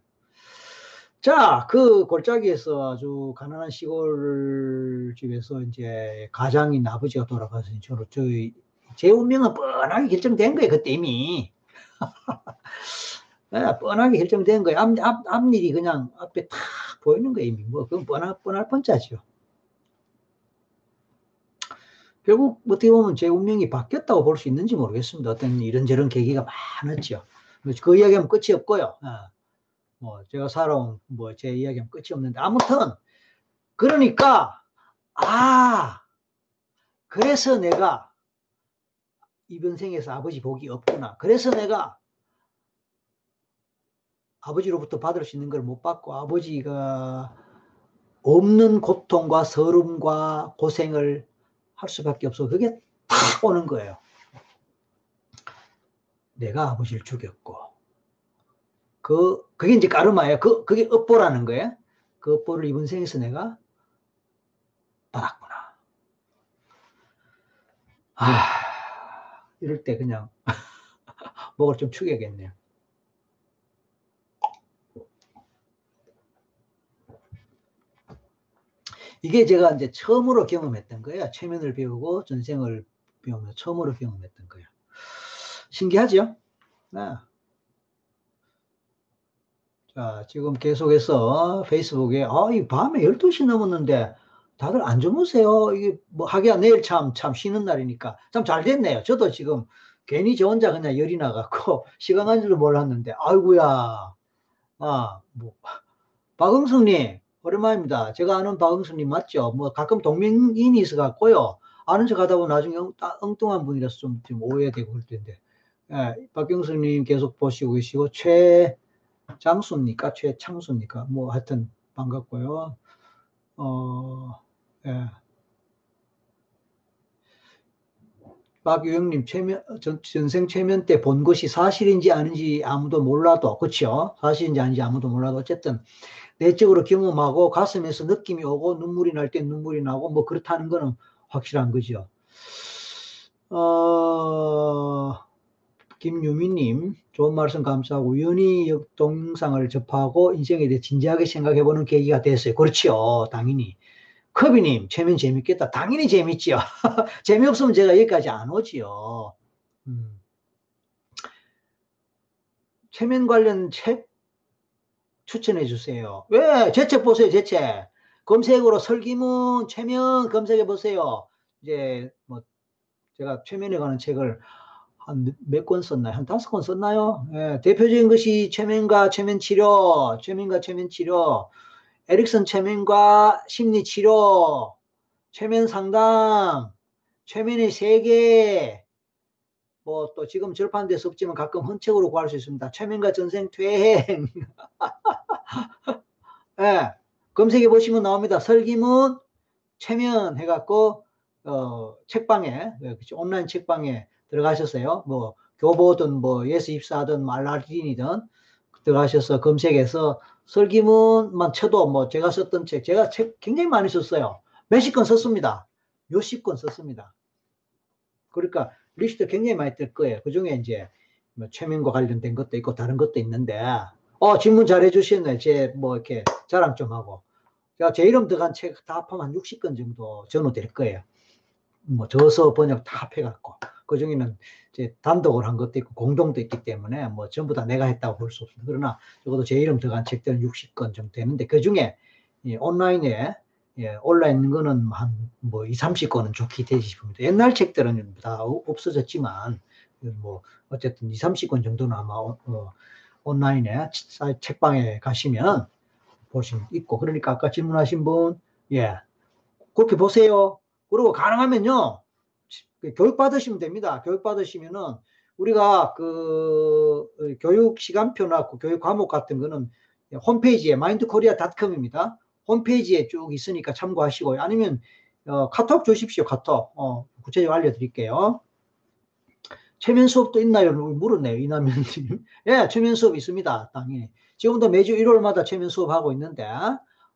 자, 그 골짜기에서 아주 가난한 시골 집에서 이제 가장인 아버지가 돌아가서 저로 저희 제 운명은 뻔하게 결정된 거예요. 그때 이미. 네, [laughs] 뻔하게 결정된 거예요. 앞, 앞, 앞일이 그냥 앞에 탁 보이는 거예요. 이미. 뭐, 그건 뻔할, 뻔할 뻔짜죠. 결국 어떻게 보면 제 운명이 바뀌었다고 볼 수 있는지 모르겠습니다. 어떤 이런저런 계기가 많았죠. 그 이야기하면 끝이 없고요. 어. 뭐 제가 살아온 뭐 제 이야기하면 끝이 없는데 아무튼 그러니까 아 그래서 내가 이번 생에서 아버지 복이 없구나. 그래서 내가 아버지로부터 받을 수 있는 걸 못 받고 아버지가 없는 고통과 서름과 고생을 할 수밖에 없어. 그게 딱 오는 거예요. 내가 아버지를 죽였고, 그, 그게 이제 까르마예요. 그, 그게 업보라는 거예요. 그 업보를 이번 생에서 내가 받았구나. 아, 이럴 때 그냥 [laughs] 목을 좀 축여야겠네요. 이게 제가 이제 처음으로 경험했던 거예요. 최면을 배우고 전생을 경험해 처음으로 경험했던 거예요. 신기하죠? 네. 자, 지금 계속해서 페이스북에, 아, 이 밤에 12시 넘었는데, 다들 안 주무세요? 이게 뭐, 하기야 내일 참, 참 쉬는 날이니까. 참 잘 됐네요. 저도 지금 괜히 저 혼자 그냥 열이 나갖고, [laughs] 시간 간 줄도 몰랐는데, 아이구야. 아, 뭐, 박응숙님, 오랜만입니다. 제가 아는 박응숙님 맞죠? 뭐, 가끔 동명인이 있어 갖고요. 아는 척 하다 보면 나중에 엉, 엉뚱한 분이라서 좀, 좀 오해되고 그럴 텐데. 예, 박경수님 계속 보시고 계시고, 최장수입니까? 최창수입니까? 뭐, 하여튼, 반갑고요. 어, 예. 박유영님, 최면, 전, 전생 최면 때 본 것이 사실인지 아닌지 아무도 몰라도, 그쵸? 사실인지 아닌지 아무도 몰라도, 어쨌든, 내적으로 경험하고 가슴에서 느낌이 오고 눈물이 날 때 눈물이 나고 뭐 그렇다는 거는 확실한 거죠. 어, 김유미님, 좋은 말씀 감사하고, 연희 동영상을 접하고 인생에 대해 진지하게 생각해보는 계기가 됐어요. 그렇죠. 당연히. 커비님, 최면 재밌겠다. 당연히 재밌지요. [laughs] 재미없으면 제가 여기까지 안 오지요. 음. 최면 관련 책 추천해 주세요. 왜? 제책 보세요, 제 책. 검색으로 설기문, 최면 검색해 보세요. 이제 뭐 제가 최면에 관한 책을 한 몇 권 썼나요? 한 다섯 권 썼나요? 예, 대표적인 것이 최면과 최면 치료, 최면과 최면 치료, 에릭슨 최면과 심리 치료, 최면 상담, 최면의 세계, 뭐 또 지금 절판돼서 없지만 가끔 헌책으로 구할 수 있습니다. 최면과 전생 퇴행. [laughs] 예, 검색해 보시면 나옵니다. 설기문 최면 해갖고 어, 책방에 예, 온라인 책방에 들어가셨어요. 뭐 교보든 뭐 예스 이십사든 알라딘이든 들어가셔서 검색해서 설기문만 쳐도 뭐 제가 썼던 책 제가 책 굉장히 많이 썼어요. 몇십 권 썼습니다. 몇십 권 썼습니다. 그러니까 리스트 굉장히 많이 뜰 거예요. 그 중에 이제 뭐 최면과 관련된 것도 있고 다른 것도 있는데 어 질문 잘 해주셨네. 제 뭐 이렇게 자랑 좀 하고 제가 제 이름 들어간 책 다 합하면 한 60건 정도 전후될 거예요. 뭐 저서 번역 다 합해갖고 그 중에는 이제 단독으로 한 것도 있고 공동도 있기 때문에 뭐 전부 다 내가 했다고 볼 수 없습니다. 그러나 적어도 제 이름 들어간 책들은 60건 정도 되는데 그 중에 온라인에 예, 올라 있는 거는 한 뭐 2, 30건은 좋게 되지 싶습니다. 옛날 책들은 다 없어졌지만 뭐 어쨌든 2, 30건 정도는 아마 어, 어, 온라인에 책방에 가시면 보시면 있고 그러니까 아까 질문하신 분 예, 그렇게 보세요. 그리고 가능하면요. 교육 받으시면 됩니다. 교육 받으시면은 우리가 그 교육 시간표나 그 교육 과목 같은 거는 홈페이지에 마인드코리아닷컴입니다. 홈페이지에 쭉 있으니까 참고하시고요. 아니면 어, 카톡 주십시오. 카톡. 어, 구체적으로 알려드릴게요. 최면 수업도 있나요? 물었네요. 이남현님. [laughs] 예, 최면 수업 있습니다. 당연히. 지금도 매주 1월마다 최면 수업하고 있는데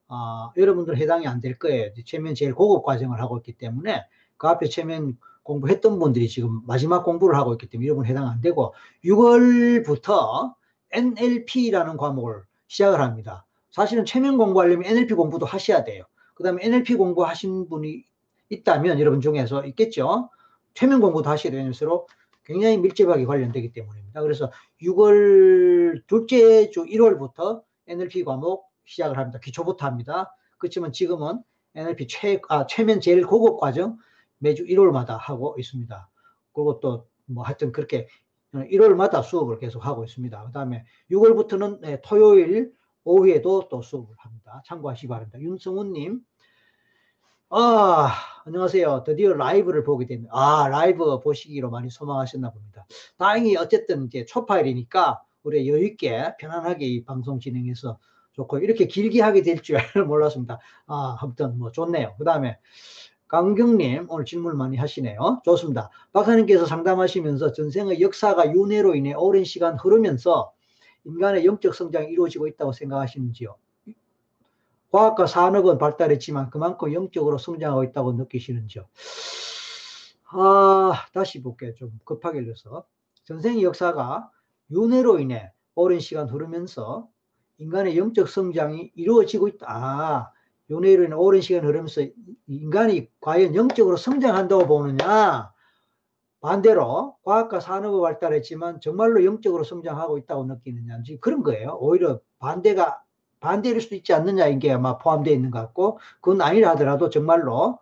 어, 여러분들 해당이 안 될 거예요. 최면 제일 고급 과정을 하고 있기 때문에 그 앞에 최면 공부했던 분들이 지금 마지막 공부를 하고 있기 때문에 여러분 해당 안 되고 6월부터 NLP라는 과목을 시작을 합니다. 사실은 최면 공부하려면 NLP 공부도 하셔야 돼요. 그 다음에 NLP 공부하신 분이 있다면 여러분 중에서 있겠죠. 최면 공부도 하셔야 되는 것으로 굉장히 밀접하게 관련되기 때문입니다. 그래서 6월 둘째 주 1월부터 NLP 과목 시작을 합니다. 기초부터 합니다. 그렇지만 지금은 NLP 최, 아, 최면 제일 고급 과정 매주 1월마다 하고 있습니다. 또뭐 하여튼 그렇게 1월마다 수업을 계속 하고 있습니다. 그 다음에 6월부터는 네, 토요일 오후에도 또 수업을 합니다. 참고하시기 바랍니다. 윤성훈님, 아, 안녕하세요. 드디어 라이브를 보게 됩니다. 아, 라이브 보시기로 많이 소망하셨나 봅니다. 다행히 어쨌든 이제 초파일이니까 우리 여유있게 편안하게 이 방송 진행해서 좋고 이렇게 길게 하게 될 줄 [laughs] 몰랐습니다. 아, 아무튼 뭐 좋네요. 그 다음에 강경님 오늘 질문 많이 하시네요. 좋습니다. 박사님께서 상담하시면서 전생의 역사가 윤회로 인해 오랜 시간 흐르면서 인간의 영적 성장이 이루어지고 있다고 생각하시는지요? 과학과 산업은 발달했지만 그만큼 영적으로 성장하고 있다고 느끼시는지요? 아, 다시 볼게요. 좀 급하게 읽어서. 전생의 역사가 윤회로 인해 오랜 시간 흐르면서 인간의 영적 성장이 이루어지고 있다. 아, 윤회로 인해 오랜 시간 흐르면서 인간이 과연 영적으로 성장한다고 보느냐? 반대로 과학과 산업이 발달했지만 정말로 영적으로 성장하고 있다고 느끼느냐. 지금 그런 거예요. 오히려 반대가 반대일 수도 있지 않느냐 이게 아마 포함되어 있는 것 같고 그건 아니라 하더라도 정말로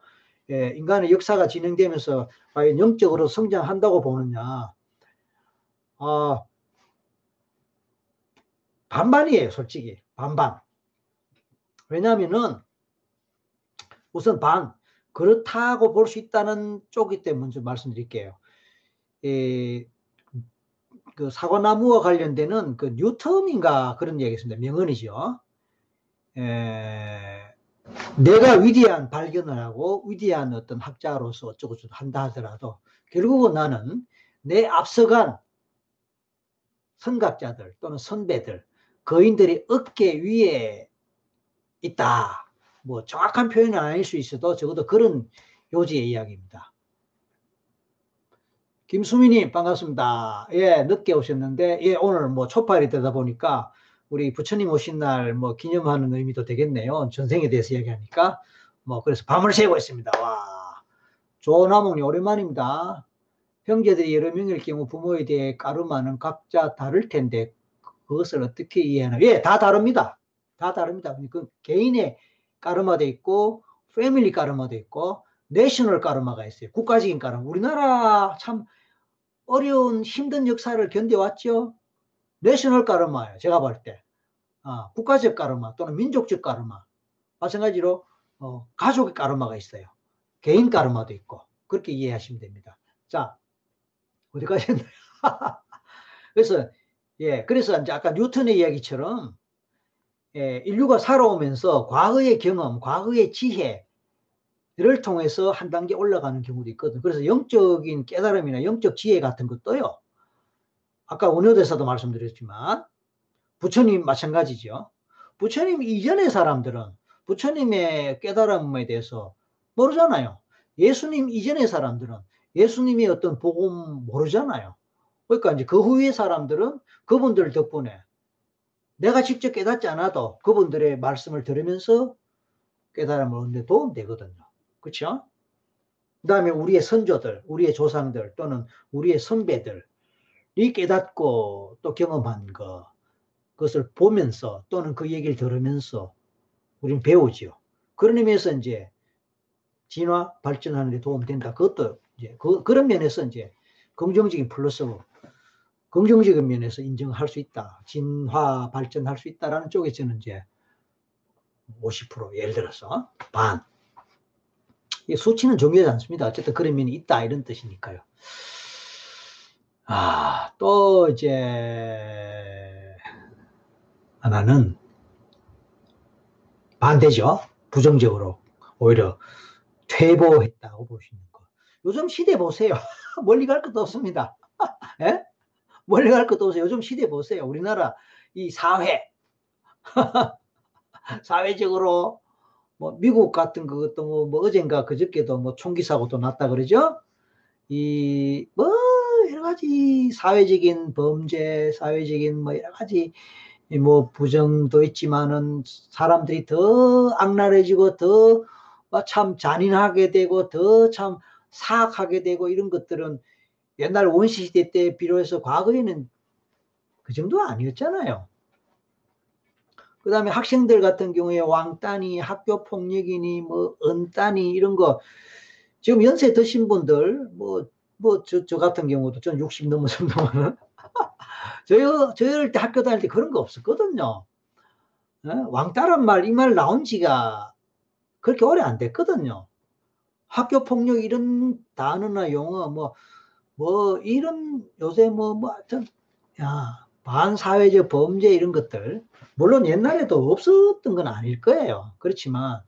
예, 인간의 역사가 진행되면서 과연 영적으로 성장한다고 보느냐. 어, 반반이에요 솔직히. 반반. 왜냐하면은 우선 반. 그렇다고 볼 수 있다는 쪽이 때문에 말씀드릴게요. 에, 그 사과나무와 관련되는 그 뉴턴인가 그런 얘기 있습니다. 명언이죠. 에, 내가 위대한 발견을 하고 위대한 어떤 학자로서 어쩌고저쩌고 한다 하더라도 결국은 나는 내 앞서간 선각자들 또는 선배들 거인들이 어깨 위에 있다. 뭐 정확한 표현은 아닐 수 있어도 적어도 그런 요지의 이야기입니다. 김수민님 반갑습니다. 예, 늦게 오셨는데 예, 오늘 뭐 초파일이 되다 보니까 우리 부처님 오신 날 뭐 기념하는 의미도 되겠네요. 전생에 대해서 이야기하니까 뭐 그래서 밤을 새고 있습니다. 와, 조나몽님 오랜만입니다. 형제들이 여러 명일 경우 부모에 대해 까르마는 각자 다를 텐데 그것을 어떻게 이해하나? 예, 다 다릅니다. 다 다릅니다. 그 개인의 까르마도 있고 family 까르마도 있고 national 까르마가 있어요. 국가적인 까르마. 우리나라 참 어려운 힘든 역사를 견뎌왔죠. national 까르마예요. 제가 볼 때. 어, 국가적 까르마 또는 민족적 까르마. 마찬가지로 어, 가족의 까르마가 있어요. 개인 까르마도 있고 그렇게 이해하시면 됩니다. 자 어디까지 했나요? [laughs] 그래서 예 그래서 이제 아까 뉴턴의 이야기처럼 예, 인류가 살아오면서 과거의 경험, 과거의 지혜 를 통해서 한 단계 올라가는 경우도 있거든. 그래서 영적인 깨달음이나 영적 지혜 같은 것도요. 아까 원효대사도 말씀드렸지만 부처님 마찬가지죠. 부처님 이전의 사람들은 부처님의 깨달음에 대해서 모르잖아요. 예수님 이전의 사람들은 예수님의 어떤 복음 모르잖아요. 그러니까 이제 그 후의 사람들은 그분들 덕분에 내가 직접 깨닫지 않아도 그분들의 말씀을 들으면서 깨달음을 얻는 데 도움 되거든요. 그렇죠? 그 다음에 우리의 선조들, 우리의 조상들 또는 우리의 선배들이 깨닫고 또 경험한 거, 그것을 보면서 또는 그 얘기를 들으면서 우리는 배우지요. 그런 의미에서 이제 진화, 발전하는 데 도움된다. 그것도 이제 그, 그런 면에서 이제 긍정적인 플러스고 긍정적인 면에서 인정할 수 있다. 진화, 발전할 수 있다라는 쪽에 저는 이제 50% 예를 들어서 반. 수치는 중요하지 않습니다. 어쨌든 그런 면이 있다 이런 뜻이니까요. 아, 또 이제 하나는 반대죠. 부정적으로 오히려 퇴보했다고 보시는 거. 요즘 시대 보세요. [laughs] 멀리 갈 것도 없습니다. [laughs] 예? 멀리 갈 것도 없어요. 요즘 시대 보세요. 우리나라 이 사회. [laughs] 사회적으로 뭐 미국 같은 그것도 뭐, 뭐 어젠가 그저께도 뭐 총기 사고도 났다 그러죠. 이 뭐 여러 가지 사회적인 범죄, 사회적인 뭐 여러 가지 뭐 부정도 있지만은 사람들이 더 악랄해지고 더 참 잔인하게 되고 더 참 사악하게 되고 이런 것들은 옛날 원시시대 때 비로해서 과거에는 그 정도 아니었잖아요. 그 다음에 학생들 같은 경우에 왕따니 학교 폭력이니 뭐 은따니 이런 거 지금 연세 드신 분들 뭐 뭐 저 저 같은 경우도 전 60 넘었습니다만은 [laughs] 저희 저희 때 학교 다닐 때 그런 거 없었거든요. 네? 왕따란 말 이 말 나온 지가 그렇게 오래 안 됐거든요. 학교 폭력 이런 단어나 용어 뭐뭐 이런 요새 뭐, 뭐 하여튼 야 반사회적 범죄 이런 것들 물론 옛날에도 없었던 건 아닐 거예요. 그렇지만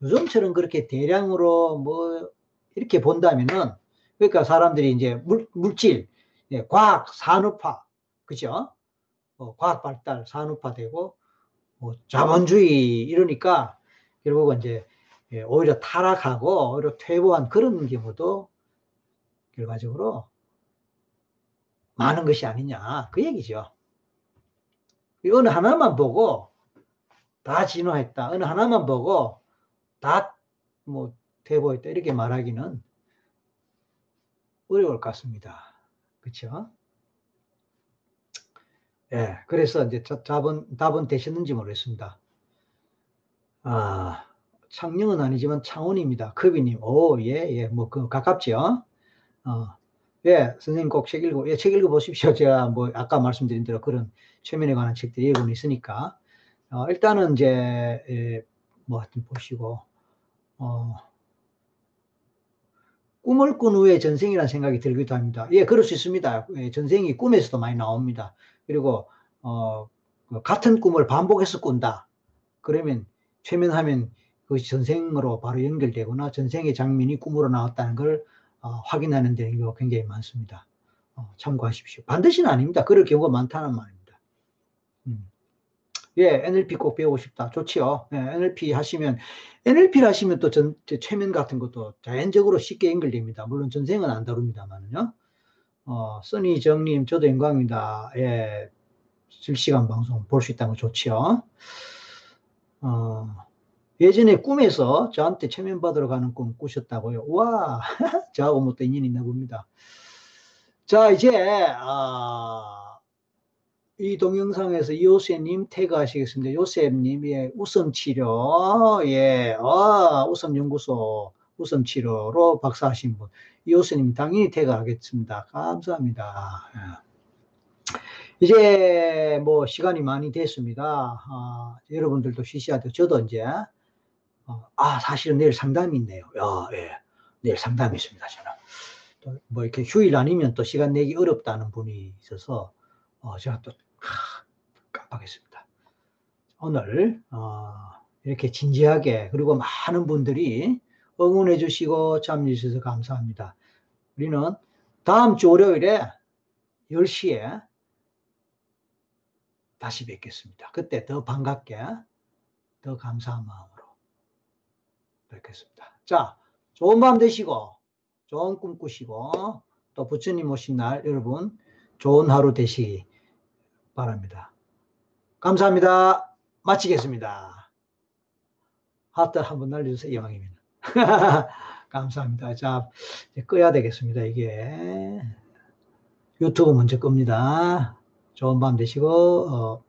요즘처럼 그렇게 대량으로 뭐 이렇게 본다면은 그러니까 사람들이 이제 물, 물질, 예, 과학, 산업화, 그죠? 어, 과학 발달, 산업화 되고 뭐 자본주의 이러니까 결국은 이제 예, 오히려 타락하고 오히려 퇴보한 그런 경우도 결과적으로 많은 것이 아니냐 그 얘기죠. 어느 하나만 보고 다 진화했다. 어느 하나만 보고 다뭐 퇴보했다 이렇게 말하기는 어려울 것 같습니다. 그렇죠? 예, 그래서 이제 답은 답은 되셨는지 모르겠습니다. 아, 창녕은 아니지만 창원입니다. 커비님, 오, 예, 예, 뭐, 그, 가깝죠? 어, 예, 선생님 꼭 책 읽고, 예, 책 읽어보십시오. [laughs] 제가 뭐, 아까 말씀드린 대로 그런 최면에 관한 책들이 읽고 있으니까. 어, 일단은 이제, 예, 뭐, 하여튼 보시고, 어, 꿈을 꾼 후에 전생이라는 생각이 들기도 합니다. 예, 그럴 수 있습니다. 예, 전생이 꿈에서도 많이 나옵니다. 그리고, 어, 그 같은 꿈을 반복해서 꾼다. 그러면 최면하면 그것이 전생으로 바로 연결되거나 전생의 장면이 꿈으로 나왔다는 걸 어, 확인하는 경우가 굉장히 많습니다. 어, 참고하십시오. 반드시는 아닙니다. 그럴 경우가 많다는 말입니다. 음. 예, NLP 꼭 배우고 싶다. 좋지요. 예, NLP 하시면, NLP를 하시면 또 전, 최면 같은 것도 자연적으로 쉽게 연결됩니다. 물론 전생은 안 다룹니다만요. 어, 써니 정님, 저도 영광입니다. 예, 실시간 방송 볼 수 있다는 거 좋지요. 어, 예전에 꿈에서 저한테 체면받으러 가는 꿈 꾸셨다고요. 와, [laughs] 저하고 뭐또 인연이 있나 봅니다. 자, 이제, 아, 이 동영상에서 요셉님 태그하시겠습니다. 요셉님, 예, 웃음치료, 예, 아, 웃음연구소, 웃음치료로 박사하신 분. 요셉님 당연히 태그하겠습니다. 감사합니다. 예. 이제 뭐 시간이 많이 됐습니다. 아, 여러분들도 쉬셔야 돼요. 저도 이제 어, 아 사실은 내일 상담이 있네요. 야, 예. 내일 상담이 있습니다. 저는 또 뭐 이렇게 휴일 아니면 또 시간 내기 어렵다는 분이 있어서 어, 제가 또 하, 깜빡했습니다. 오늘 어, 이렇게 진지하게 그리고 많은 분들이 응원해 주시고 참여해 주셔서 감사합니다. 우리는 다음 주 월요일에 10시에 다시 뵙겠습니다. 그때 더 반갑게, 더 감사한 마음으로 뵙겠습니다. 자, 좋은 밤 되시고, 좋은 꿈 꾸시고, 또 부처님 오신 날 여러분 좋은 하루 되시기 바랍니다. 감사합니다. 마치겠습니다. 하트 한번 날려주세요. 이왕이면. [laughs] 감사합니다. 자, 이제 꺼야 되겠습니다. 이게 유튜브 먼저 끕니다. 좋은 밤 되시고 어,